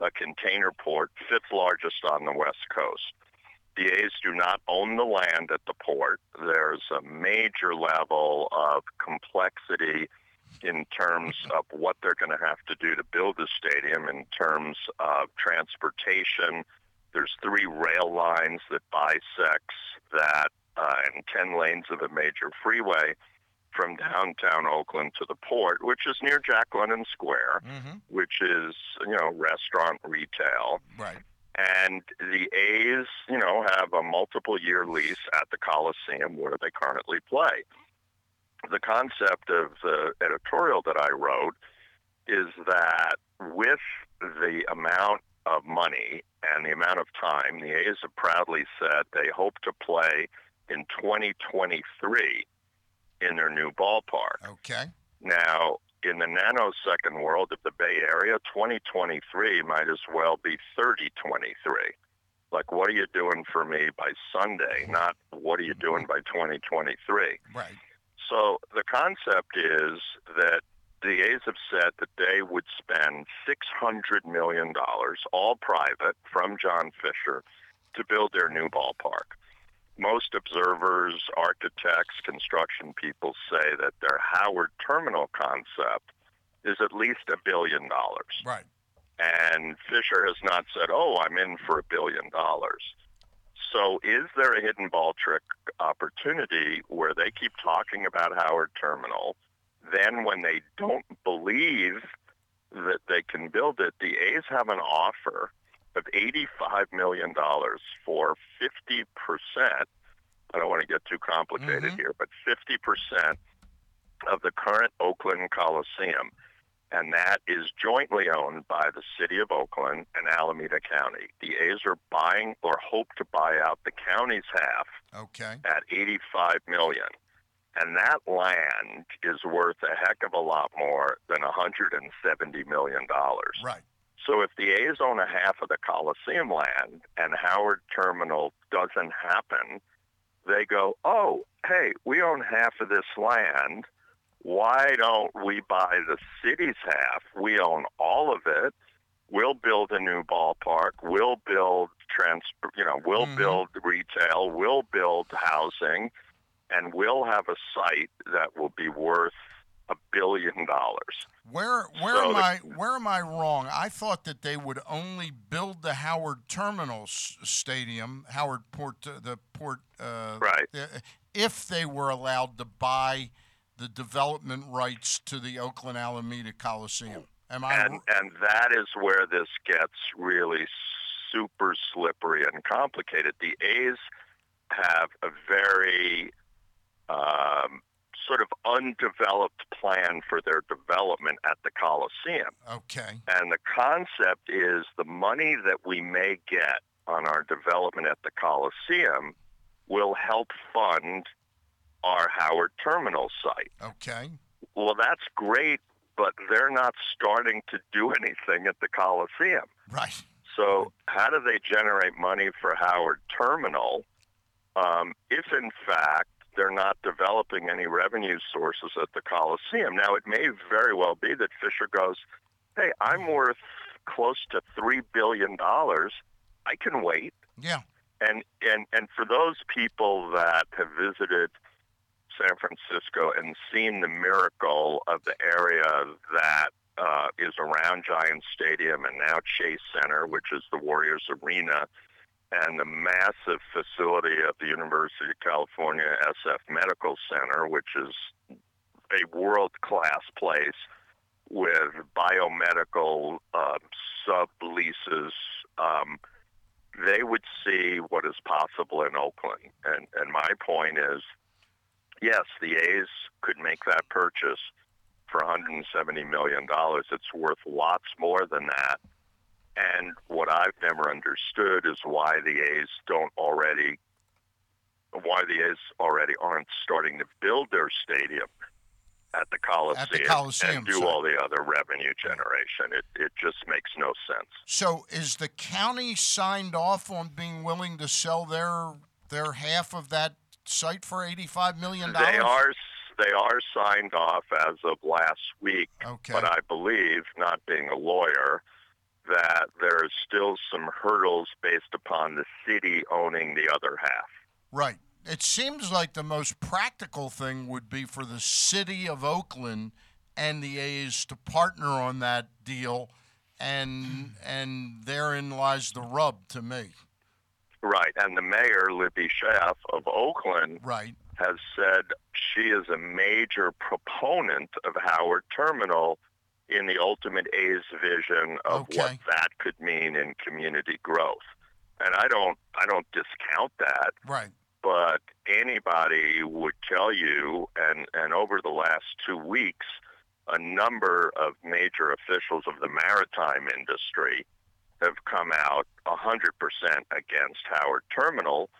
a container port, fifth largest on the West Coast. The A's do not own the land at the port. There's a major level of complexity in terms of what they're going to have to do to build the stadium in terms of transportation. There's three rail lines that bisects that uh, and 10 lanes of a major freeway from downtown Oakland to the port, which is near Jack London Square, which is, you know, restaurant retail. Right. And the A's, you know, have a multiple year lease at the Coliseum where they currently play. The concept of the editorial that I wrote is that with the amount of money and the amount of time, the A's have proudly said they hope to play in 2023 in their new ballpark. Okay. Now, in the nanosecond world of the Bay Area, 2023 might as well be 3023. Like, what are you doing for me by Sunday? Not what are you doing by 2023? Right. So the concept is that the A's have said that they would spend $600 million, all private, from John Fisher to build their new ballpark. Most observers, architects, construction people say that their Howard Terminal concept is at least a billion dollars. Right. And Fisher has not said, oh, I'm in for a billion dollars. So is there a hidden ball trick opportunity where they keep talking about Howard Terminal? Then when they don't believe that they can build it, the A's have an offer of $85 million for 50%. I don't want to get too complicated Mhm. here, but 50% of the current Oakland Coliseum. And that is jointly owned by the city of Oakland and Alameda County. The A's are buying or hope to buy out the county's half Okay. at 85 million. And that land is worth a heck of a lot more than 170 million dollars. Right. So if the A's own a half of the Coliseum land and Howard Terminal doesn't happen, they go, "Oh, hey, we own half of this land. Why don't we buy the city's half? We own all of it. We'll build a new ballpark. We'll build trans, you know, we'll Mhm. build retail. We'll build housing, and we'll have a site that will be worth a billion dollars." Where where So am the- I where am I wrong? I thought that they would only build the Howard Terminal Stadium, Howard Port, the port, uh, Right. if they were allowed to buy the development rights to the Oakland Alameda Coliseum. Am I? and and that is where this gets really super slippery and complicated. The A's have a very um, sort of undeveloped plan for their development at the Coliseum. okay. And the concept is the money that we may get on our development at the Coliseum will help fund our Howard Terminal site. Okay. Well, that's great, but they're not starting to do anything at the Coliseum. Right. So, how do they generate money for Howard Terminal um, if, in fact, they're not developing any revenue sources at the Coliseum? Now, it may very well be that Fisher goes, "Hey, I'm worth close to three billion dollars. I can wait." Yeah. And and and for those people that have visited San Francisco and seen the miracle of the area that uh, is around Giant Stadium and now Chase Center, which is the Warriors Arena, and the massive facility of the University of California SF Medical Center, which is a world class place with biomedical uh, subleases. Um, they would see what is possible in Oakland. And, and my point is yes, the A's could make that purchase for $170 million. It's worth lots more than that. And what I've never understood is why the A's don't already, why the A's already aren't starting to build their stadium at the Coliseum, Coliseum and do site. all the other revenue generation. It, it just makes no sense. So is the county signed off on being willing to sell their their half of that site for eighty five million dollars? They are they are signed off as of last week, Okay. but I believe, not being a lawyer, that there are still some hurdles based upon the city owning the other half. Right. It seems like the most practical thing would be for the city of Oakland and the A's to partner on that deal, and and therein lies the rub to me. Right, and the mayor, Libby Schaaf of Oakland, right. has said she is a major proponent of Howard Terminal in the ultimate A's vision of what that could mean in community growth. And I don't I don't discount that. Right. but anybody would tell you, and, and over the last two weeks, a number of major officials of the maritime industry have come out 100% against Howard Terminal,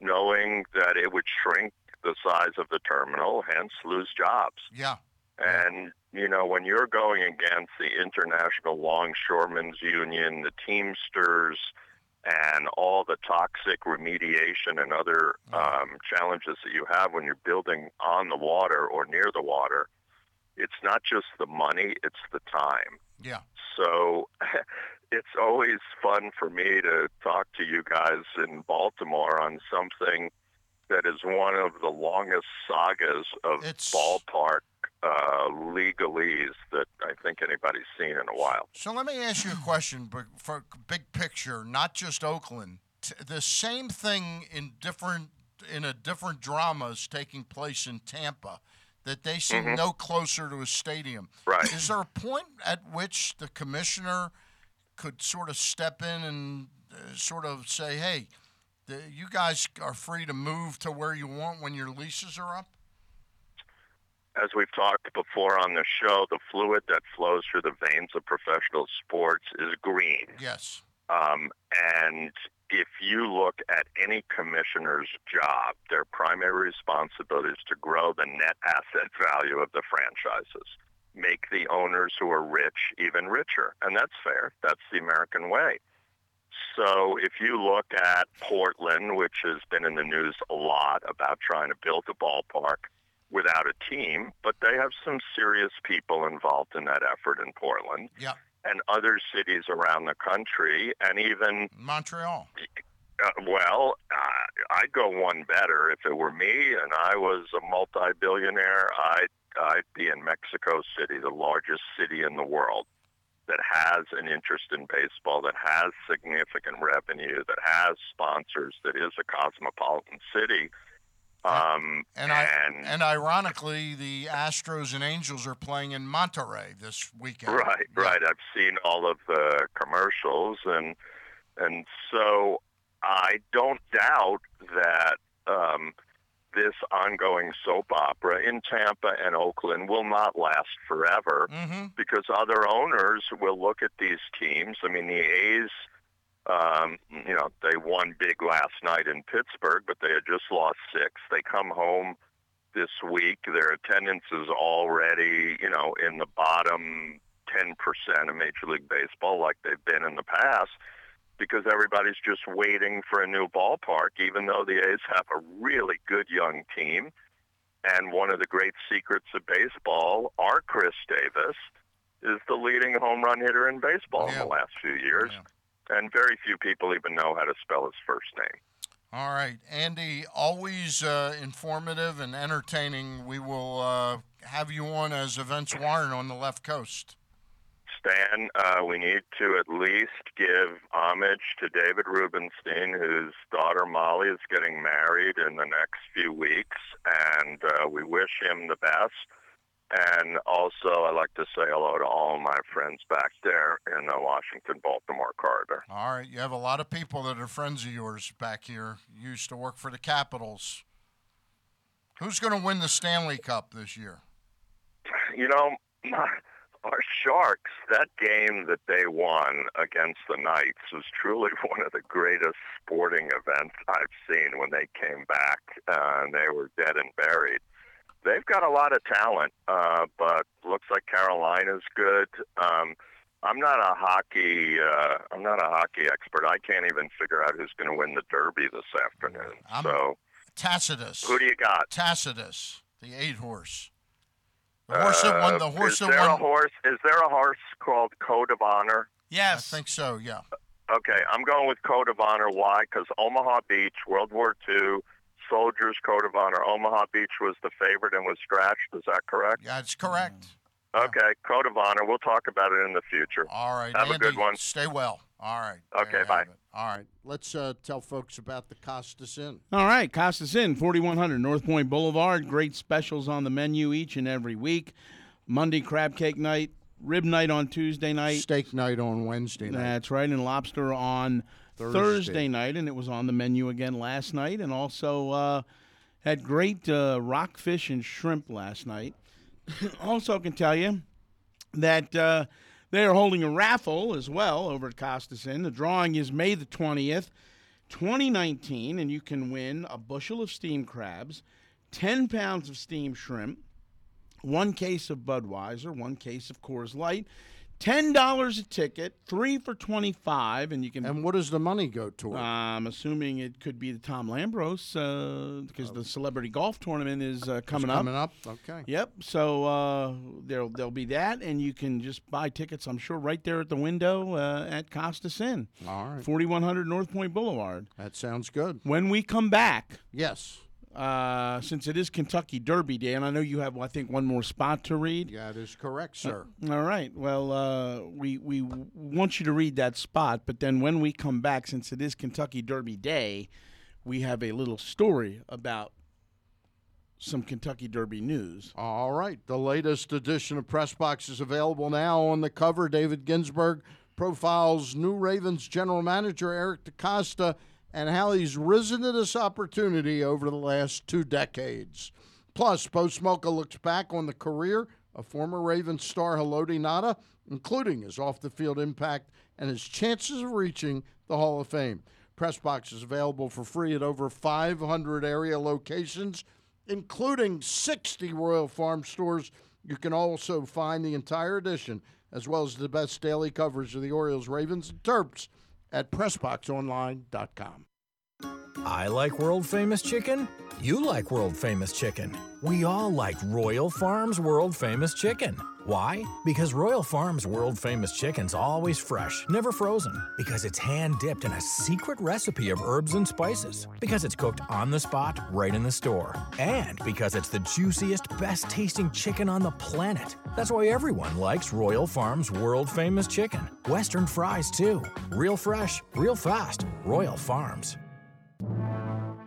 knowing that it would shrink the size of the terminal, hence lose jobs. Yeah. And, you know, when you're going against the International Longshoremen's Union, the Teamsters, and all the toxic remediation and other um, challenges that you have when you're building on the water or near the water, it's not just the money, it's the time. Yeah. So it's always fun for me to talk to you guys in Baltimore on something that is one of the longest sagas of it's, ballpark uh, legalese that I think anybody's seen in a while. So let me ask you a question, but for big picture, not just Oakland. T- the same thing in different in a different drama is taking place in Tampa. That they seem Mhm. no closer to a stadium. Right. Is there a point at which the commissioner could sort of step in and uh, sort of say, "Hey, the, you guys are free to move to where you want when your leases are up"? As we've talked before on the show, the fluid that flows through the veins of professional sports is green. Yes. Um, and if you look at any commissioner's job, their primary responsibility is to grow the net asset value of the franchises, make the owners who are rich even richer. And that's fair. That's the American way. So if you look at Portland, which has been in the news a lot about trying to build a ballpark without a team, but they have some serious people involved in that effort in Portland Yeah. and other cities around the country, and even Montreal. uh, well, uh, I'd go one better. If it were me and I was a multi-billionaire, I'd I'd be in Mexico City, the largest city in the world that has an interest in baseball, that has significant revenue, that has sponsors, that is a cosmopolitan city. Um, And I and ironically, the Astros and Angels are playing in Monterrey this weekend. Right, right. I've seen all of the commercials, and and so I don't doubt that um, this ongoing soap opera in Tampa and Oakland will not last forever Mm-hmm. because other owners will look at these teams. I mean, the A's. Um, you know, they won big last night in Pittsburgh, but they had just lost six. They come home this week. Their attendance is already, you know, in the bottom 10% of Major League Baseball, like they've been in the past, because everybody's just waiting for a new ballpark, even though the A's have a really good young team. And one of the great secrets of baseball, our Khris Davis, is the leading home run hitter in baseball in the last few years. And very few people even know how to spell his first name. All right, Andy, always uh, informative and entertaining. We will uh, have you on as Events Warren on the left coast. Stan, uh, we need to at least give homage to David Rubenstein, whose daughter Molly is getting married in the next few weeks, and uh, we wish him the best. And also, I'd like to say hello to all my friends back there in the Washington-Baltimore corridor. All right, you have a lot of people that are friends of yours back here. You used to work for the Capitals. Who's going to win the Stanley Cup this year? You know, our Sharks, that game that they won against the Knights was truly one of the greatest sporting events I've seen when they came back uh, and they were dead and buried. They've got a lot of talent, uh, but looks like Carolina's good. Um, I'm not a hockey. Uh, I'm not a hockey expert. I can't even figure out who's going to win the Derby this afternoon. so, Tacitus. who do you got? Tacitus, the eight horse. The horse that won. The Uh, horse is that there won. a horse? Is there a horse called Code of Honor? Yes, I think so. Yeah. Okay, I'm going with Code of Honor. Why? Because Omaha Beach, World War II, Soldiers Code of Honor. Omaha Beach was the favorite and was scratched. Is that correct? Yeah, it's correct. Okay, Code of Honor. We'll talk about it in the future. All right. Have a good one. Stay well. All right. Okay, bye. All right. Let's uh, tell folks about the Costas Inn. All right, Costas Inn, 4100 North Point Boulevard. Great specials on the menu each and every week. Monday crab cake night, rib night on Tuesday night, steak night on Wednesday night. That's right, and lobster on Thursday. Thursday, night, and it was on the menu again last night, and also uh, had great uh, rockfish and shrimp last night. also, can tell you that uh, they are holding a raffle as well over at Costas. The drawing is May the 20th, 2019, and you can win a bushel of steamed crabs, 10 pounds of steamed shrimp, one case of Budweiser, one case of Coors Light, Ten dollars a ticket, three for twenty-five, and you can. And what does the money go toward? I'm assuming it could be the Tom Lambros uh, because the celebrity golf tournament is uh, coming up. coming up, okay. Yep. So uh, there'll there'll be that, and you can just buy tickets. I'm sure right there at the window uh, at Costas Inn. All right. 4100 North Point Boulevard. That sounds good. When we come back, yes. Uh, since it is Kentucky Derby Day, and I know you have, I think, one more spot to read. Yeah, that is correct, sir. Uh, all right. Well, uh, we we want you to read that spot, but then when we come back, since it is Kentucky Derby Day, we have a little story about some Kentucky Derby news. All right. The latest edition of Press Box is available now on the cover. David Ginsburg profiles new Ravens general manager Eric DeCosta and how he's risen to this opportunity over the last two decades. Plus, Bo Smolka looks back on the career of former Ravens star Haloti Ngata, including his off the field impact and his chances of reaching the Hall of Fame. Press Box is available for free at over 500 area locations, including 60 Royal Farm stores. You can also find the entire edition, as well as the best daily coverage of the Orioles, Ravens, and Terps at PressBoxOnline.com. I like world famous chicken. You like world famous chicken. We all like Royal Farms world famous chicken. Why? Because Royal Farms world famous chicken's always fresh, never frozen. Because it's hand dipped in a secret recipe of herbs and spices. Because it's cooked on the spot, right in the store. And because it's the juiciest, best tasting chicken on the planet. That's why everyone likes Royal Farms world famous chicken. Western fries, too. Real fresh, real fast. Royal Farms.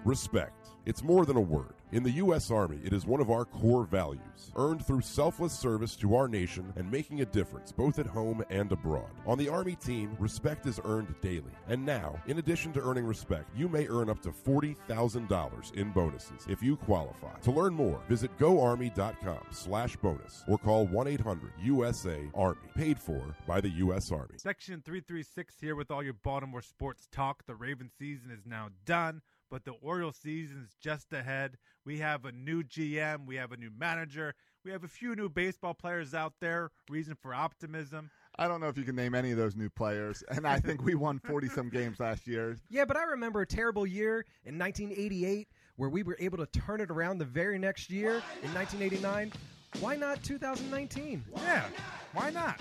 Respect. It's more than a word. In the U.S. Army, it is one of our core values, earned through selfless service to our nation and making a difference both at home and abroad. On the Army team, respect is earned daily. And now, in addition to earning respect, you may earn up to $40,000 in bonuses if you qualify. To learn more, visit goarmy.com slash bonus or call 1-800-USA-ARMY. Paid for by the U.S. Army. Section 336 here with all your Baltimore sports talk. The Raven season is now done but the Orioles season is just ahead. We have a new GM, we have a new manager, we have a few new baseball players out there. Reason for optimism. I don't know if you can name any of those new players, and I think we won 40 some games last year. Yeah, but I remember a terrible year in 1988 where we were able to turn it around the very next year in 1989. Why not 2019? Yeah, why not?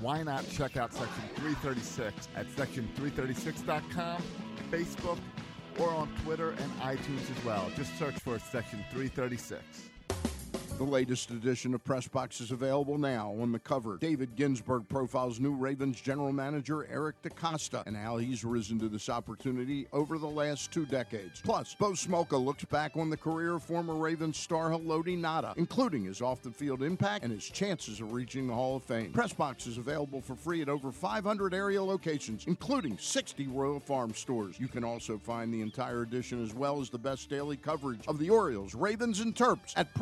Why not check out Section 336 at section336.com, Facebook, or on Twitter and iTunes as well. Just search for Section 336. The latest edition of Press Box is available now on the cover. David Ginsburg profiles new Ravens general manager Eric DeCosta and how he's risen to this opportunity over the last two decades. Plus, Bo Smolka looks back on the career of former Ravens star Haloti Ngata, including his off the field impact and his chances of reaching the Hall of Fame. Press Box is available for free at over 500 area locations, including 60 Royal Farm stores. You can also find the entire edition as well as the best daily coverage of the Orioles, Ravens, and Terps at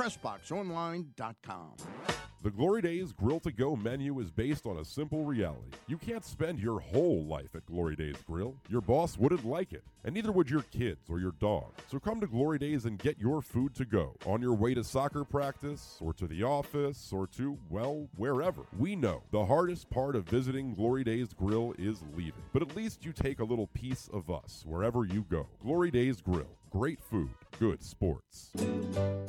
The Glory Days Grill to Go menu is based on a simple reality. You can't spend your whole life at Glory Days Grill. Your boss wouldn't like it, and neither would your kids or your dog. So come to Glory Days and get your food to go on your way to soccer practice, or to the office, or to, well, wherever. We know the hardest part of visiting Glory Days Grill is leaving, but at least you take a little piece of us wherever you go. Glory Days Grill. Great food, good sports.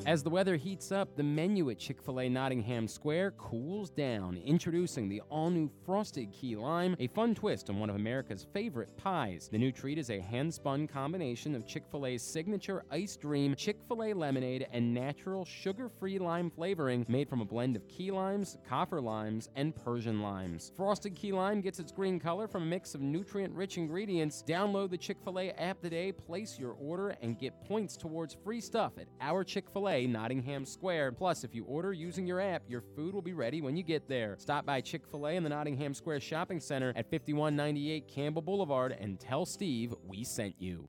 As the weather heats up, the menu at Chick fil A Nottingham Square cools down. Introducing the all new Frosted Key Lime, a fun twist on one of America's favorite pies. The new treat is a hand spun combination of Chick fil A's signature Ice Dream, Chick fil A lemonade, and natural sugar free lime flavoring made from a blend of key limes, kaffir limes, and Persian limes. Frosted Key Lime gets its green color from a mix of nutrient rich ingredients. Download the Chick fil A app today, place your order, and get points towards free stuff at our Chick fil A Nottingham Square. Plus, if you order using your app, your food will be ready when you get there. Stop by Chick fil A in the Nottingham Square Shopping Center at 5198 Campbell Boulevard and tell Steve we sent you.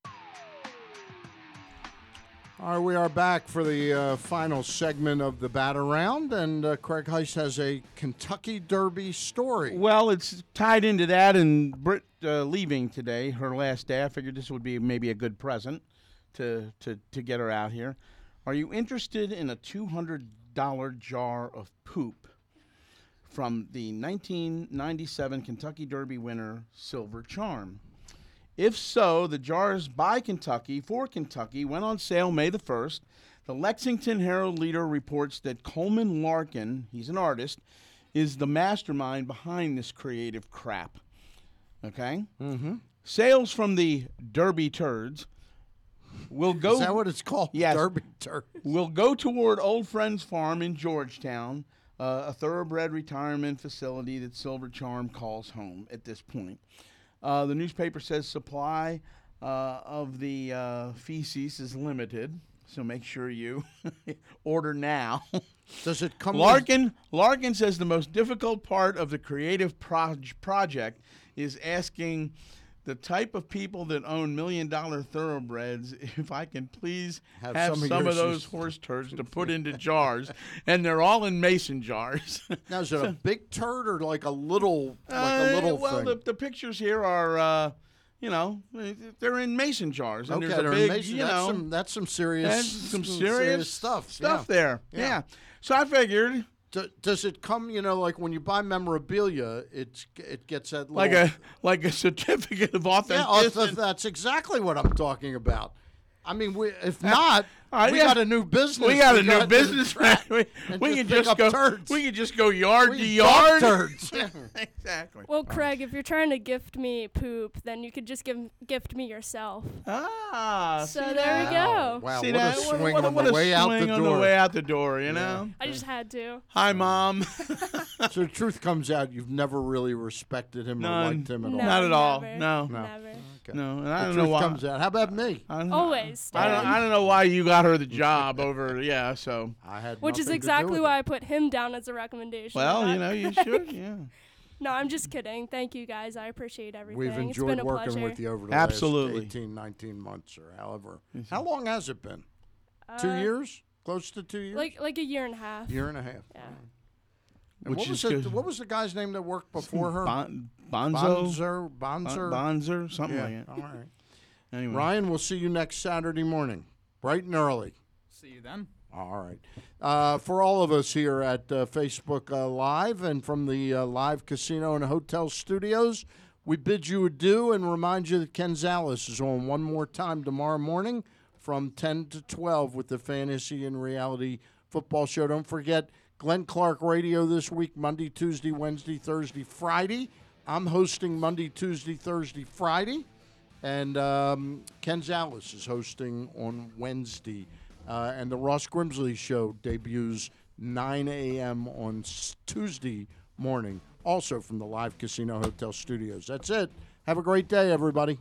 All right, we are back for the uh, final segment of the Bat Around, and uh, Craig Heist has a Kentucky Derby story. Well, it's tied into that, and Britt uh, leaving today, her last day. I figured this would be maybe a good present to, to, to get her out here. Are you interested in a $200 jar of poop from the 1997 Kentucky Derby winner Silver Charm? If so, the jars by Kentucky for Kentucky went on sale May the 1st. The Lexington Herald Leader reports that Coleman Larkin, he's an artist, is the mastermind behind this creative crap. Okay? Mm-hmm. Sales from the Derby Turds will go. Is that what it's called? Yes. Derby Turds. Will go toward Old Friends Farm in Georgetown, uh, a thoroughbred retirement facility that Silver Charm calls home at this point. Uh, the newspaper says supply uh, of the uh, feces is limited, so make sure you order now. Does it come? with- Larkin Larkin says the most difficult part of the creative proj- project is asking the type of people that own million dollar thoroughbreds if I can please Have have, some some, of of, those horse turds to put into jars, and they're all in mason jars. Now is it a big turd or like a little, like Uh, a little well, thing? the, the pictures here are, uh, you know, they're in mason jars, and okay, there's a big, mason- you that's know, some that's some serious, that's some serious, stuff. stuff yeah. there. Yeah. So I figured, Do, does it come? You know, like when you buy memorabilia, it's it gets that little, like a like a certificate of authenticity. auth- that's exactly what I'm talking about. I mean, we, if not, All right, we yeah. got a new business. We got a new to business. track we and we can pick just up go. turds. We can just go yard We to yard. turds. exactly. Well, Craig, if you're trying to gift me poop, then you could just give gift me yourself. Ah, so see there we go. Wow, See what a that? swing what, on what the a way out the swing on door. the way out the door. You know. I just had to. Hi, mom. so the truth comes out, you've never really respected him or liked him at all. No, Not at all. never, No. No. Never. Okay. No, and The I don't truth know why. comes out. How about me? I don't, Always. I don't, I don't know why you got her the job over. Yeah. So. I had Which is nothing to do exactly with why I put him down as a recommendation. Well, That- you know, you should. Yeah. no, I'm just kidding. Thank you guys. I appreciate everything. We've it's enjoyed been a working pleasure. with you over the Absolutely. last 18, 19 months or however. How long has it been? Two Uh, years? Close to two years? Like like a year and a half. year and a half. Yeah. And Which what, was is it, good. what was the guy's name that worked before her? Bon, Bonzo. Bonzer? Bonzer? Bon- Bonzer, something Yeah, like that. All right. Anyway. Ryan, we'll see you next Saturday morning, bright and early. See you then. All right. Uh, for all of us here at uh, Facebook uh, Live and from the uh, live casino and hotel studios, we bid you adieu and remind you that Ken Zales is on one more time tomorrow morning from 10 to 12 with the Fantasy and Reality Football Show. Don't forget Glenn Clark Radio this week, Monday, Tuesday, Wednesday, Thursday, Friday. I'm hosting Monday, Tuesday, Thursday, Friday, and um, Ken Zales is hosting on Wednesday. Uh, and the Ross Grimsley Show debuts 9 a.m. on Tuesday morning, also from the Live Casino Hotel Studios. That's it. Have a great day, everybody.